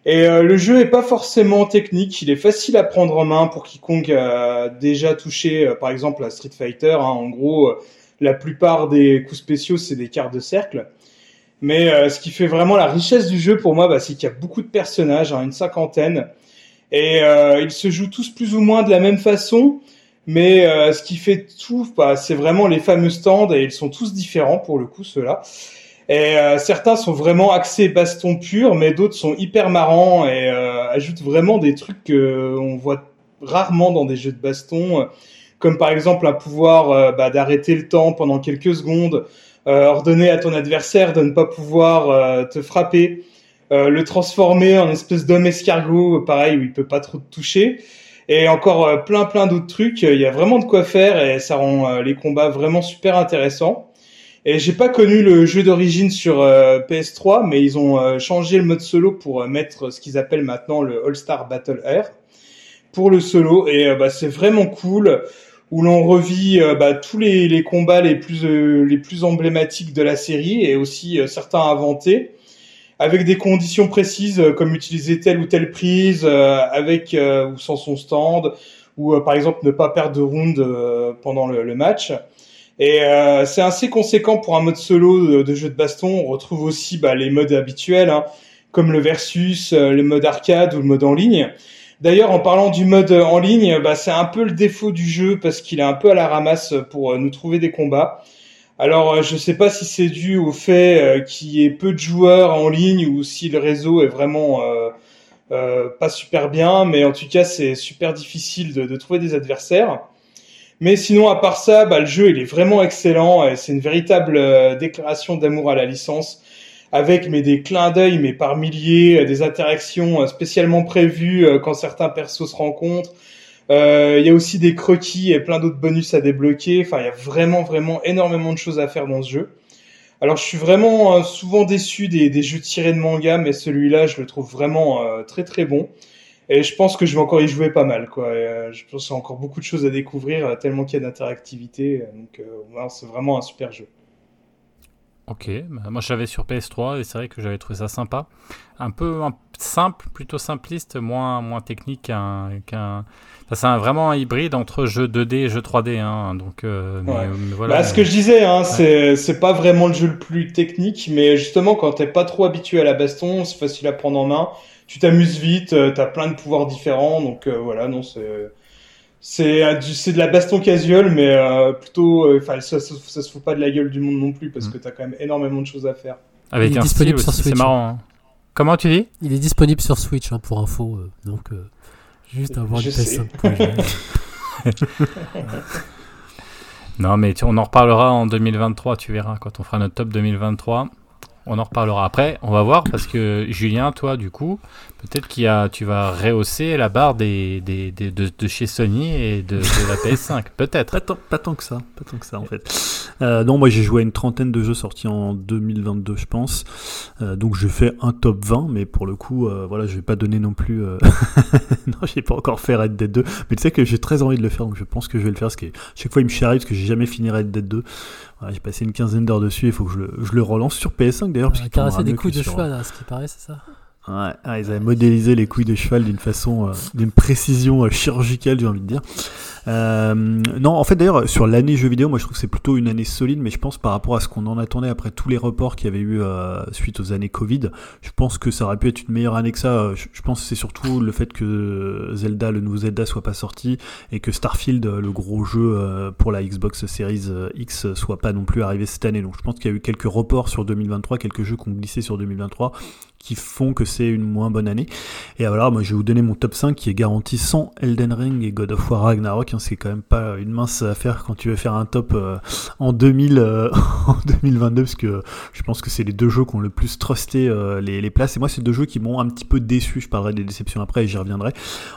Et euh, le jeu est pas forcément technique, il est facile à prendre en main pour quiconque a déjà touché, euh, par exemple, à Street Fighter. hein. En gros, euh, la plupart des coups spéciaux, c'est des quarts de cercle. Mais euh, ce qui fait vraiment la richesse du jeu pour moi, bah, c'est qu'il y a beaucoup de personnages, hein, une cinquantaine, et euh, ils se jouent tous plus ou moins de la même façon. Mais euh, ce qui fait tout, bah, c'est vraiment les fameux stands, et ils sont tous différents pour le coup, ceux-là. Et certains sont vraiment axés baston pur, mais d'autres sont hyper marrants et ajoutent vraiment des trucs qu'on voit rarement dans des jeux de baston, comme par exemple un pouvoir bah, d'arrêter le temps pendant quelques secondes, ordonner à ton adversaire de ne pas pouvoir te frapper. Euh, le transformer en espèce d'homme escargot, pareil, où il peut pas trop te toucher. Et encore euh, plein plein d'autres trucs. Il y a vraiment de quoi faire et ça rend euh, les combats vraiment super intéressants. Et j'ai pas connu le jeu d'origine sur PS3, mais ils ont changé le mode solo pour mettre ce qu'ils appellent maintenant le All Star Battle Air pour le solo. Et bah, c'est vraiment cool où l'on revit bah, tous les, les, combats les plus les plus emblématiques de la série et aussi certains inventés avec des conditions précises euh, comme utiliser telle ou telle prise euh, avec euh, ou sans son stand ou par exemple ne pas perdre de round pendant le, match. Et c'est assez conséquent pour un mode solo de, jeu de baston. On retrouve aussi bah, les modes habituels, hein, comme le versus, le mode arcade ou le mode en ligne. D'ailleurs, en parlant du mode en ligne, bah, c'est un peu le défaut du jeu parce qu'il est un peu à la ramasse pour nous trouver des combats. Alors, euh, je ne sais pas si c'est dû au fait euh, qu'il y ait peu de joueurs en ligne ou si le réseau est vraiment euh, pas super bien, mais en tout cas, c'est super difficile de, trouver des adversaires. Mais sinon, à part ça, bah, le jeu il est vraiment excellent. C'est une véritable déclaration d'amour à la licence, avec mais des clins d'œil mais par milliers, des interactions spécialement prévues quand certains persos se rencontrent. Euh, il y a aussi des croquis et plein d'autres bonus à débloquer. Enfin, il y a vraiment, vraiment énormément de choses à faire dans ce jeu. Alors, je suis vraiment euh, souvent déçu des, jeux tirés de manga, mais celui-là, je le trouve vraiment euh, très, très bon. Et je pense que je vais encore y jouer pas mal, quoi. je pense qu'il y a encore beaucoup de choses à découvrir, tellement qu'il y a d'interactivité. Donc, c'est vraiment un super jeu. Ok, bah, moi j'avais sur PS3 et c'est vrai que j'avais trouvé ça sympa. Un peu simple, plutôt simpliste, moins, moins technique qu'un. c'est vraiment un hybride entre jeu 2D et jeu 3D. Hein, donc, euh, voilà. Bah, ce que je disais, hein, c'est pas vraiment le jeu le plus technique, mais justement, quand t'es pas trop habitué à la baston, c'est facile à prendre en main. Tu t'amuses vite, euh, t'as plein de pouvoirs différents, donc euh, voilà, non, c'est c'est euh, c'est de la baston casual mais euh, plutôt euh, enfin ça, ça, se fout pas de la gueule du monde non plus parce mm. que t'as quand même énormément de choses à faire. Avec un disponible sur Switch c'est marrant hein. comment tu dis? Il est disponible sur Switch hein, pour info donc juste avoir du PS5 non mais on en reparlera en 2023 tu verras quand on fera notre top 2023 on en reparlera après. On va voir parce que Julien, toi, du coup, peut-être que tu vas rehausser la barre des, des, de, chez Sony et de, la PS5. Peut-être. Pas, pas, tant que ça. Pas tant que ça, en fait. Euh, non, moi, j'ai joué à une trentaine de jeux sortis en 2022, je pense. Euh, donc, je fais un top 20, mais pour le coup, euh, voilà, je vais pas donner non plus. non, j'ai pas encore fait Red Dead 2, mais tu sais que j'ai très envie de le faire, donc je pense que je vais le faire. Parce que chaque fois, il me charrie parce que j'ai jamais fini Red Dead 2 j'ai passé une quinzaine d'heures dessus, il faut que je le, je le relance sur PS5 d'ailleurs. Il a caressé des couilles de cheval, là, ce qui paraît, c'est ça Ouais, ah, ils avaient modélisé les couilles de cheval d'une façon, euh, d'une précision euh, chirurgicale, j'ai envie de dire. Euh, non, en fait, d'ailleurs, sur l'année jeux vidéo, moi je trouve que c'est plutôt une année solide, mais je pense par rapport à ce qu'on en attendait après tous les reports qu'il y avait eu euh, suite aux années Covid, je pense que ça aurait pu être une meilleure année que ça. Je, pense que c'est surtout le fait que Zelda, le nouveau Zelda, soit pas sorti et que Starfield, le gros jeu pour la Xbox Series X, soit pas non plus arrivé cette année. Donc je pense qu'il y a eu quelques reports sur 2023, quelques jeux qui ont glissé sur 2023 qui font que c'est une moins bonne année. Et alors, moi, je vais vous donner mon top 5 qui est garanti sans Elden Ring et God of War Ragnarok. Hein, c'est quand même pas une mince affaire quand tu veux faire un top euh, en 2000, euh, en 2022, parce que je pense que c'est les deux jeux qui ont le plus trusté euh, les, places. Et moi, c'est deux jeux qui m'ont un petit peu déçu. Je parlerai des déceptions après et j'y reviendrai.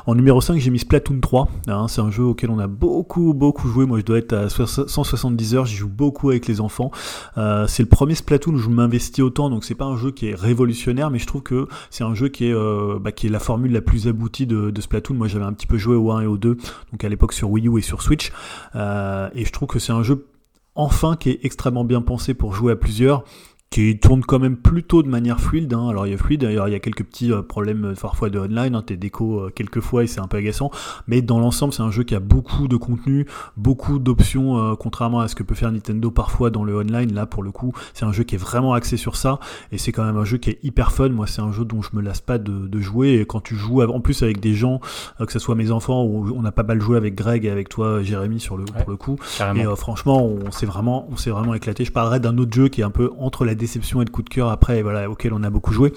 En numéro 5, j'ai mis Splatoon 3. Hein, c'est un jeu auquel on a beaucoup, beaucoup joué. Moi, je dois être à 170 heures. J'y joue beaucoup avec les enfants. c'est le premier Splatoon où je m'investis autant, donc c'est pas un jeu qui est révolutionnaire mais je trouve que c'est un jeu qui est, euh, bah, la formule la plus aboutie de, de Splatoon. Moi, j'avais un petit peu joué au 1 et au 2, donc à l'époque sur Wii U et sur Switch, euh, et je trouve que c'est un jeu enfin qui est extrêmement bien pensé pour jouer à plusieurs qui tourne quand même plutôt de manière fluide. Hein. Alors il y a fluide, d'ailleurs il y a quelques petits euh, problèmes euh, parfois de online, hein. t'es déco euh, quelques fois et c'est un peu agaçant, mais dans l'ensemble c'est un jeu qui a beaucoup de contenu, beaucoup d'options, contrairement à ce que peut faire Nintendo parfois dans le online. Là pour le coup c'est un jeu qui est vraiment axé sur ça et c'est quand même un jeu qui est hyper fun. Moi c'est un jeu dont je me lasse pas de, jouer et quand tu joues en plus avec des gens, que ce soit mes enfants ou on a pas mal joué avec Greg et avec toi Jérémy sur le pour le coup. Et franchement on s'est vraiment on s'est vraiment éclaté. Je parlerai d'un autre jeu qui est un peu entre la déceptions et de coups de cœur après, voilà, auquel on a beaucoup joué.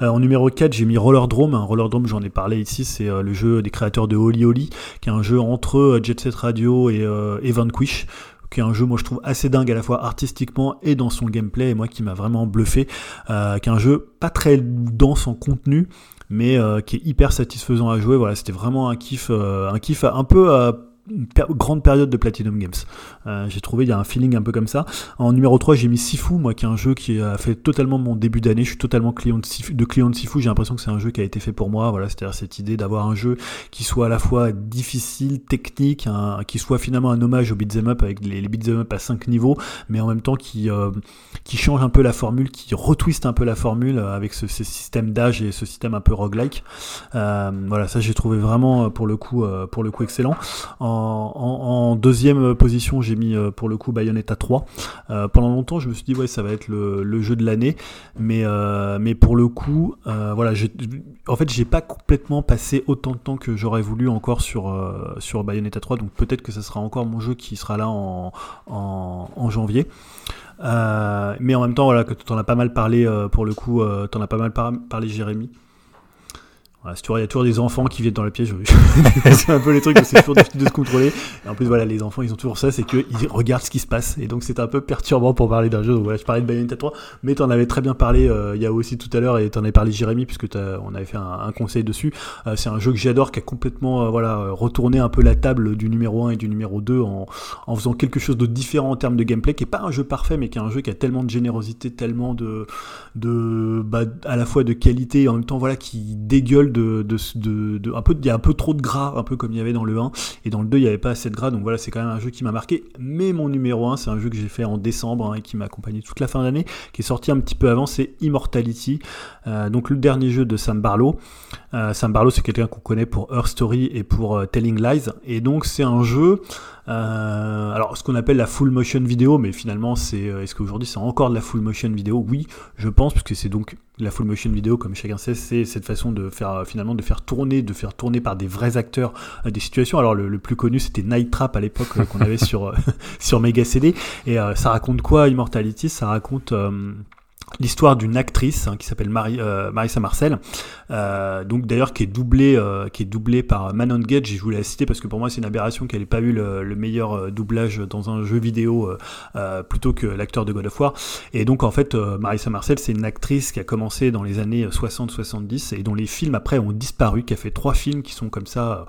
en numéro 4, j'ai mis Roller Drome. Roller Drome, j'en ai parlé ici, c'est le jeu des créateurs de Holy Holy, qui est un jeu entre Jet Set Radio et, et Vanquish qui est un jeu moi je trouve assez dingue à la fois artistiquement et dans son gameplay et moi qui m'a vraiment bluffé euh, qui est un jeu pas très dense en contenu mais euh, qui est hyper satisfaisant à jouer voilà c'était vraiment un kiff euh, un kiff un peu grande période de Platinum Games. Euh, j'ai trouvé, il y a un feeling un peu comme ça. En numéro 3, j'ai mis Sifu, moi, qui est un jeu qui a fait totalement mon début d'année. Je suis totalement client de Sifu. Client de Sifu. J'ai l'impression que c'est un jeu qui a été fait pour moi. Voilà, c'est-à-dire cette idée d'avoir un jeu qui soit à la fois difficile, technique, qui soit finalement un hommage au beat'em up avec les, les beat'em up à 5 niveaux, mais en même temps qui, euh, qui change un peu la formule, qui retwiste un peu la formule avec ce, système d'âge et ce système un peu roguelike. Euh, voilà, ça j'ai trouvé vraiment pour le coup, pour le coup excellent. En en, deuxième position, j'ai mis euh, pour le coup Bayonetta 3. Euh, pendant longtemps, je me suis dit, ouais, ça va être le, jeu de l'année. Mais, euh, mais pour le coup, voilà, en fait, j'ai pas complètement passé autant de temps que j'aurais voulu encore sur, sur Bayonetta 3. Donc peut-être que ce sera encore mon jeu qui sera là en, en, janvier. mais en même temps, voilà, que tu en as pas mal parlé pour le coup, tu en as pas mal parlé, Jérémy il y a toujours des enfants qui viennent dans la pièce. c'est un peu les trucs, c'est toujours difficile de se contrôler. Et en plus, voilà, les enfants, ils ont toujours ça, c'est qu'ils regardent ce qui se passe. Et donc, c'est un peu perturbant pour parler d'un jeu. Voilà, je parlais de Bayonetta 3, mais tu en avais très bien parlé il y a aussi tout à l'heure, et tu en avais parlé Jérémy, puisque on avait fait un, conseil dessus. Euh, c'est un jeu que j'adore, qui a complètement euh, voilà, retourné un peu la table du numéro 1 et du numéro 2 en, en faisant quelque chose de différent en termes de gameplay, qui est pas un jeu parfait, mais qui est un jeu qui a tellement de générosité, tellement de, de bah, à la fois de qualité et en même temps, voilà, qui dégueule de, un peu, il y a un peu trop de gras, un peu comme il y avait dans le 1, et dans le 2 il n'y avait pas assez de gras, donc voilà, c'est quand même un jeu qui m'a marqué. Mais mon numéro 1, c'est un jeu que j'ai fait en décembre hein, et qui m'a accompagné toute la fin d'année, qui est sorti un petit peu avant, c'est Immortality, euh, donc le dernier jeu de Sam Barlow. Euh, Sam Barlow, c'est quelqu'un qu'on connaît pour Her Story et pour euh, Telling Lies, et donc c'est un jeu euh, alors, ce qu'on appelle la full motion vidéo, mais finalement, c'est euh, est-ce qu'aujourd'hui c'est encore de la full motion vidéo? Oui, je pense, puisque c'est donc la full motion vidéo, comme chacun sait, c'est cette façon de faire euh, finalement de faire tourner, de faire tourner par des vrais acteurs des situations. Alors, le, plus connu, c'était Night Trap à l'époque qu'on avait sur sur Mega CD, et ça raconte quoi Immortality? Ça raconte l'histoire d'une actrice hein, qui s'appelle Marie, euh, Marissa Marcel, euh, donc d'ailleurs qui est doublée euh, qui est doublée par Manon Gage. Je voulais la citer parce que pour moi c'est une aberration qu'elle ait pas eu le, meilleur doublage dans un jeu vidéo plutôt que l'acteur de God of War. Et donc en fait Marissa Marcel c'est une actrice qui a commencé dans les années 60-70 et dont les films après ont disparu, qui a fait trois films qui sont comme ça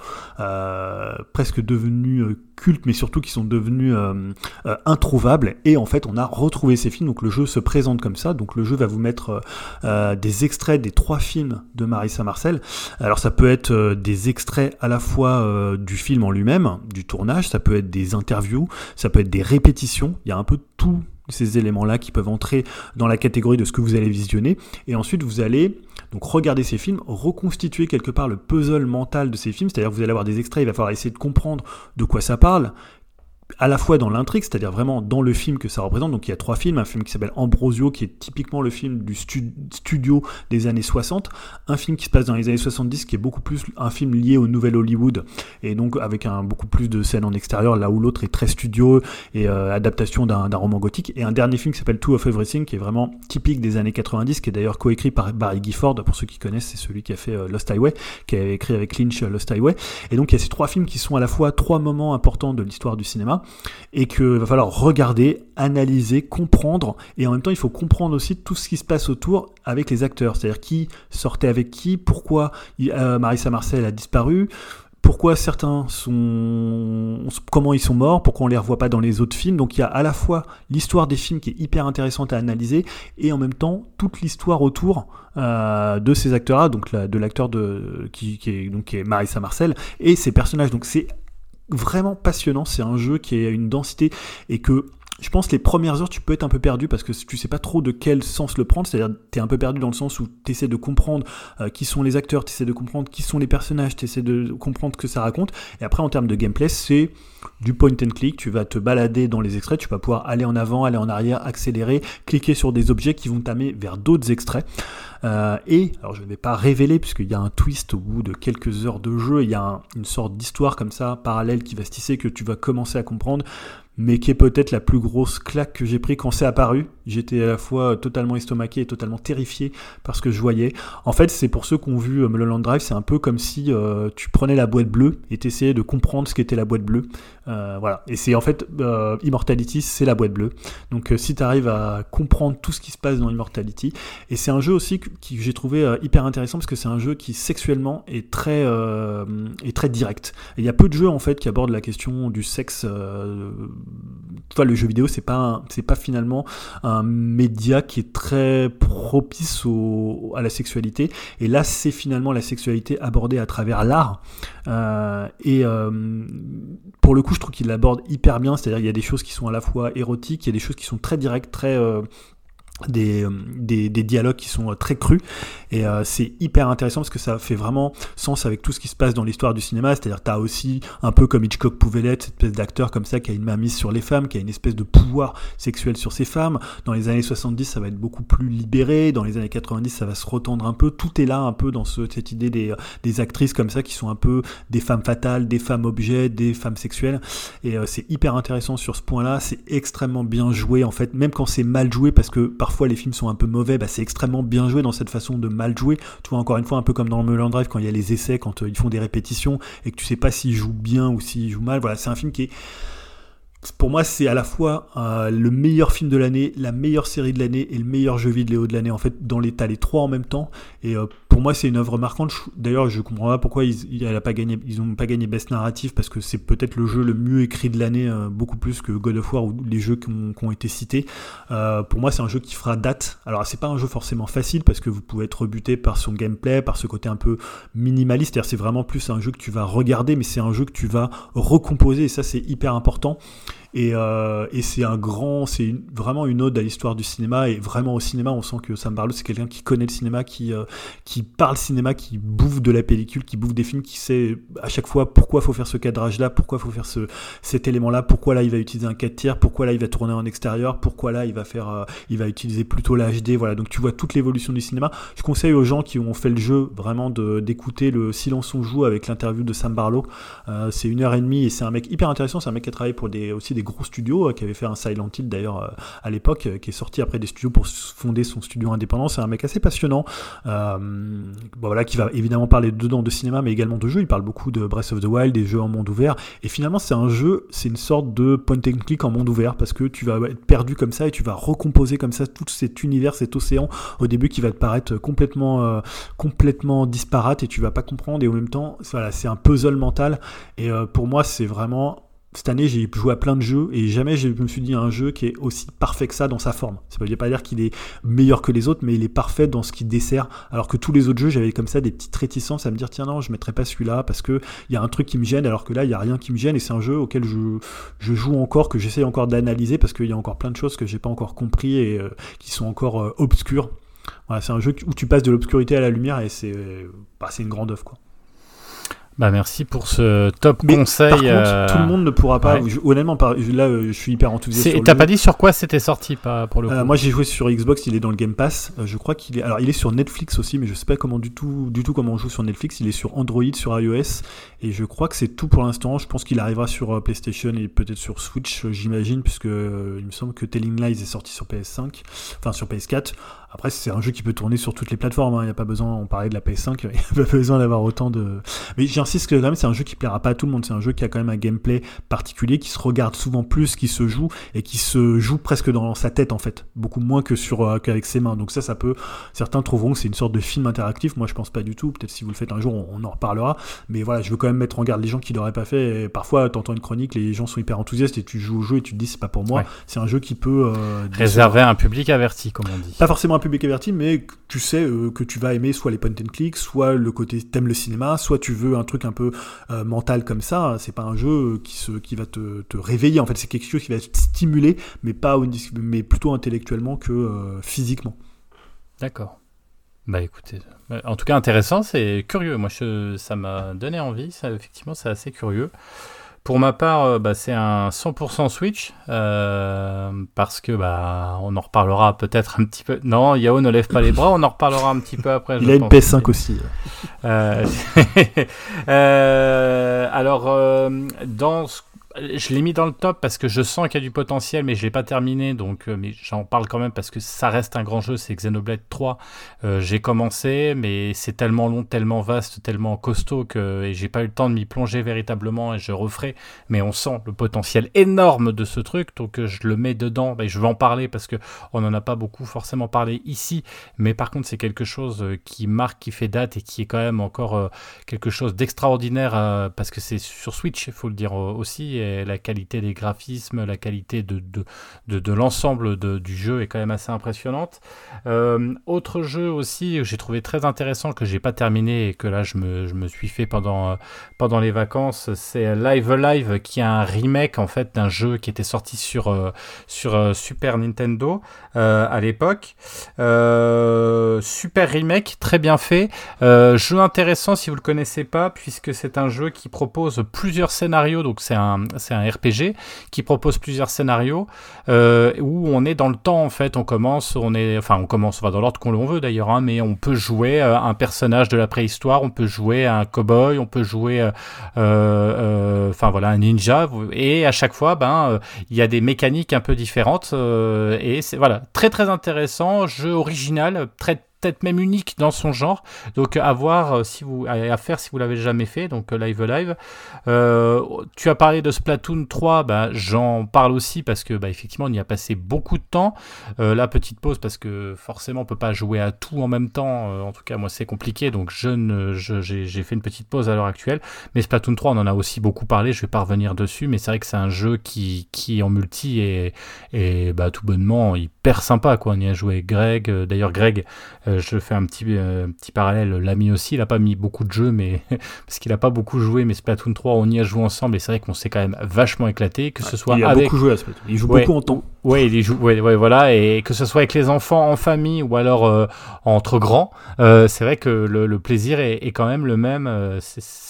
presque devenus cultes, mais surtout qui sont devenus introuvables. Et en fait on a retrouvé ces films. Donc le jeu se présente comme ça. Donc le jeu va vous mettre euh, euh, des extraits des trois films de Marissa Marcel. Alors ça peut être euh, des extraits à la fois du film en lui-même, du tournage, ça peut être des interviews, ça peut être des répétitions. Il y a un peu tous ces éléments-là qui peuvent entrer dans la catégorie de ce que vous allez visionner. Et ensuite, vous allez donc regarder ces films, reconstituer quelque part le puzzle mental de ces films, c'est-à-dire vous allez avoir des extraits, il va falloir essayer de comprendre de quoi ça parle, à la fois dans l'intrigue, c'est-à-dire vraiment dans le film que ça représente. Donc il y a trois films, un film qui s'appelle Ambrosio, qui est typiquement le film du studio des années 60, un film qui se passe dans les années 70, qui est beaucoup plus un film lié au Nouvel Hollywood, et donc avec un beaucoup plus de scènes en extérieur, là où l'autre est très studio et euh, adaptation d'un roman gothique, et un dernier film qui s'appelle Two of Everything, qui est vraiment typique des années 90, qui est d'ailleurs coécrit par Barry Gifford, pour ceux qui connaissent, c'est celui qui a fait euh, Lost Highway, qui a écrit avec Lynch euh, Lost Highway, et donc il y a ces trois films qui sont à la fois trois moments importants de l'histoire du cinéma, et qu'il va falloir regarder, analyser, comprendre, et en même temps il faut comprendre aussi tout ce qui se passe autour avec les acteurs, c'est-à-dire qui sortait avec qui, pourquoi euh, Marissa Marcel a disparu, pourquoi certains sont, comment ils sont morts, pourquoi on les revoit pas dans les autres films. Donc il y a à la fois l'histoire des films qui est hyper intéressante à analyser et en même temps toute l'histoire autour euh, de ces acteurs-là, donc de l'acteur qui, est qui est Marissa Marcel et ses personnages. Donc c'est vraiment passionnant. C'est un jeu qui a une densité et que je pense les premières heures tu peux être un peu perdu parce que tu sais pas trop de quel sens le prendre, c'est-à-dire tu es un peu perdu dans le sens où tu essaies de comprendre euh, qui sont les acteurs, tu essaies de comprendre qui sont les personnages, tu essaies de comprendre ce que ça raconte. Et après en termes de gameplay c'est du point and click, tu vas te balader dans les extraits, tu vas pouvoir aller en avant, aller en arrière, accélérer, cliquer sur des objets qui vont t'amener vers d'autres extraits. Euh, et, alors je ne vais pas révéler, puisqu'il y a un twist au bout de quelques heures de jeu, il y a une sorte d'histoire comme ça, parallèle, qui va se tisser, que tu vas commencer à comprendre mais qui est peut-être la plus grosse claque que j'ai pris quand c'est apparu. J'étais à la fois totalement estomaqué et totalement terrifié par ce que je voyais. En fait, c'est pour ceux qui ont vu Mulholland Drive, c'est un peu comme si tu prenais la boîte bleue et t'essayais de comprendre ce qu'était la boîte bleue. voilà. Et c'est en fait Immortality, c'est la boîte bleue. Donc si tu arrives à comprendre tout ce qui se passe dans Immortality, et c'est un jeu aussi que, j'ai trouvé hyper intéressant parce que c'est un jeu qui sexuellement est très est très direct. il y a peu de jeux en fait qui abordent la question du sexe. Euh, le jeu vidéo, c'est pas c'est pas finalement un média qui est très propice à la sexualité. Et là, c'est finalement la sexualité abordée à travers l'art. Euh, et euh, pour le coup, je trouve qu'il l'aborde hyper bien. C'est-à-dire, il y a des choses qui sont à la fois érotiques, il y a des choses qui sont très directes, très euh, des, euh, des, des, dialogues qui sont euh, très crus. Et euh, c'est hyper intéressant parce que ça fait vraiment sens avec tout ce qui se passe dans l'histoire du cinéma. C'est-à-dire tu as aussi un peu comme Hitchcock pouvait l'être cette espèce d'acteur comme ça qui a une main mise sur les femmes qui a une espèce de pouvoir sexuel sur ces femmes. Dans les années 70 ça va être beaucoup plus libéré. Dans les années 90 ça va se retendre un peu. Tout est là un peu dans ce, cette idée des, des actrices comme ça qui sont un peu des femmes fatales des femmes objets des femmes sexuelles. Et c'est hyper intéressant sur ce point là c'est extrêmement bien joué en fait. Même quand c'est mal joué parce que parfois les films sont un peu mauvais, bah, c'est extrêmement bien joué dans cette façon de mal jouer. Tu vois, encore une fois, un peu comme dans le Drive, quand il y a les essais, quand euh, ils font des répétitions, et que tu sais pas s'ils jouent bien ou s'ils jouent mal. Voilà, c'est un film qui est pour moi, c'est à la fois euh, le meilleur film de l'année, la meilleure série de l'année et le meilleur jeu vidéo de l'année. En fait, dans l'état, les trois en même temps. Et euh, pour moi, c'est une œuvre marquante. D'ailleurs, je comprends pas pourquoi ils, n'ont pas gagné, ont pas gagné Best Narrative parce que c'est peut-être le jeu le mieux écrit de l'année, euh, beaucoup plus que God of War ou les jeux qui ont, été cités. pour moi, c'est un jeu qui fera date. Alors, c'est pas un jeu forcément facile parce que vous pouvez être rebuté par son gameplay, par ce côté un peu minimaliste. C'est vraiment plus un jeu que tu vas regarder, mais c'est un jeu que tu vas recomposer. Et ça, c'est hyper important. Euh, et, c'est un grand, c'est vraiment une ode à l'histoire du cinéma. Et vraiment au cinéma, on sent que Sam Barlow, c'est quelqu'un qui connaît le cinéma, qui, euh, qui parle cinéma, qui bouffe de la pellicule, qui bouffe des films, qui sait à chaque fois pourquoi faut faire ce cadrage-là, pourquoi faut faire ce, cet élément-là, pourquoi là il va utiliser un 4 tiers, pourquoi là il va tourner en extérieur, pourquoi là il va faire, euh, il va utiliser plutôt la HD. Voilà, donc tu vois toute l'évolution du cinéma. Je conseille aux gens qui ont fait le jeu vraiment d'écouter le Silence on joue avec l'interview de Sam Barlow. c'est une heure et demie et c'est un mec hyper intéressant. C'est un mec qui a travaillé pour aussi des gros studios, euh, qui avait fait un Silent Hill d'ailleurs euh, à l'époque, euh, qui est sorti après des studios pour fonder son studio indépendant. C'est un mec assez passionnant, voilà, qui va évidemment parler dedans de cinéma, mais également de jeux. Il parle beaucoup de Breath of the Wild, des jeux en monde ouvert. Et finalement, c'est un jeu, c'est une sorte de point and click en monde ouvert, parce que tu vas être perdu comme ça et tu vas recomposer comme ça tout cet univers, cet océan au début qui va te paraître complètement, complètement disparate et tu vas pas comprendre. Et en même temps, voilà, c'est un puzzle mental. Et pour moi, c'est vraiment cette année, j'ai joué à plein de jeux et jamais je me suis dit un jeu qui est aussi parfait que ça dans sa forme. Ça veut pas dire qu'il est meilleur que les autres, mais il est parfait dans ce qu'il dessert. Alors que tous les autres jeux, j'avais comme ça des petites réticences à me dire tiens non, je mettrai pas celui-là parce que il y a un truc qui me gêne, alors que là il y a rien qui me gêne et c'est un jeu auquel je, je joue encore, que j'essaye encore d'analyser parce qu'il y a encore plein de choses que j'ai pas encore compris et euh, qui sont encore euh, obscures. Voilà, c'est un jeu où tu passes de l'obscurité à la lumière et c'est bah, une grande œuvre quoi. Bah merci pour ce top conseil. Par contre, euh, tout le monde ne pourra pas. honnêtement, là, euh, je suis hyper enthousiaste. T'as pas dit sur quoi c'était sorti, pas pour le euh, moi, j'ai joué sur Xbox. Il est dans le Game Pass. je crois qu'il est. Alors, il est sur Netflix aussi, mais je sais pas comment du tout, du tout comment on joue sur Netflix. Il est sur Android, sur iOS, et je crois que c'est tout pour l'instant. Je pense qu'il arrivera sur PlayStation et peut-être sur Switch, j'imagine, puisque il me semble que Telling Lies est sorti sur PS5, enfin sur PS4. Après, c'est un jeu qui peut tourner sur toutes les plateformes. Hein. Il n'y a pas besoin, on parlait de la PS5, il n'y a pas besoin d'avoir autant de. Mais j'insiste que quand même, c'est un jeu qui plaira pas à tout le monde. C'est un jeu qui a quand même un gameplay particulier, qui se regarde souvent plus, qui se joue et qui se joue presque dans sa tête en fait, beaucoup moins que sur euh, qu'avec ses mains. Donc ça, ça peut. Certains trouveront que c'est une sorte de film interactif. Moi, je pense pas du tout. Peut-être si vous le faites un jour, on, en reparlera. Mais voilà, je veux quand même mettre en garde les gens qui l'auraient pas fait. Et parfois, t'entends une chronique, les gens sont hyper enthousiastes et tu joues au jeu et tu te dis c'est pas pour moi. C'est un jeu qui peut euh, réserver un public averti, comme on dit. Pas forcément un public averti, mais tu sais euh, que tu vas aimer soit les point and click, soit le côté t'aimes le cinéma, soit tu veux un truc un peu euh, mental comme ça. C'est pas un jeu qui se qui va te, te réveiller. En fait, c'est quelque chose qui va te stimuler, mais pas mais plutôt intellectuellement que euh, physiquement. D'accord. Bah écoutez, en tout cas intéressant, c'est curieux. Moi, ça m'a donné envie. Effectivement, c'est assez curieux. Pour ma part, euh, bah, c'est un 100% Switch euh, parce que bah on en reparlera peut-être un petit peu. Non, Yao ne lève pas les bras, on en reparlera un petit peu après. Il a une PS5 aussi. Euh, alors dans je l'ai mis dans le top parce que je sens qu'il y a du potentiel, mais je l'ai pas terminé, donc mais j'en parle quand même parce que ça reste un grand jeu. C'est Xenoblade 3. j'ai commencé, mais c'est tellement long, tellement vaste, tellement costaud que et j'ai pas eu le temps de m'y plonger véritablement et je referai. Mais on sent le potentiel énorme de ce truc, donc je le mets dedans. Ben, je vais en parler parce que on n'en a pas beaucoup forcément parlé ici, mais par contre c'est quelque chose qui marque, qui fait date et qui est quand même encore quelque chose d'extraordinaire parce que c'est sur Switch, il faut le dire aussi, et la qualité des graphismes, la qualité de, de, de, l'ensemble du jeu est quand même assez impressionnante. Euh, autre jeu aussi, j'ai trouvé très intéressant que j'ai pas terminé et que là je me, je me suis fait pendant, pendant les vacances, c'est Live Live qui est un remake en fait d'un jeu qui était sorti sur, euh, sur euh, Super Nintendo à l'époque. super remake, très bien fait. jeu intéressant si vous le connaissez pas, puisque c'est un jeu qui propose plusieurs scénarios, donc c'est un, c'est un RPG qui propose plusieurs scénarios euh, où on est dans le temps en fait. On commence, on est, enfin on commence, on va dans l'ordre qu'on veut d'ailleurs, hein, mais on peut jouer euh, un personnage de la préhistoire, on peut jouer un cowboy, on peut jouer, euh, enfin voilà, un ninja, et à chaque fois, ben il y a des mécaniques un peu différentes et c'est voilà très très intéressant, jeu original, très peut-être même unique dans son genre. Donc à voir euh, si vous à faire si vous l'avez jamais fait. Donc euh, live live. Euh, tu as parlé de Splatoon 3, bah, j'en parle aussi parce que bah, effectivement on y a passé beaucoup de temps. la petite pause parce que forcément on peut pas jouer à tout en même temps. en tout cas moi c'est compliqué donc je ne j'ai fait une petite pause à l'heure actuelle. Mais Splatoon 3 on en a aussi beaucoup parlé. Je vais pas revenir dessus mais c'est vrai que c'est un jeu qui qui en multi et et bah tout bonnement hyper sympa quoi. On y a joué Greg. D'ailleurs Greg euh, je fais un petit, euh, petit parallèle. L'ami aussi, il a pas mis beaucoup de jeux, mais parce qu'il a pas beaucoup joué. Mais Splatoon 3, on y a joué ensemble et c'est vrai qu'on s'est quand même vachement éclaté. Que ce soit il a beaucoup joué à Splatoon. Il joue beaucoup en temps. Ouais, il joue. Ouais, ouais, voilà. Et que ce soit avec les enfants, en famille ou alors euh, entre grands, c'est vrai que le, plaisir est, quand même le même.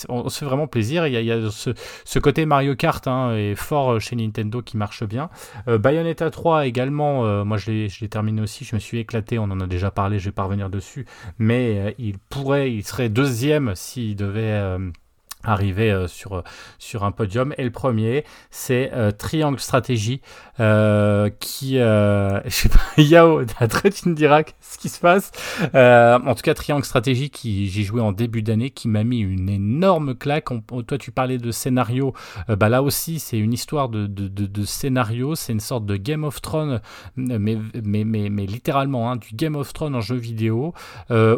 on se fait vraiment plaisir. Il y a, il y a ce, ce, côté Mario Kart hein, est fort chez Nintendo qui marche bien. Bayonetta 3 également. moi, je l'ai terminé aussi. Je me suis éclaté. On en a déjà parlé. Je vais pas revenir dessus, mais euh, il pourrait, il serait deuxième s'il devait euh, arriver euh, sur, sur un podium. Et le premier, c'est Triangle Stratégie, qui, je sais pas, Yao, après tu me diras ce qui se passe. en tout cas, Triangle Stratégie, qui j'ai joué en début d'année, qui m'a mis une énorme claque. toi, tu parlais de scénario, bah là aussi, c'est une histoire de, de, de, scénario, c'est une sorte de Game of Thrones, mais, mais, mais, mais littéralement, hein, du Game of Thrones en jeu vidéo,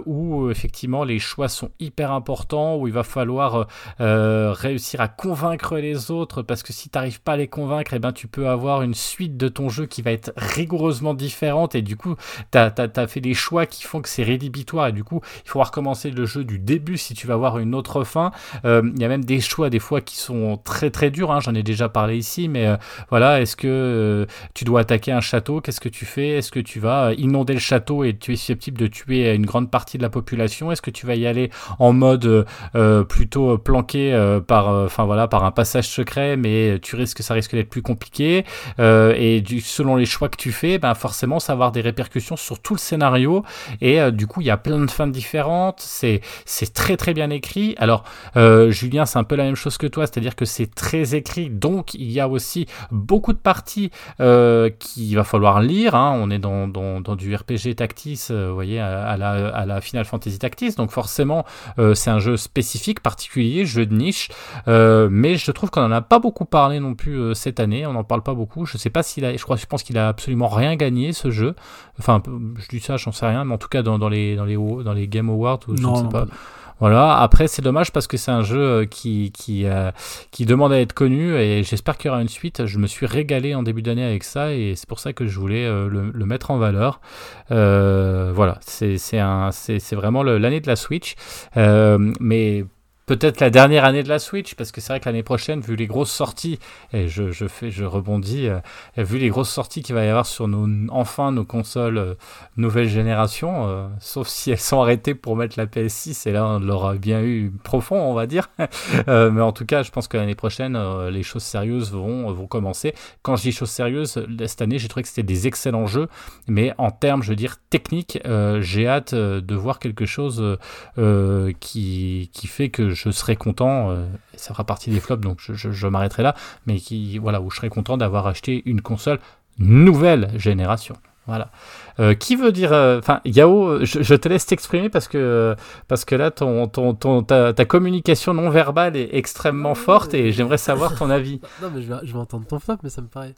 où effectivement les choix sont hyper importants, où il va falloir euh, réussir à convaincre les autres, parce que si tu n'arrives pas à les convaincre, et eh ben, tu peux avoir une suite de ton jeu qui va être rigoureusement différente, et du coup, tu as, fait des choix qui font que c'est rédhibitoire, et du coup, il faut recommencer le jeu du début si tu vas avoir une autre fin. Euh, il y a même des choix des fois qui sont très très durs, hein, j'en ai déjà parlé ici, mais euh, voilà, est-ce que tu dois attaquer un château, qu'est-ce que tu fais? Est-ce que tu vas inonder le château et tu es susceptible de tuer une grande partie de la population? Est-ce que tu vas y aller en mode plutôt euh, par, euh, enfin voilà, par un passage secret, mais tu risques, ça risque d'être plus compliqué. Euh, et selon les choix que tu fais, ben forcément, ça va avoir des répercussions sur tout le scénario. Et du coup, il y a plein de fins différentes. C'est, c'est très très bien écrit. Alors, Julien, c'est un peu la même chose que toi, c'est-à-dire que c'est très écrit, donc il y a aussi beaucoup de parties qu'il va falloir lire. Hein. On est dans, dans, du RPG Tactis, vous voyez, à, la, à la Final Fantasy Tactis. Donc forcément, c'est un jeu spécifique, particulier, jeu de niche. Euh, mais je trouve qu'on en a pas beaucoup parlé non plus euh, cette année. On n'en parle pas beaucoup. Je sais pas s'il a, je crois, je pense qu'il a absolument rien gagné ce jeu. Enfin, je dis ça, j'en sais rien, mais en tout cas dans, dans les dans les dans les Game Awards, ou je ne sais pas. Voilà. Après, c'est dommage parce que c'est un jeu euh, qui qui qui demande à être connu et j'espère qu'il y aura une suite. Je me suis régalé en début d'année avec ça et c'est pour ça que je voulais le, le, mettre en valeur. voilà. C'est c'est un c'est vraiment l'année de la Switch. mais peut-être la dernière année de la Switch, parce que c'est vrai que l'année prochaine, vu les grosses sorties, et je, je fais, je rebondis, euh, vu les grosses sorties qu'il va y avoir sur nos, enfin nos consoles euh, nouvelle génération, euh, sauf si elles sont arrêtées pour mettre la PS6, et là on l'aura bien eu profond, on va dire. mais en tout cas, je pense que l'année prochaine, les choses sérieuses vont, vont commencer. Quand je dis choses sérieuses, cette année, j'ai trouvé que c'était des excellents jeux, mais en termes, je veux dire, techniques, j'ai hâte de voir quelque chose qui, qui fait que serais content, ça fera partie des flops, donc je, je m'arrêterai là, mais qui, voilà, où je serais content d'avoir acheté une console nouvelle génération. Voilà. Euh, qui veut dire. Euh, enfin, Yao, je, te laisse t'exprimer parce que, parce que là, ton, ton, ton ta, communication non verbale est extrêmement forte et j'aimerais savoir ton avis. non, mais je vais, je vais entendre ton flop, mais ça me paraît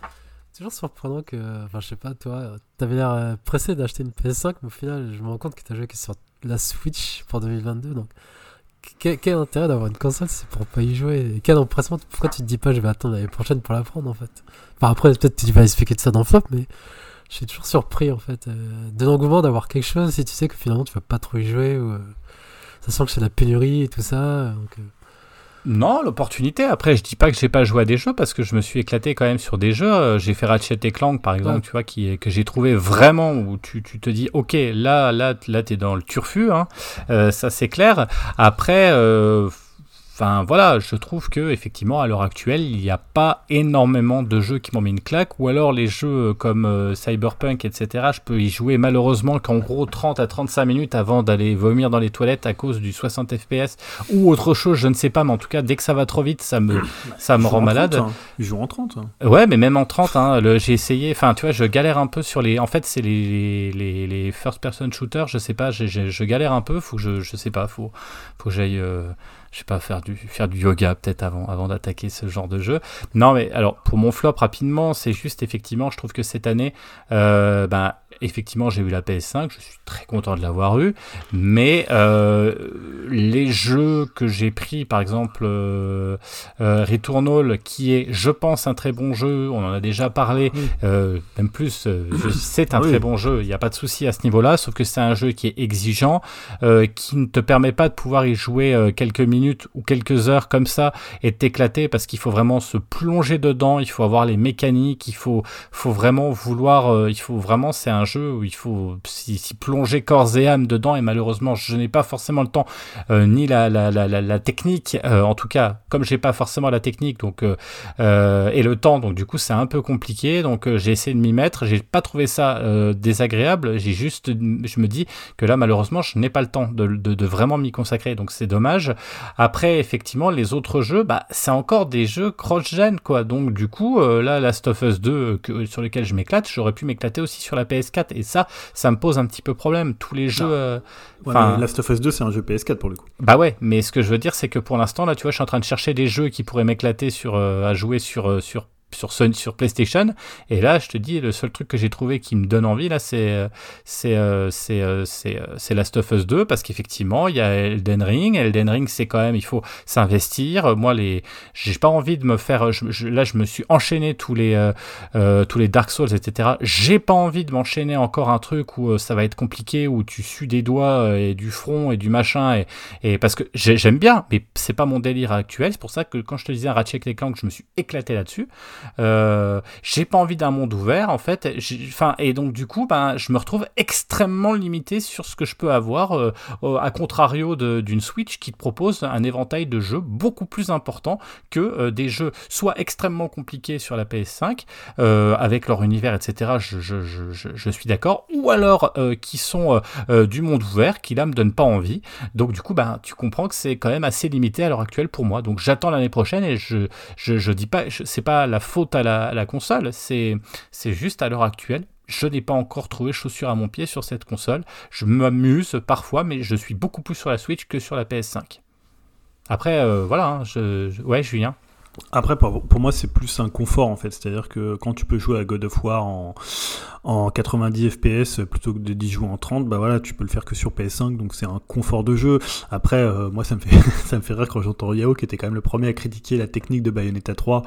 toujours surprenant que. Enfin, je sais pas, toi, t'avais l'air euh, pressé d'acheter une PS5, mais au final, je me rends compte que t'as joué que sur la Switch pour 2022. Donc, quel, quel intérêt d'avoir une console C'est pour pas y jouer? quel empressement Pourquoi tu te dis pas, je vais attendre l'année prochaine pour la prendre en fait? Enfin, après, peut-être tu vas expliquer de ça dans flop, mais je suis toujours surpris en fait euh, de l'engouement d'avoir quelque chose si tu sais que finalement tu vas pas trop y jouer ou euh, ça sent que c'est la pénurie et tout ça. Donc, euh. Non, l'opportunité. Après, je dis pas que j'ai pas joué à des jeux parce que je me suis éclaté quand même sur des jeux. J'ai fait Ratchet et Clank par exemple, tu vois, qui que j'ai trouvé vraiment où tu, tu, te dis, ok, là, là, là, t'es dans le turfu, hein. ça c'est clair. Après. Enfin voilà, je trouve que effectivement à l'heure actuelle, il n'y a pas énormément de jeux qui m'ont mis une claque, ou alors les jeux comme euh, Cyberpunk, etc. Je peux y jouer malheureusement qu'en gros 30 à 35 minutes avant d'aller vomir dans les toilettes à cause du 60 FPS ou autre chose, je ne sais pas, mais en tout cas dès que ça va trop vite, ça me ça me rend malade. 30, hein. Ils jouent en 30. Hein. Ouais, mais même en 30, hein, j'ai essayé. Enfin, tu vois, je galère un peu sur les. En fait, c'est les, les, les, first person shooters. Je sais pas, je, je, galère un peu. Faut que je je sais pas, faut faut que j'aille. Euh, je sais pas, faire du, faire du yoga peut-être avant, avant d'attaquer ce genre de jeu. Non, mais alors, pour mon flop rapidement, c'est juste effectivement, je trouve que cette année, euh, ben, effectivement, j'ai eu la PS5, je suis très content de l'avoir eu, mais euh, les jeux que j'ai pris, par exemple, euh, euh, Returnal, qui est, je pense, un très bon jeu, on en a déjà parlé, euh, même plus, c'est un très bon jeu, il n'y a pas de souci à ce niveau-là, sauf que c'est un jeu qui est exigeant, qui ne te permet pas de pouvoir y jouer quelques minutes ou quelques heures comme ça et t'éclater parce qu'il faut vraiment se plonger dedans, il faut avoir les mécaniques, il faut, faut vraiment vouloir, il faut vraiment, c'est un jeu où il faut s'y, plonger corps et âme dedans et malheureusement je n'ai pas forcément le temps euh, ni la, la, la, technique euh, en tout cas comme j'ai pas forcément la technique donc euh, et le temps donc du coup c'est un peu compliqué donc j'ai essayé de m'y mettre j'ai pas trouvé ça désagréable j'ai juste je me dis que là malheureusement je n'ai pas le temps de, de vraiment m'y consacrer donc c'est dommage après effectivement les autres jeux bah c'est encore des jeux cross-gen quoi donc du coup là Last of Us 2 que, sur lequel je m'éclate j'aurais pu m'éclater aussi sur la PS4 et ça, ça me pose un petit peu problème. Tous les jeux. Euh, Last of Us 2, c'est un jeu PS4 pour le coup. Bah ouais, mais ce que je veux dire, c'est que pour l'instant, là, tu vois, je suis en train de chercher des jeux qui pourraient m'éclater sur, euh, à jouer sur, euh, sur sur, PlayStation. Et là, je te dis, le seul truc que j'ai trouvé qui me donne envie, là, c'est euh, c'est euh, euh, c'est Last of Us 2, parce qu'effectivement, il y a Elden Ring. Elden Ring, c'est quand même, il faut s'investir. Moi, les, j'ai pas envie de me faire. Là, je me suis enchaîné tous les Dark Souls, etc. J'ai pas envie de m'enchaîner encore un truc où ça va être compliqué, où tu sues des doigts et du front et du machin, et, et parce que j'aime bien, mais c'est pas mon délire actuel. C'est pour ça que quand je te disais Ratchet Clank, je me suis éclaté là-dessus. Euh, j'ai pas envie d'un monde ouvert en fait. Enfin et donc du coup, ben je me retrouve extrêmement limité sur ce que je peux avoir, euh, à contrario d'une Switch qui te propose un éventail de jeux beaucoup plus important que euh, des jeux soit extrêmement compliqués sur la PS5 avec leur univers, etc. Je, je, suis d'accord, ou alors qui sont du monde ouvert qui là me donnent pas envie. Donc du coup, ben tu comprends que c'est quand même assez limité à l'heure actuelle pour moi. Donc j'attends l'année prochaine et je je, je dis pas, c'est pas la faute à la, console, c'est juste à l'heure actuelle. Je n'ai pas encore trouvé chaussure à mon pied sur cette console. Je m'amuse parfois, mais je suis beaucoup plus sur la Switch que sur la PS5. Après, euh, voilà, hein, je, ouais, Julien. Après, pour, moi, c'est plus un confort en fait. C'est-à-dire que quand tu peux jouer à God of War en, en 90 FPS plutôt que d'y jouer en 30, bah voilà, tu peux le faire que sur PS5, donc c'est un confort de jeu. Après, euh, moi, ça me fait ça me fait rire quand j'entends Yao, qui était quand même le premier à critiquer la technique de Bayonetta 3,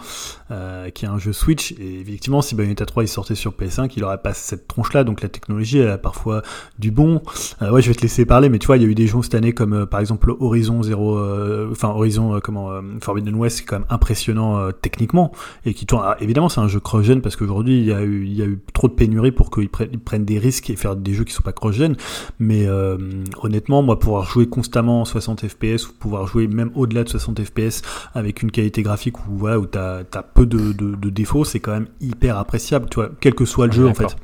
euh, qui est un jeu Switch. Et effectivement, si Bayonetta 3 il sortait sur PS5, il aurait pas cette tronche-là. Donc la technologie, elle a parfois du bon. Euh, ouais, je vais te laisser parler, mais tu vois, il y a eu des jeux cette année comme par exemple Horizon 0, enfin Horizon, comment, Forbidden West, c'est quand même impressionnant euh, techniquement et qui tourne. évidemment, c'est un jeu cross-gen parce qu'aujourd'hui il y a eu il y a eu trop de pénurie pour qu'ils prennent, des risques et faire des jeux qui sont pas cross-gen. Mais euh, honnêtement, moi, pouvoir jouer constamment en 60 FPS ou pouvoir jouer même au-delà de 60 FPS avec une qualité graphique où voilà où t'as as peu de, de, défauts, c'est quand même hyper appréciable. Tu vois, quel que soit le jeu en fait.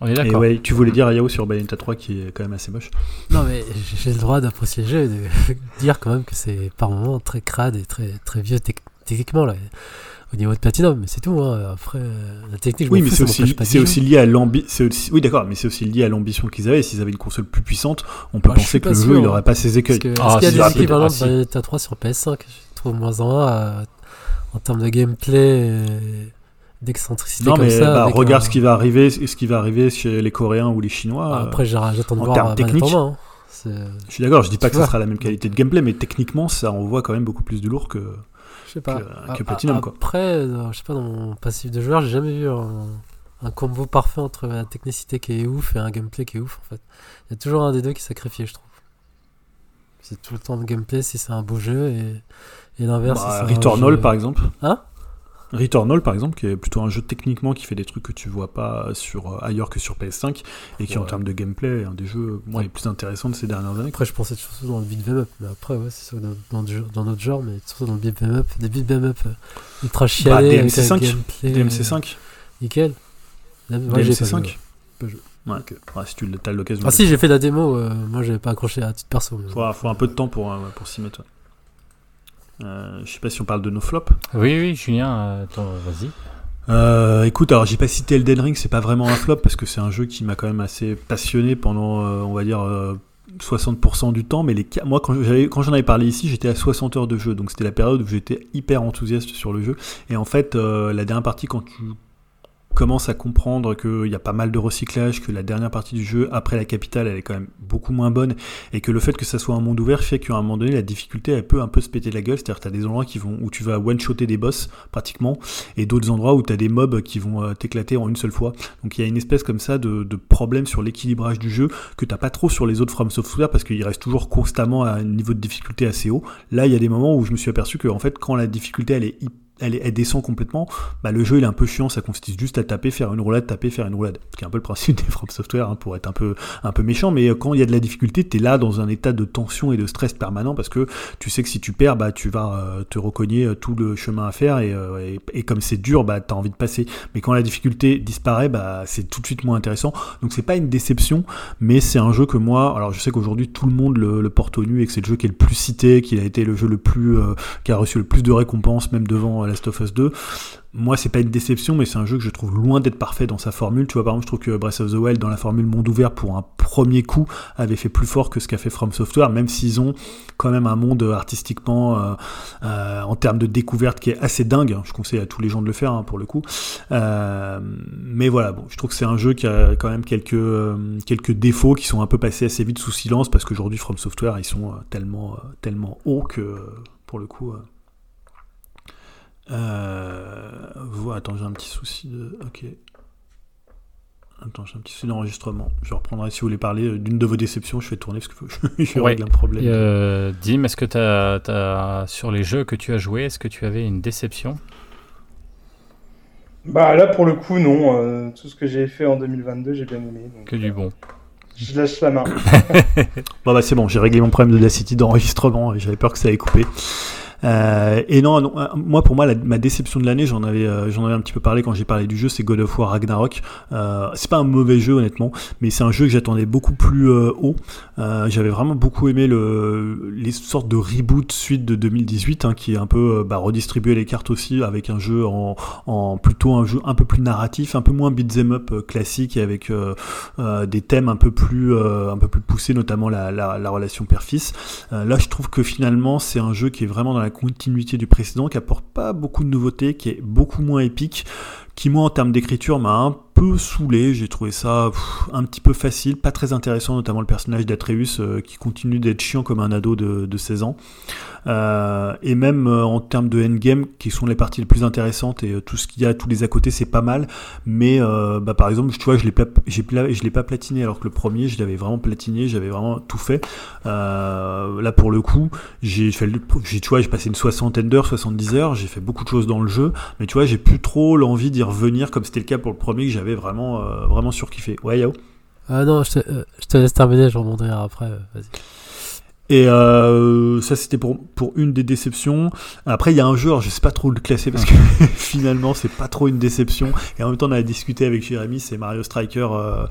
On est d'accord. ouais, tu voulais dire Yao sur Bayonetta 3 qui est quand même assez moche. Non, mais j'ai le droit d'apprécier le jeu et de dire quand même que c'est par moments très crade et très, très vieux tec- techniquement là, au niveau de Platinum. Mais c'est tout. Hein. Après, euh, la technique, je Oui, mais c'est aussi, lié à l'ambition. Oui, d'accord, mais c'est aussi lié à l'ambition qu'ils avaient. S'ils avaient une console plus puissante, on peut Bah, je penser que le jeu sûr, il hein. n'aurait pas ses Parce écueils. que, Ah, est-ce qu'il y a des ah, équivalents ah, de si. Bayonetta 3 sur PS5 Je trouve moins en un euh, en termes de gameplay, et d'excentricité Non, comme mais ça. bah, avec regarde un- ce qui va arriver, ce qui va arriver chez les Coréens ou les Chinois. Ah, euh, Après, j'ai- j'attends de en voir termes en main, hein. Je suis d'accord, je dis pas Tu que ça vois. sera la même qualité de gameplay, mais techniquement, ça envoie quand même beaucoup plus de lourd que. Je sais pas. que Platinum, quoi. Après, euh, je sais pas, dans mon passif de joueur, j'ai jamais vu un, un combo parfait entre la technicité qui est ouf et un gameplay qui est ouf en fait. Il y a toujours un des deux qui est sacrifié, je trouve. C'est tout le temps de gameplay si c'est un beau jeu et, et l'inverse. Bah, si c'est un Returnal, jeu- par exemple. Hein? Returnal, par exemple, qui est plutôt un jeu techniquement qui fait des trucs que tu vois pas sur, euh, ailleurs que sur PS5 et qui, en termes de gameplay, est un des jeux moi, les plus intéressants de ces dernières années. Après, je pensais surtout dans le beat'em up, mais après, ouais, c'est sûr, dans, notre genre, mais surtout dans le beat'em up, des beat'em up euh, ultra chialés avec un DMC5, gameplay. DMC5 euh, Nickel. Là, moi, j'ai pas joué. DMC5 Pas joué. Ouais, Ouais, si tu as l'occasion. Ah si, j'ai fait la démo, euh, moi j'avais pas accroché à titre perso. mais- faut, faut un peu de temps pour, euh, pour s'y mettre. ouais. Euh, je sais pas si on parle de nos flops. Oui, oui, Julien, euh, vas-y. Euh, écoute, alors j'ai pas cité Elden Ring, c'est pas vraiment un flop parce que c'est un jeu qui m'a quand même assez passionné pendant, euh, on va dire, euh, 60% du temps. Mais les, moi, quand quand j'en avais parlé ici, j'étais à 60 heures de jeu, donc c'était la période où j'étais hyper enthousiaste sur le jeu. Et en fait, la dernière partie, quand tu commences à comprendre qu'il y a pas mal de recyclage, que la dernière partie du jeu, après la capitale, elle est quand même beaucoup moins bonne, et que le fait que ça soit un monde ouvert fait qu'à un moment donné, la difficulté, elle peut un peu se péter la gueule. C'est-à-dire que as des endroits où tu vas one-shotter des boss, pratiquement, et d'autres endroits où tu as des mobs qui vont euh, t'éclater en une seule fois. Donc il y a une espèce comme ça de, problème sur l'équilibrage du jeu que t'as pas trop sur les autres From Software parce qu'il reste toujours constamment à un niveau de difficulté assez haut. Là, il y a des moments où je me suis aperçu que en fait, quand la difficulté elle est hyp- elle, elle descend complètement, bah, le jeu il est un peu chiant, ça consiste juste à taper, faire une roulade, taper, faire une roulade. Ce qui est un peu le principe des From Software, hein, pour être un peu, un peu méchant, mais euh, quand il y a de la difficulté, t'es là dans un état de tension et de stress permanent parce que tu sais que si tu perds, bah, tu vas euh, te recogner euh, tout le chemin à faire et, et, et comme c'est dur, bah, t'as envie de passer. Mais quand la difficulté disparaît, bah, c'est tout de suite moins intéressant. Donc c'est pas une déception, mais c'est un jeu que moi, alors je sais qu'aujourd'hui tout le monde le, porte au nu et que c'est le jeu qui est le plus cité, qu'il a été le jeu le plus, euh, qui a reçu le plus de récompenses, même devant Last of Us 2. Moi, c'est pas une déception, mais c'est un jeu que je trouve loin d'être parfait dans sa formule. Tu vois, par exemple, je trouve que Breath of the Wild, dans la formule monde ouvert, pour un premier coup, avait fait plus fort que ce qu'a fait From Software, même s'ils ont quand même un monde euh, artistiquement, euh, euh, en termes de découverte, qui est assez dingue. Je conseille à tous les gens de le faire, hein, pour le coup. Mais voilà, bon, je trouve que c'est un jeu qui a quand même quelques, quelques défauts qui sont un peu passés assez vite sous silence, parce qu'aujourd'hui, From Software, ils sont tellement, tellement hauts que, pour le coup... euh, attends, j'ai un petit souci de. Ok. Attends, j'ai un petit souci d'enregistrement. Je reprendrai si vous voulez parler euh, d'une de vos déceptions. Je vais tourner parce que faut que je Ouais. règle un problème. Euh, Dim, est-ce que t'as, t'as- sur les jeux que tu as joués, est-ce que tu avais une déception? Bah là pour le coup non, euh, tout ce que j'ai fait en 2022 j'ai bien aimé. donc, Que du bon. Je lâche la main. Bon, bah c'est bon, j'ai réglé mon problème de Dacity d'enregistrement et j'avais peur que ça allait couper. Euh, et non, euh, moi pour moi ma déception de l'année, j'en avais, euh, j'en avais un petit peu parlé quand j'ai parlé du jeu, c'est God of War Ragnarok. C'est pas un mauvais jeu honnêtement, mais c'est un jeu que j'attendais beaucoup plus haut. J'avais vraiment beaucoup aimé le, les sortes de reboot suite de 2018, hein, qui est un peu bah, redistribué les cartes aussi avec un jeu en, plutôt un jeu un peu plus narratif, un peu moins beat'em up classique et avec des thèmes un peu plus un peu plus poussés, notamment la, la, la relation père-fils. Là, je trouve que finalement, c'est un jeu qui est vraiment dans la continuité du précédent, qui apporte pas beaucoup de nouveautés, qui est beaucoup moins épique, qui moi en termes d'écriture m'a un peu saoulé. J'ai trouvé ça un petit peu facile, pas très intéressant, notamment le personnage d'Atreus euh, qui continue d'être chiant comme un ado de, de 16 ans. Euh, et même euh, en termes de endgame, qui sont les parties les plus intéressantes et tout ce qu'il y a, tous les à côté, c'est pas mal. Mais bah, par exemple, tu vois, je je l'ai pas platiné, alors que le premier, je l'avais vraiment platiné, j'avais vraiment tout fait. Là, pour le coup, j'ai j'ai passé une soixantaine d'heures, 70 heures, j'ai fait beaucoup de choses dans le jeu, mais tu vois, j'ai plus trop l'envie d'y revenir comme c'était le cas pour le premier que j'avais vraiment, euh, vraiment surkiffé. Ouais, Yao? Ah non, je te, euh, je te laisse terminer, je rebondirai après. euh, Vas-y. Et euh, ça, c'était pour, pour une des déceptions. Après, il y a un jeu, alors je sais pas trop le classer parce que finalement, c'est pas trop une déception. Et en même temps, on a discuté avec Jérémy, c'est Mario Striker, euh,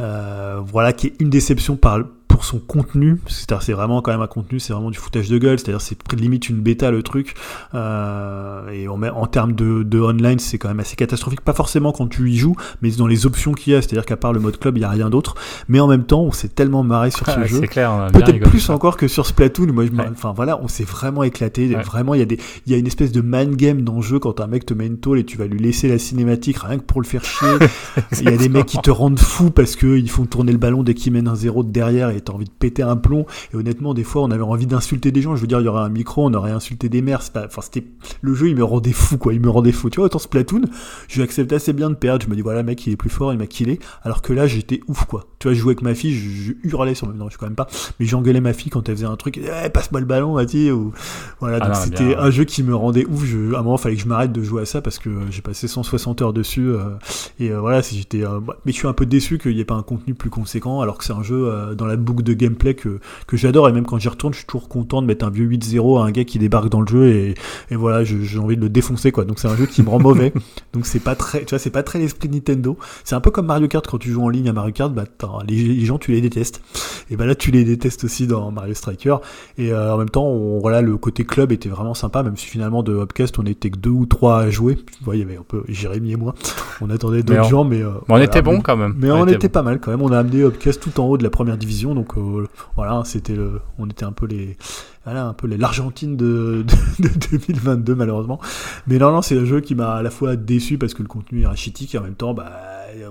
euh, voilà, qui est une déception par, pour son contenu, c'est vraiment quand même un contenu, c'est vraiment du foutage de gueule, c'est-à-dire c'est limite une bêta le truc, euh, et en, en termes de, de online c'est quand même assez catastrophique, pas forcément quand tu y joues, mais dans les options qu'il y a, c'est-à-dire qu'à part le mode club, il n'y a rien d'autre, mais en même temps on s'est tellement marré sur ce jeu, peut-être plus encore que sur Splatoon, moi je enfin voilà, on s'est vraiment éclaté, vraiment il y, a des, il y a une espèce de man game dans le jeu quand un mec te met une tôle et tu vas lui laisser la cinématique rien que pour le faire chier, il y a des mecs qui te rendent fou parce qu'ils font tourner le ballon dès qu'ils mènent un zéro de derrière et t'as envie de péter un plomb. Et honnêtement, des fois, on avait envie d'insulter des gens. Je veux dire, il y aurait un micro, on aurait insulté des mères. Enfin, c'était le jeu, il me rendait fou, quoi. Il me rendait fou. Tu vois, autant Splatoon, je accepté assez bien de perdre. Je me dis, voilà, mec, il est plus fort, il m'a killé. Alors que là, j'étais ouf, quoi. Tu vois, je jouais avec ma fille, je, hurlais sur le. Non, je suis quand même pas. Mais j'engueulais ma fille quand elle faisait un truc. Eh, passe-moi le ballon, vas-y. Ou... Voilà, ah donc c'était un jeu qui me rendait ouf. Je... À un moment, fallait que je m'arrête de jouer à ça parce que j'ai passé 160 heures dessus. Euh, et euh, voilà, si j'étais. Euh, mais je suis un peu déçu qu'il n'y ait pas un contenu plus conséquent alors que c'est un jeu dans la boucle de gameplay que, que j'adore et même quand j'y retourne, je suis toujours content de mettre un vieux 8-0 à un gars qui débarque dans le jeu et, et voilà, j'ai envie de le défoncer quoi. Donc c'est un jeu qui me rend mauvais. Donc c'est pas très, tu vois, c'est pas très l'esprit Nintendo. C'est un peu comme Mario Kart quand tu joues en ligne à Mario Kart, bah les, gens tu les détestes. Et bah là tu les détestes aussi dans Mario Striker. Et euh, en même temps, on, voilà, le côté club était vraiment sympa, même si finalement de Hopcast on était que deux ou trois à jouer. Tu vois, il y avait un peu Jérémy et moi. On attendait d'autres gens, mais euh, on était bon quand même. Mais on, était, pas mal quand même. On a amené Hopcast tout en haut de la première division, donc euh, voilà, c'était le, on était un peu les, un peu l'Argentine de, de, 2022 malheureusement. Mais non, non, c'est un jeu qui m'a à la fois déçu parce que le contenu est rachitique et en même temps, bah,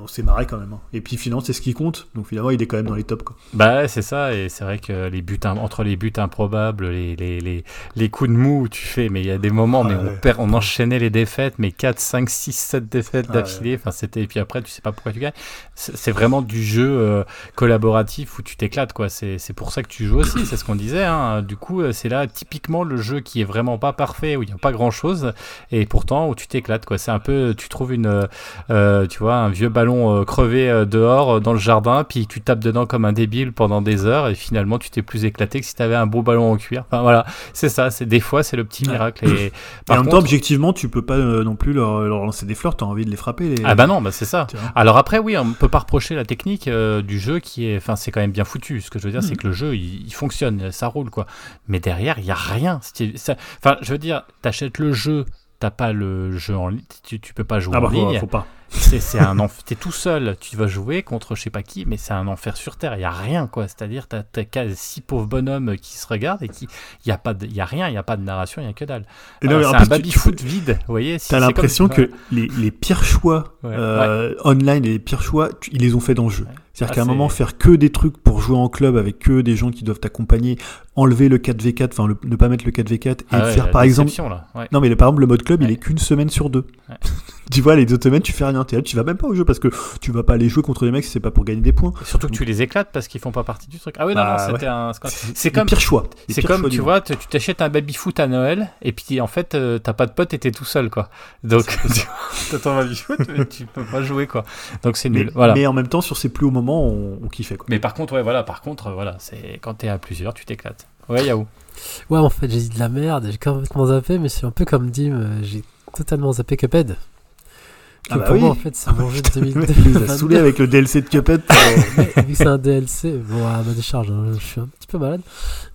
on s'est marré quand même. Hein. Et puis finalement, c'est ce qui compte. Donc finalement, il est quand même dans les tops. Quoi. Bah, c'est ça. Et c'est vrai que les buts, entre les buts improbables, les, les, les, les coups de mou, tu fais, mais il y a des moments, mais on, perd, on enchaînait les défaites, mais 4, 5, 6, 7 défaites d'affilée. Enfin, c'était, et puis après, tu sais pas pourquoi tu gagnes. C'est vraiment du jeu euh, collaboratif où tu t'éclates, quoi. C'est pour ça que tu joues aussi. C'est ce qu'on disait. Hein. Du coup, euh, c'est là typiquement le jeu qui est vraiment pas parfait, où il n'y a pas grand chose, et pourtant où tu t'éclates, quoi. C'est un peu, tu trouves une, euh, tu vois, un vieux ballon euh, crevé euh, dehors dans le jardin, puis tu tapes dedans comme un débile pendant des heures, et finalement tu t'es plus éclaté que si tu avais un beau ballon en cuir. Enfin voilà, c'est ça, c'est des fois c'est le petit miracle. Et, en même temps, objectivement, tu peux pas non plus leur, lancer des fleurs, tu as envie de les frapper. Ah bah non, bah c'est ça. Alors après, oui, on peut pas reprocher la technique du jeu qui est, enfin c'est quand même bien foutu. Ce que je veux dire, c'est mm. que le jeu il, il, fonctionne, ça roule quoi. Mais derrière, il y a rien. Enfin, je veux dire, t'achètes le jeu, t'as pas le jeu en ligne, tu, tu peux pas jouer ah en bah, ligne. Faut, pas. C'est un t'es tout seul, tu vas jouer contre je sais pas qui, mais c'est un enfer sur terre. Il y a rien quoi. C'est-à-dire t'as as six pauvres bonhommes qui se regardent et qui il y a pas il y a rien, il y a pas de narration, il y a que dalle. c'est un baby foot vide, vous voyez. t'as l'impression que les, les, pires choix euh, online, les pires choix, ils les ont fait dans le jeu. C'est-à-dire ah, qu'à un moment, faire que des trucs pour jouer en club avec que des gens qui doivent t'accompagner, enlever le 4v4, enfin ne pas mettre le 4v4 et ah faire par exemple. Non, mais par exemple, le mode club, il est qu'une semaine sur deux. tu vois, les deux semaines, tu fais rien. Es tu vas même pas au jeu parce que tu vas pas aller jouer contre les mecs si c'est pas pour gagner des points. surtout que tu les éclates parce qu'ils font pas partie du truc. Ah oui, non, non, bah, c'était un. C'est comme. pire choix. C'est comme, tu vois, tu t'achètes un baby foot à Noël et puis en fait, euh, t'as pas de pote et t'es tout seul, quoi. Donc, t'as ton baby foot, mais tu peux pas jouer, quoi. Donc c'est nul. voilà. Mais en même temps, sur ces plus hauts moments, on, on mais par contre, ouais, voilà, par contre, voilà, c'est quand t'es à plusieurs, tu t'éclates. Ouais, Yahoo. Ouais, en fait, j'ai dit de la merde, j'ai complètement zappé, mais c'est un peu comme Dim, euh, j'ai totalement zappé Cuphead. Ah bah pour oui. moi, en fait, c'est mon jeu de 2022. Il nous a saoulé avec le DLC de Cuphead. vu que c'est un DLC, bon, à ma décharge, hein, je suis un petit peu malade.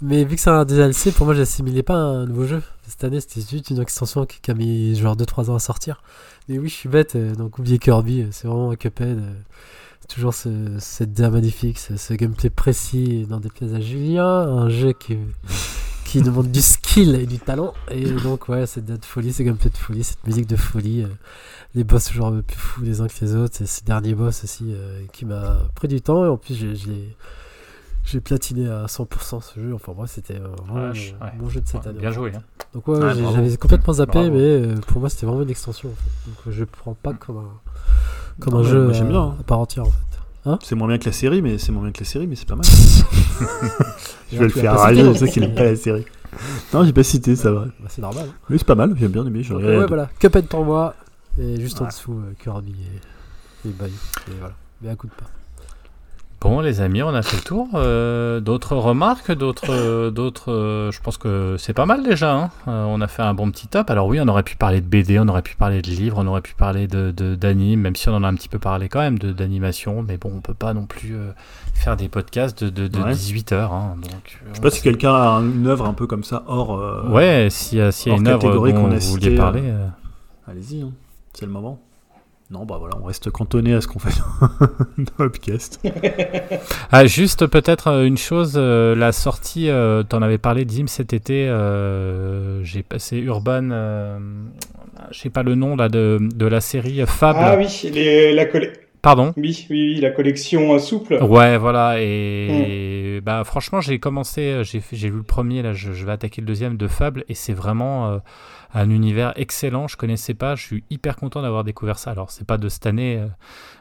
Mais vu que c'est un DLC, pour moi, j'assimilais pas un nouveau jeu. Cette année, c'était juste une extension qui a mis genre 2-3 ans à sortir. Mais oui, je suis bête, euh, donc oubliez Kirby, euh, c'est vraiment Cuphead toujours ce, cette DA magnifique, ce, gameplay précis dans des pièces à Julien, un jeu qui, qui demande du skill et du talent. Et donc, ouais, cette DA de folie, ce gameplay de folie, cette musique de folie, euh, les boss toujours plus fous les uns que les autres, et ces derniers boss aussi euh, qui m'a pris du temps. Et en plus, j'ai platiné à 100% ce jeu. Enfin, moi, c'était vraiment mon jeu de cette année. Bien joué. Hein. Donc, ouais, j'avais complètement zappé, mais euh, pour moi, c'était vraiment une extension. En fait. Donc, je prends pas comme un comme un jeu j'aime bien, hein. à part entière en fait. Hein c'est moins bien que la série, mais c'est moins bien que la série, mais c'est pas mal. je vais le faire rager, je sais qu'il aime pas la série. Non, j'ai pas cité, ça va. Bah, c'est normal. Oui, c'est pas mal, j'aime bien aimé. Ouais, voilà. Cuphead pour moi, et juste en dessous, euh, Kirby et, et Bayou. Et voilà. Mais écoute pas. Bon, les amis, on a fait le tour. Euh, d'autres remarques, d'autres, euh, d'autres. Euh, je pense que c'est pas mal déjà. Hein. on a fait un bon petit top. Alors oui, on aurait pu parler de BD, on aurait pu parler de livres, on aurait pu parler de, d'anime, même si on en a un petit peu parlé quand même de, d'animation. Mais bon, on peut pas non plus faire des podcasts de, de, 18 heures. Hein. donc, je sais pas si quelqu'un a une œuvre un peu comme ça hors. ouais, s'il y a, y a une œuvre dont vous vouliez parler. Allez-y, hein. c'est le moment. Non, bah voilà, on reste cantonné à ce qu'on fait dans Upcast. ah, juste peut-être euh, une chose, euh, la sortie, euh, t'en avais parlé, Dim, cet été, j'ai passé Urban, je sais pas le nom là, de, de la série Fable. Ah oui, les, la Pardon? oui, oui, oui, la collection souple. Ouais, voilà, et, hmm. bah franchement, j'ai commencé, j'ai vu le premier, là, je, je, vais attaquer le deuxième de Fable, et c'est vraiment un univers excellent. Je connaissais pas, je suis hyper content d'avoir découvert ça. Alors c'est pas de cette année, euh,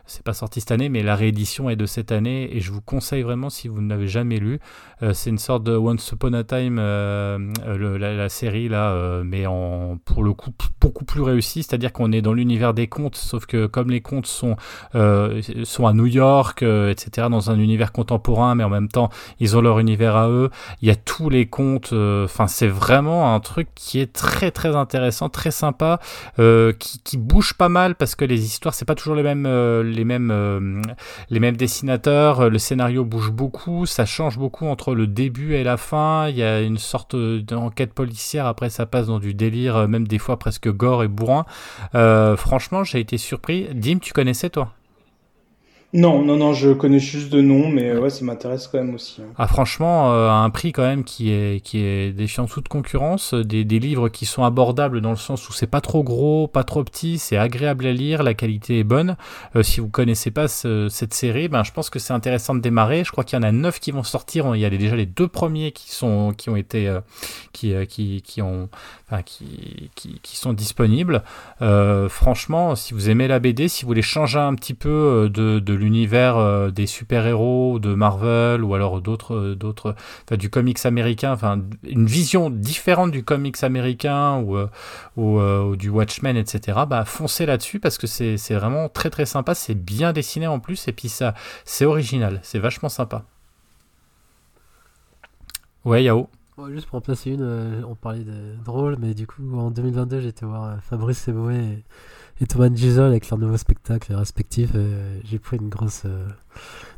c'est pas sorti cette année, mais la réédition est de cette année et je vous conseille vraiment si vous ne l'avez jamais lu. Euh, c'est une sorte de Once Upon a Time, euh, la, série là, mais en pour le coup beaucoup plus réussi. C'est-à-dire qu'on est dans l'univers des contes, sauf que comme les contes sont sont à New York, etc., dans un univers contemporain, mais en même temps ils ont leur univers à eux. Il y a tous les contes. Enfin, c'est vraiment un truc qui est très très intéressant, très sympa, euh, qui, bouge pas mal parce que les histoires, c'est pas toujours les mêmes, euh, les mêmes, euh, les mêmes dessinateurs. Le scénario bouge beaucoup, ça change beaucoup entre le début et la fin. Il y a une sorte d'enquête policière. Après, ça passe dans du délire, même des fois presque gore et bourrin. franchement, j'ai été surpris. Dim, tu connaissais toi? Non, non, non, je connais juste de nom, mais ouais, ça m'intéresse quand même aussi. Hein. Ah, franchement, euh, à un prix quand même qui est, qui est défiant toute concurrence, des, des, livres qui sont abordables dans le sens où c'est pas trop gros, pas trop petit, c'est agréable à lire, la qualité est bonne. Euh, si vous connaissez pas cette série, ben, je pense que c'est intéressant de démarrer. Je crois qu'il y en a neuf qui vont sortir. Il y a déjà les deux premiers qui sont, qui ont été, euh, qui, qui, qui ont, enfin, qui, qui, qui, sont disponibles. franchement, si vous aimez la BD, si vous voulez changer un petit peu de, de l'univers euh, des super-héros de Marvel ou alors d'autres, euh, d'autres, du comics américain, enfin une vision différente du comics américain ou, euh, ou, du Watchmen, etc. Bah foncez là-dessus parce que c'est, c'est vraiment très très sympa, c'est bien dessiné en plus et puis ça, c'est original, c'est vachement sympa. Ouais, Yao. juste pour en placer une, on parlait de drôle, mais du coup en 2022 j'étais voir Fabrice Seboué et et Thomas Giselle avec leur nouveau spectacle respectif. Euh, j'ai pris une grosse, euh,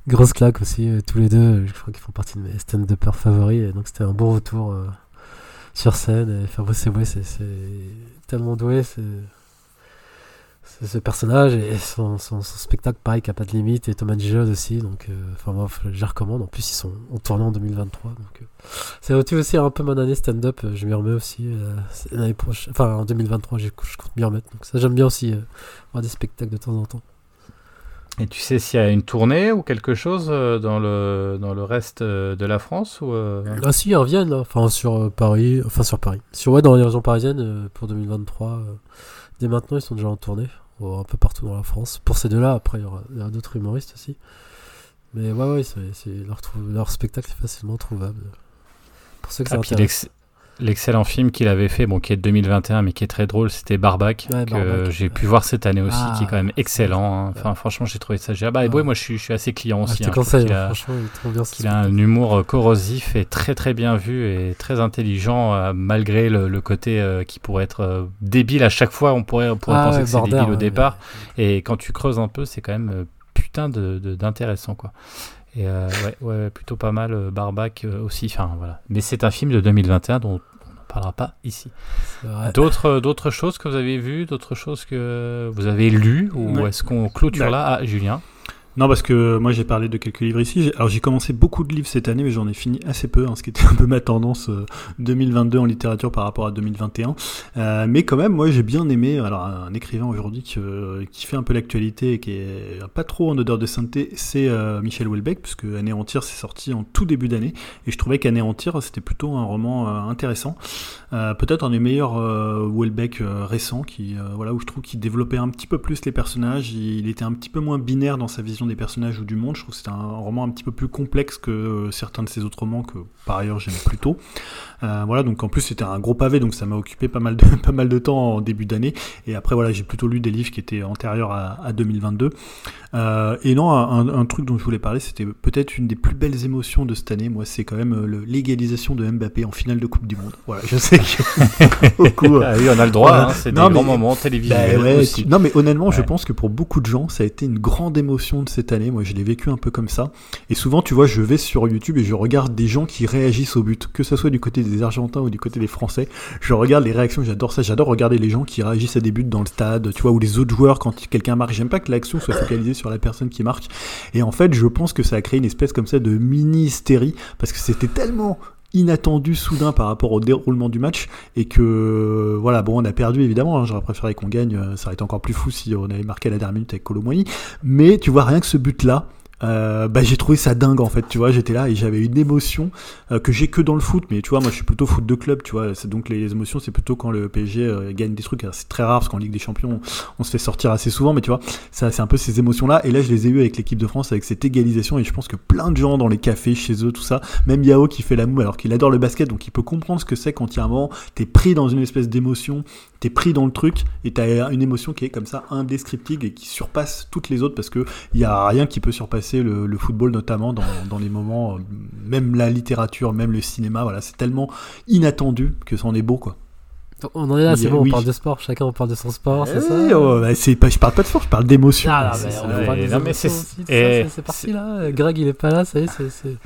grosse claque aussi, euh, tous les deux. Je crois qu'ils font partie de mes stand-uppers favoris. Et donc c'était un bon retour sur scène. Et Fabrice Eboué, c'est tellement doué. Ce personnage et son, son, spectacle pareil qui a pas de limite et Thomas Gijod aussi donc euh, enfin moi je les recommande en plus ils sont en tournant en 2023 donc euh, c'est aussi un peu mon année stand-up je m'y remets aussi euh, l'année prochaine enfin en 2023 je compte m'y remettre donc ça j'aime bien aussi voir des spectacles de temps en temps et tu sais s'il y a une tournée ou quelque chose dans le, dans le reste de la France ou Ah si, ils reviennent, enfin sur Paris, enfin sur Paris. Sur ouais, dans les régions parisiennes pour 2023. Dès maintenant, ils sont déjà en tournée, un peu partout dans la France. Pour ces deux-là, après, il y aura, d'autres humoristes aussi. Mais ouais, ouais, c'est, leur, leur, spectacle est facilement trouvable. Pour ceux que ça ah, intéresse l'excellent film qu'il avait fait, bon, qui est de 2021, mais qui est très drôle, c'était Barbac, que j'ai pu voir cette année aussi, qui est quand même ah, excellent. Hein. Enfin, franchement, j'ai trouvé ça génial. Bah, et moi, je suis, je suis assez client ah, aussi. Hein. il a, il a un humour corrosif et très très bien vu et très intelligent, euh, malgré le, côté euh, qui pourrait être euh, débile à chaque fois. On pourrait, on pourrait ah, penser que c'est débile au départ. Et quand tu creuses un peu, c'est quand même putain d'intéressant, de, quoi. Et ouais, ouais, plutôt pas mal. Barbac aussi. Enfin, voilà. Mais c'est un film de 2021 dont parlera pas ici. D'autres, d'autres choses que vous avez vues, d'autres choses que vous avez lues, ou est-ce qu'on clôture bah, là Ah, Julien? Non, parce que moi j'ai parlé de quelques livres ici. Alors j'ai commencé beaucoup de livres cette année, mais j'en ai fini assez peu, hein, ce qui était un peu ma tendance 2022 euh, en littérature par rapport à 2021. Euh, mais quand même, moi j'ai bien aimé. Alors un écrivain aujourd'hui qui, euh, qui, fait un peu l'actualité et qui est pas trop en odeur de sainteté, c'est Michel Houellebecq, puisque Anéantir c'est sorti en tout début d'année, et je trouvais qu'Anéantir c'était plutôt un roman intéressant. Peut-être un des meilleurs Houellebecq récents, qui voilà où je trouve qu'il développait un petit peu plus les personnages. Il était un petit peu moins binaire dans sa vision des personnages ou du monde. Je trouve que c'est un roman un petit peu plus complexe que certains de ses autres romans que par ailleurs j'aime plutôt. voilà, donc en plus c'était un gros pavé, donc ça m'a occupé pas mal de pas mal de temps en début d'année. Et après voilà, j'ai plutôt lu des livres qui étaient antérieurs à, à 2022. et non, un, un, truc dont je voulais parler, c'était peut-être une des plus belles émotions de cette année. Moi, c'est quand même l'égalisation de Mbappé en finale de Coupe du Monde. Voilà, je sais que beaucoup. ah oui, on a le droit. Hein, c'est des grands moments télévisuels. Bah non, mais honnêtement, je pense que pour beaucoup de gens, ça a été une grande émotion de cette année. Moi, je l'ai vécu un peu comme ça. Et souvent, tu vois, je vais sur YouTube et je regarde des gens qui réagissent au but, que ce soit du côté des Argentins ou du côté des Français. Je regarde les réactions, j'adore ça. J'adore regarder les gens qui réagissent à des buts dans le stade, tu vois, ou les autres joueurs quand quelqu'un marque. J'aime pas que l'action soit focalisée sur la personne qui marque. Et en fait, je pense que ça a créé une espèce comme ça de mini hystérie parce que c'était tellement inattendu soudain par rapport au déroulement du match et que voilà bon on a perdu évidemment hein, j'aurais préféré qu'on gagne euh, ça aurait été encore plus fou si on avait marqué la dernière minute avec Colomboigny. Mais tu vois rien que ce but là euh, bah, j'ai trouvé ça dingue en fait, tu vois, j'étais là et j'avais une émotion euh, que j'ai que dans le foot, mais tu vois, moi je suis plutôt foot de club, tu vois, donc les émotions c'est plutôt quand le PSG euh, gagne des trucs, c'est très rare parce qu'en Ligue des Champions on, se fait sortir assez souvent, mais tu vois, ça c'est un peu ces émotions là, et là je les ai eues avec l'équipe de France avec cette égalisation. Et je pense que plein de gens dans les cafés chez eux, tout ça, même Yao qui fait la moue alors qu'il adore le basket, donc il peut comprendre ce que c'est quand il y a un moment, t'es pris dans une espèce d'émotion, t'es pris dans le truc et t'as une émotion qui est comme ça indescriptible et qui surpasse toutes les autres parce que il a rien qui peut surpasser le, football notamment dans, dans, les moments euh, même la littérature même le cinéma voilà c'est tellement inattendu que c'en est beau quoi on en est là, c'est bon, on parle de sport, chacun on parle de son sport, c'est ça oh, bah, c'est pas, Je parle pas de sport, je parle d'émotion. Ah, mais c'est parti là, Greg il est pas là, ça y est, c'est.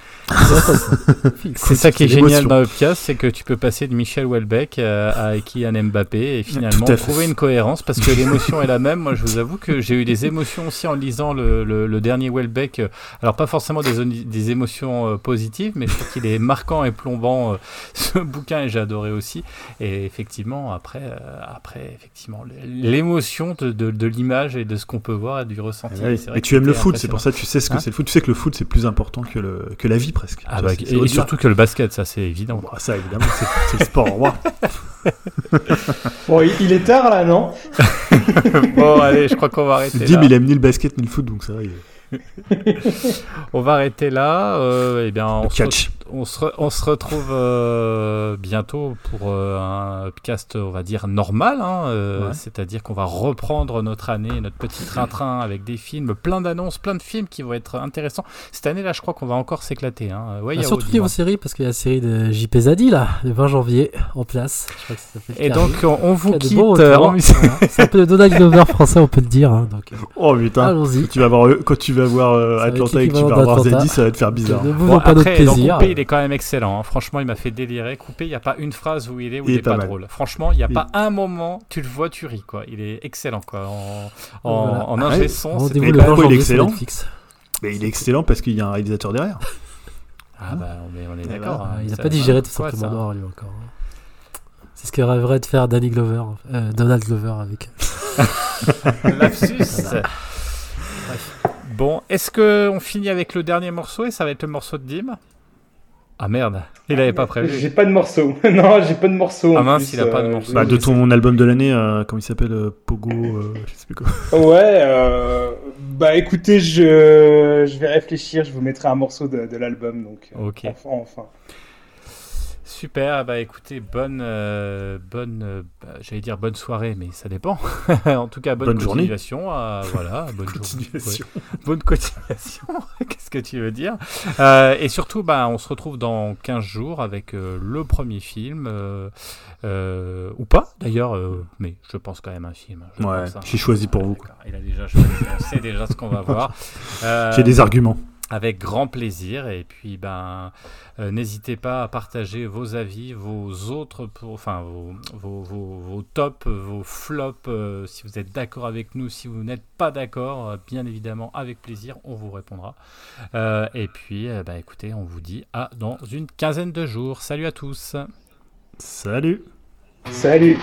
C'est ça qui est génial dans Upcast, c'est que tu peux passer de Michel Welbeck euh, à Kylian Mbappé et finalement trouver une cohérence parce que l'émotion est la même. Moi je vous avoue que j'ai eu des émotions aussi en lisant le, le, dernier Welbeck. Alors pas forcément des, des émotions euh, positives, mais je trouve qu'il est marquant et plombant euh, ce bouquin et j'ai adoré aussi. Et effectivement, après, euh, après effectivement, l'émotion de, de, l'image et de ce qu'on peut voir et du ressenti. et tu aimes le foot, c'est pour ça que tu sais ce que hein c'est le foot. Tu sais que le foot, c'est plus important que, le, que la vie presque. Ah bah, et, surtout que le basket, ça c'est évident. Bah, ça évidemment, c'est le sport roi. bon, il est tard là, non Bon, allez, je crois qu'on va arrêter. Dim, il aime ni le basket ni le foot, donc ça va. on va arrêter là. Euh, et eh bien, on Catch on se, retrouve euh, bientôt pour euh, un podcast, on va dire, normal. Hein, euh, c'est-à-dire qu'on va reprendre notre année, notre petit train-train avec des films, plein d'annonces, plein de films qui vont être intéressants. Cette année-là, je crois qu'on va encore s'éclater. Hein. Ouais, bah, surtout niveau série, parce qu'il y a la série de JP Zadi, là, le 20 janvier, en place. Et donc, on, vous quitte. C'est un peu le Donald Glover français, on peut le dire. Hein, donc, oh putain, allons-y. Quand tu vas voir, quand tu vas voir Atlanta et que tu vas voir Zadi, ça va te faire bizarre. Ne vous pas notre plaisir quand même excellent. Hein. Franchement, il m'a fait délirer. Coupé, il n'y a pas une phrase où il est où il, est, pas, drôle. Franchement, il n'y a pas un moment, tu le vois, tu ris. Quoi. Il est excellent. Quoi. En, en, en ingé son, c'est il est excellent Mais il est excellent parce qu'il y a un réalisateur derrière. Ah bah, on est, d'accord. Hein. il n'a pas digéré tout simplement noir, lui, encore. Hein. C'est ce que rêverait de faire Danny Glover, euh, Donald Glover avec. Lapsus. Bon, est-ce qu'on finit avec le dernier morceau et ça va être le morceau de Dim? Ah merde, il avait pas prévu. J'ai pas de morceau. non, j'ai pas de morceau. Ah mince, il a pas de euh, morceau. Bah, de ton album de l'année, euh, comment il s'appelle euh, Pogo, je sais plus quoi. Ouais, bah écoutez, je, je vais réfléchir, je vous mettrai un morceau de, de l'album. Donc, ok. enfin. enfin. Super, bah écoutez, bonne, euh, bonne, euh, bah, j'allais dire bonne soirée, mais ça dépend. en tout cas, bonne, continuation. voilà, bonne continuation. bonne continuation. Qu'est-ce que tu veux dire? Euh, Et surtout, bah, on se retrouve dans 15 jours avec le premier film, ou pas d'ailleurs, mais je pense quand même un film. ouais, j'ai choisi pour vous. Il a déjà choisi, on sait déjà ce qu'on va voir. j'ai des arguments. Avec grand plaisir. Et puis, ben, euh, n'hésitez pas à partager vos avis, vos autres, enfin, vos, vos, vos, tops, vos flops, euh, si vous êtes d'accord avec nous, si vous n'êtes pas d'accord, euh, bien évidemment, avec plaisir, on vous répondra. et puis, bah, écoutez, on vous dit à dans une quinzaine de jours. Salut à tous. Salut. Salut.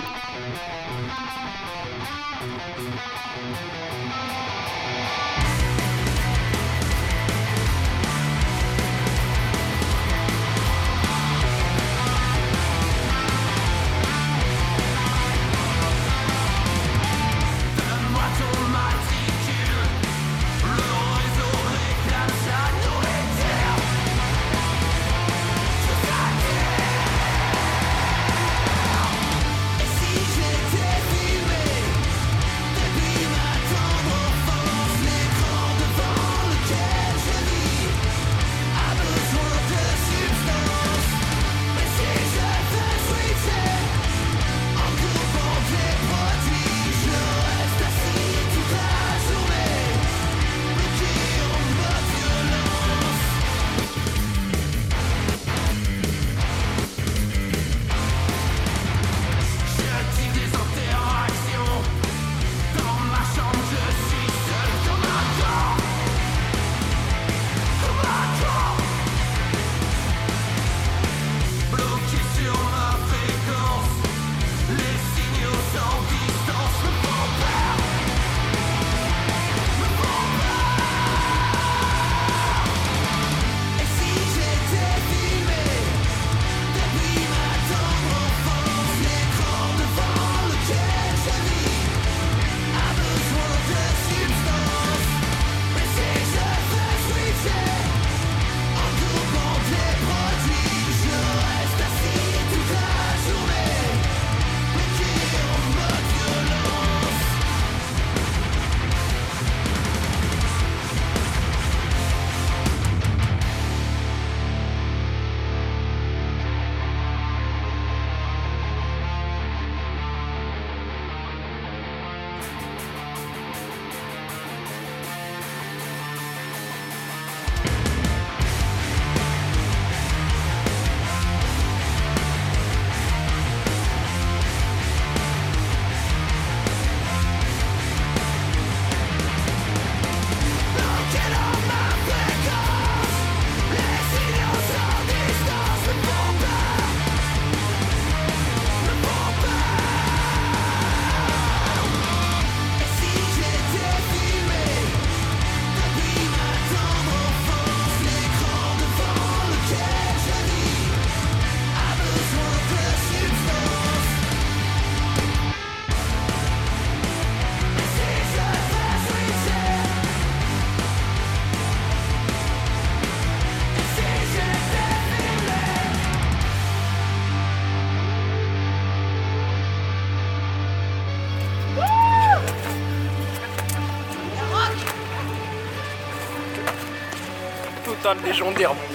Putain de légendaire, mon gars.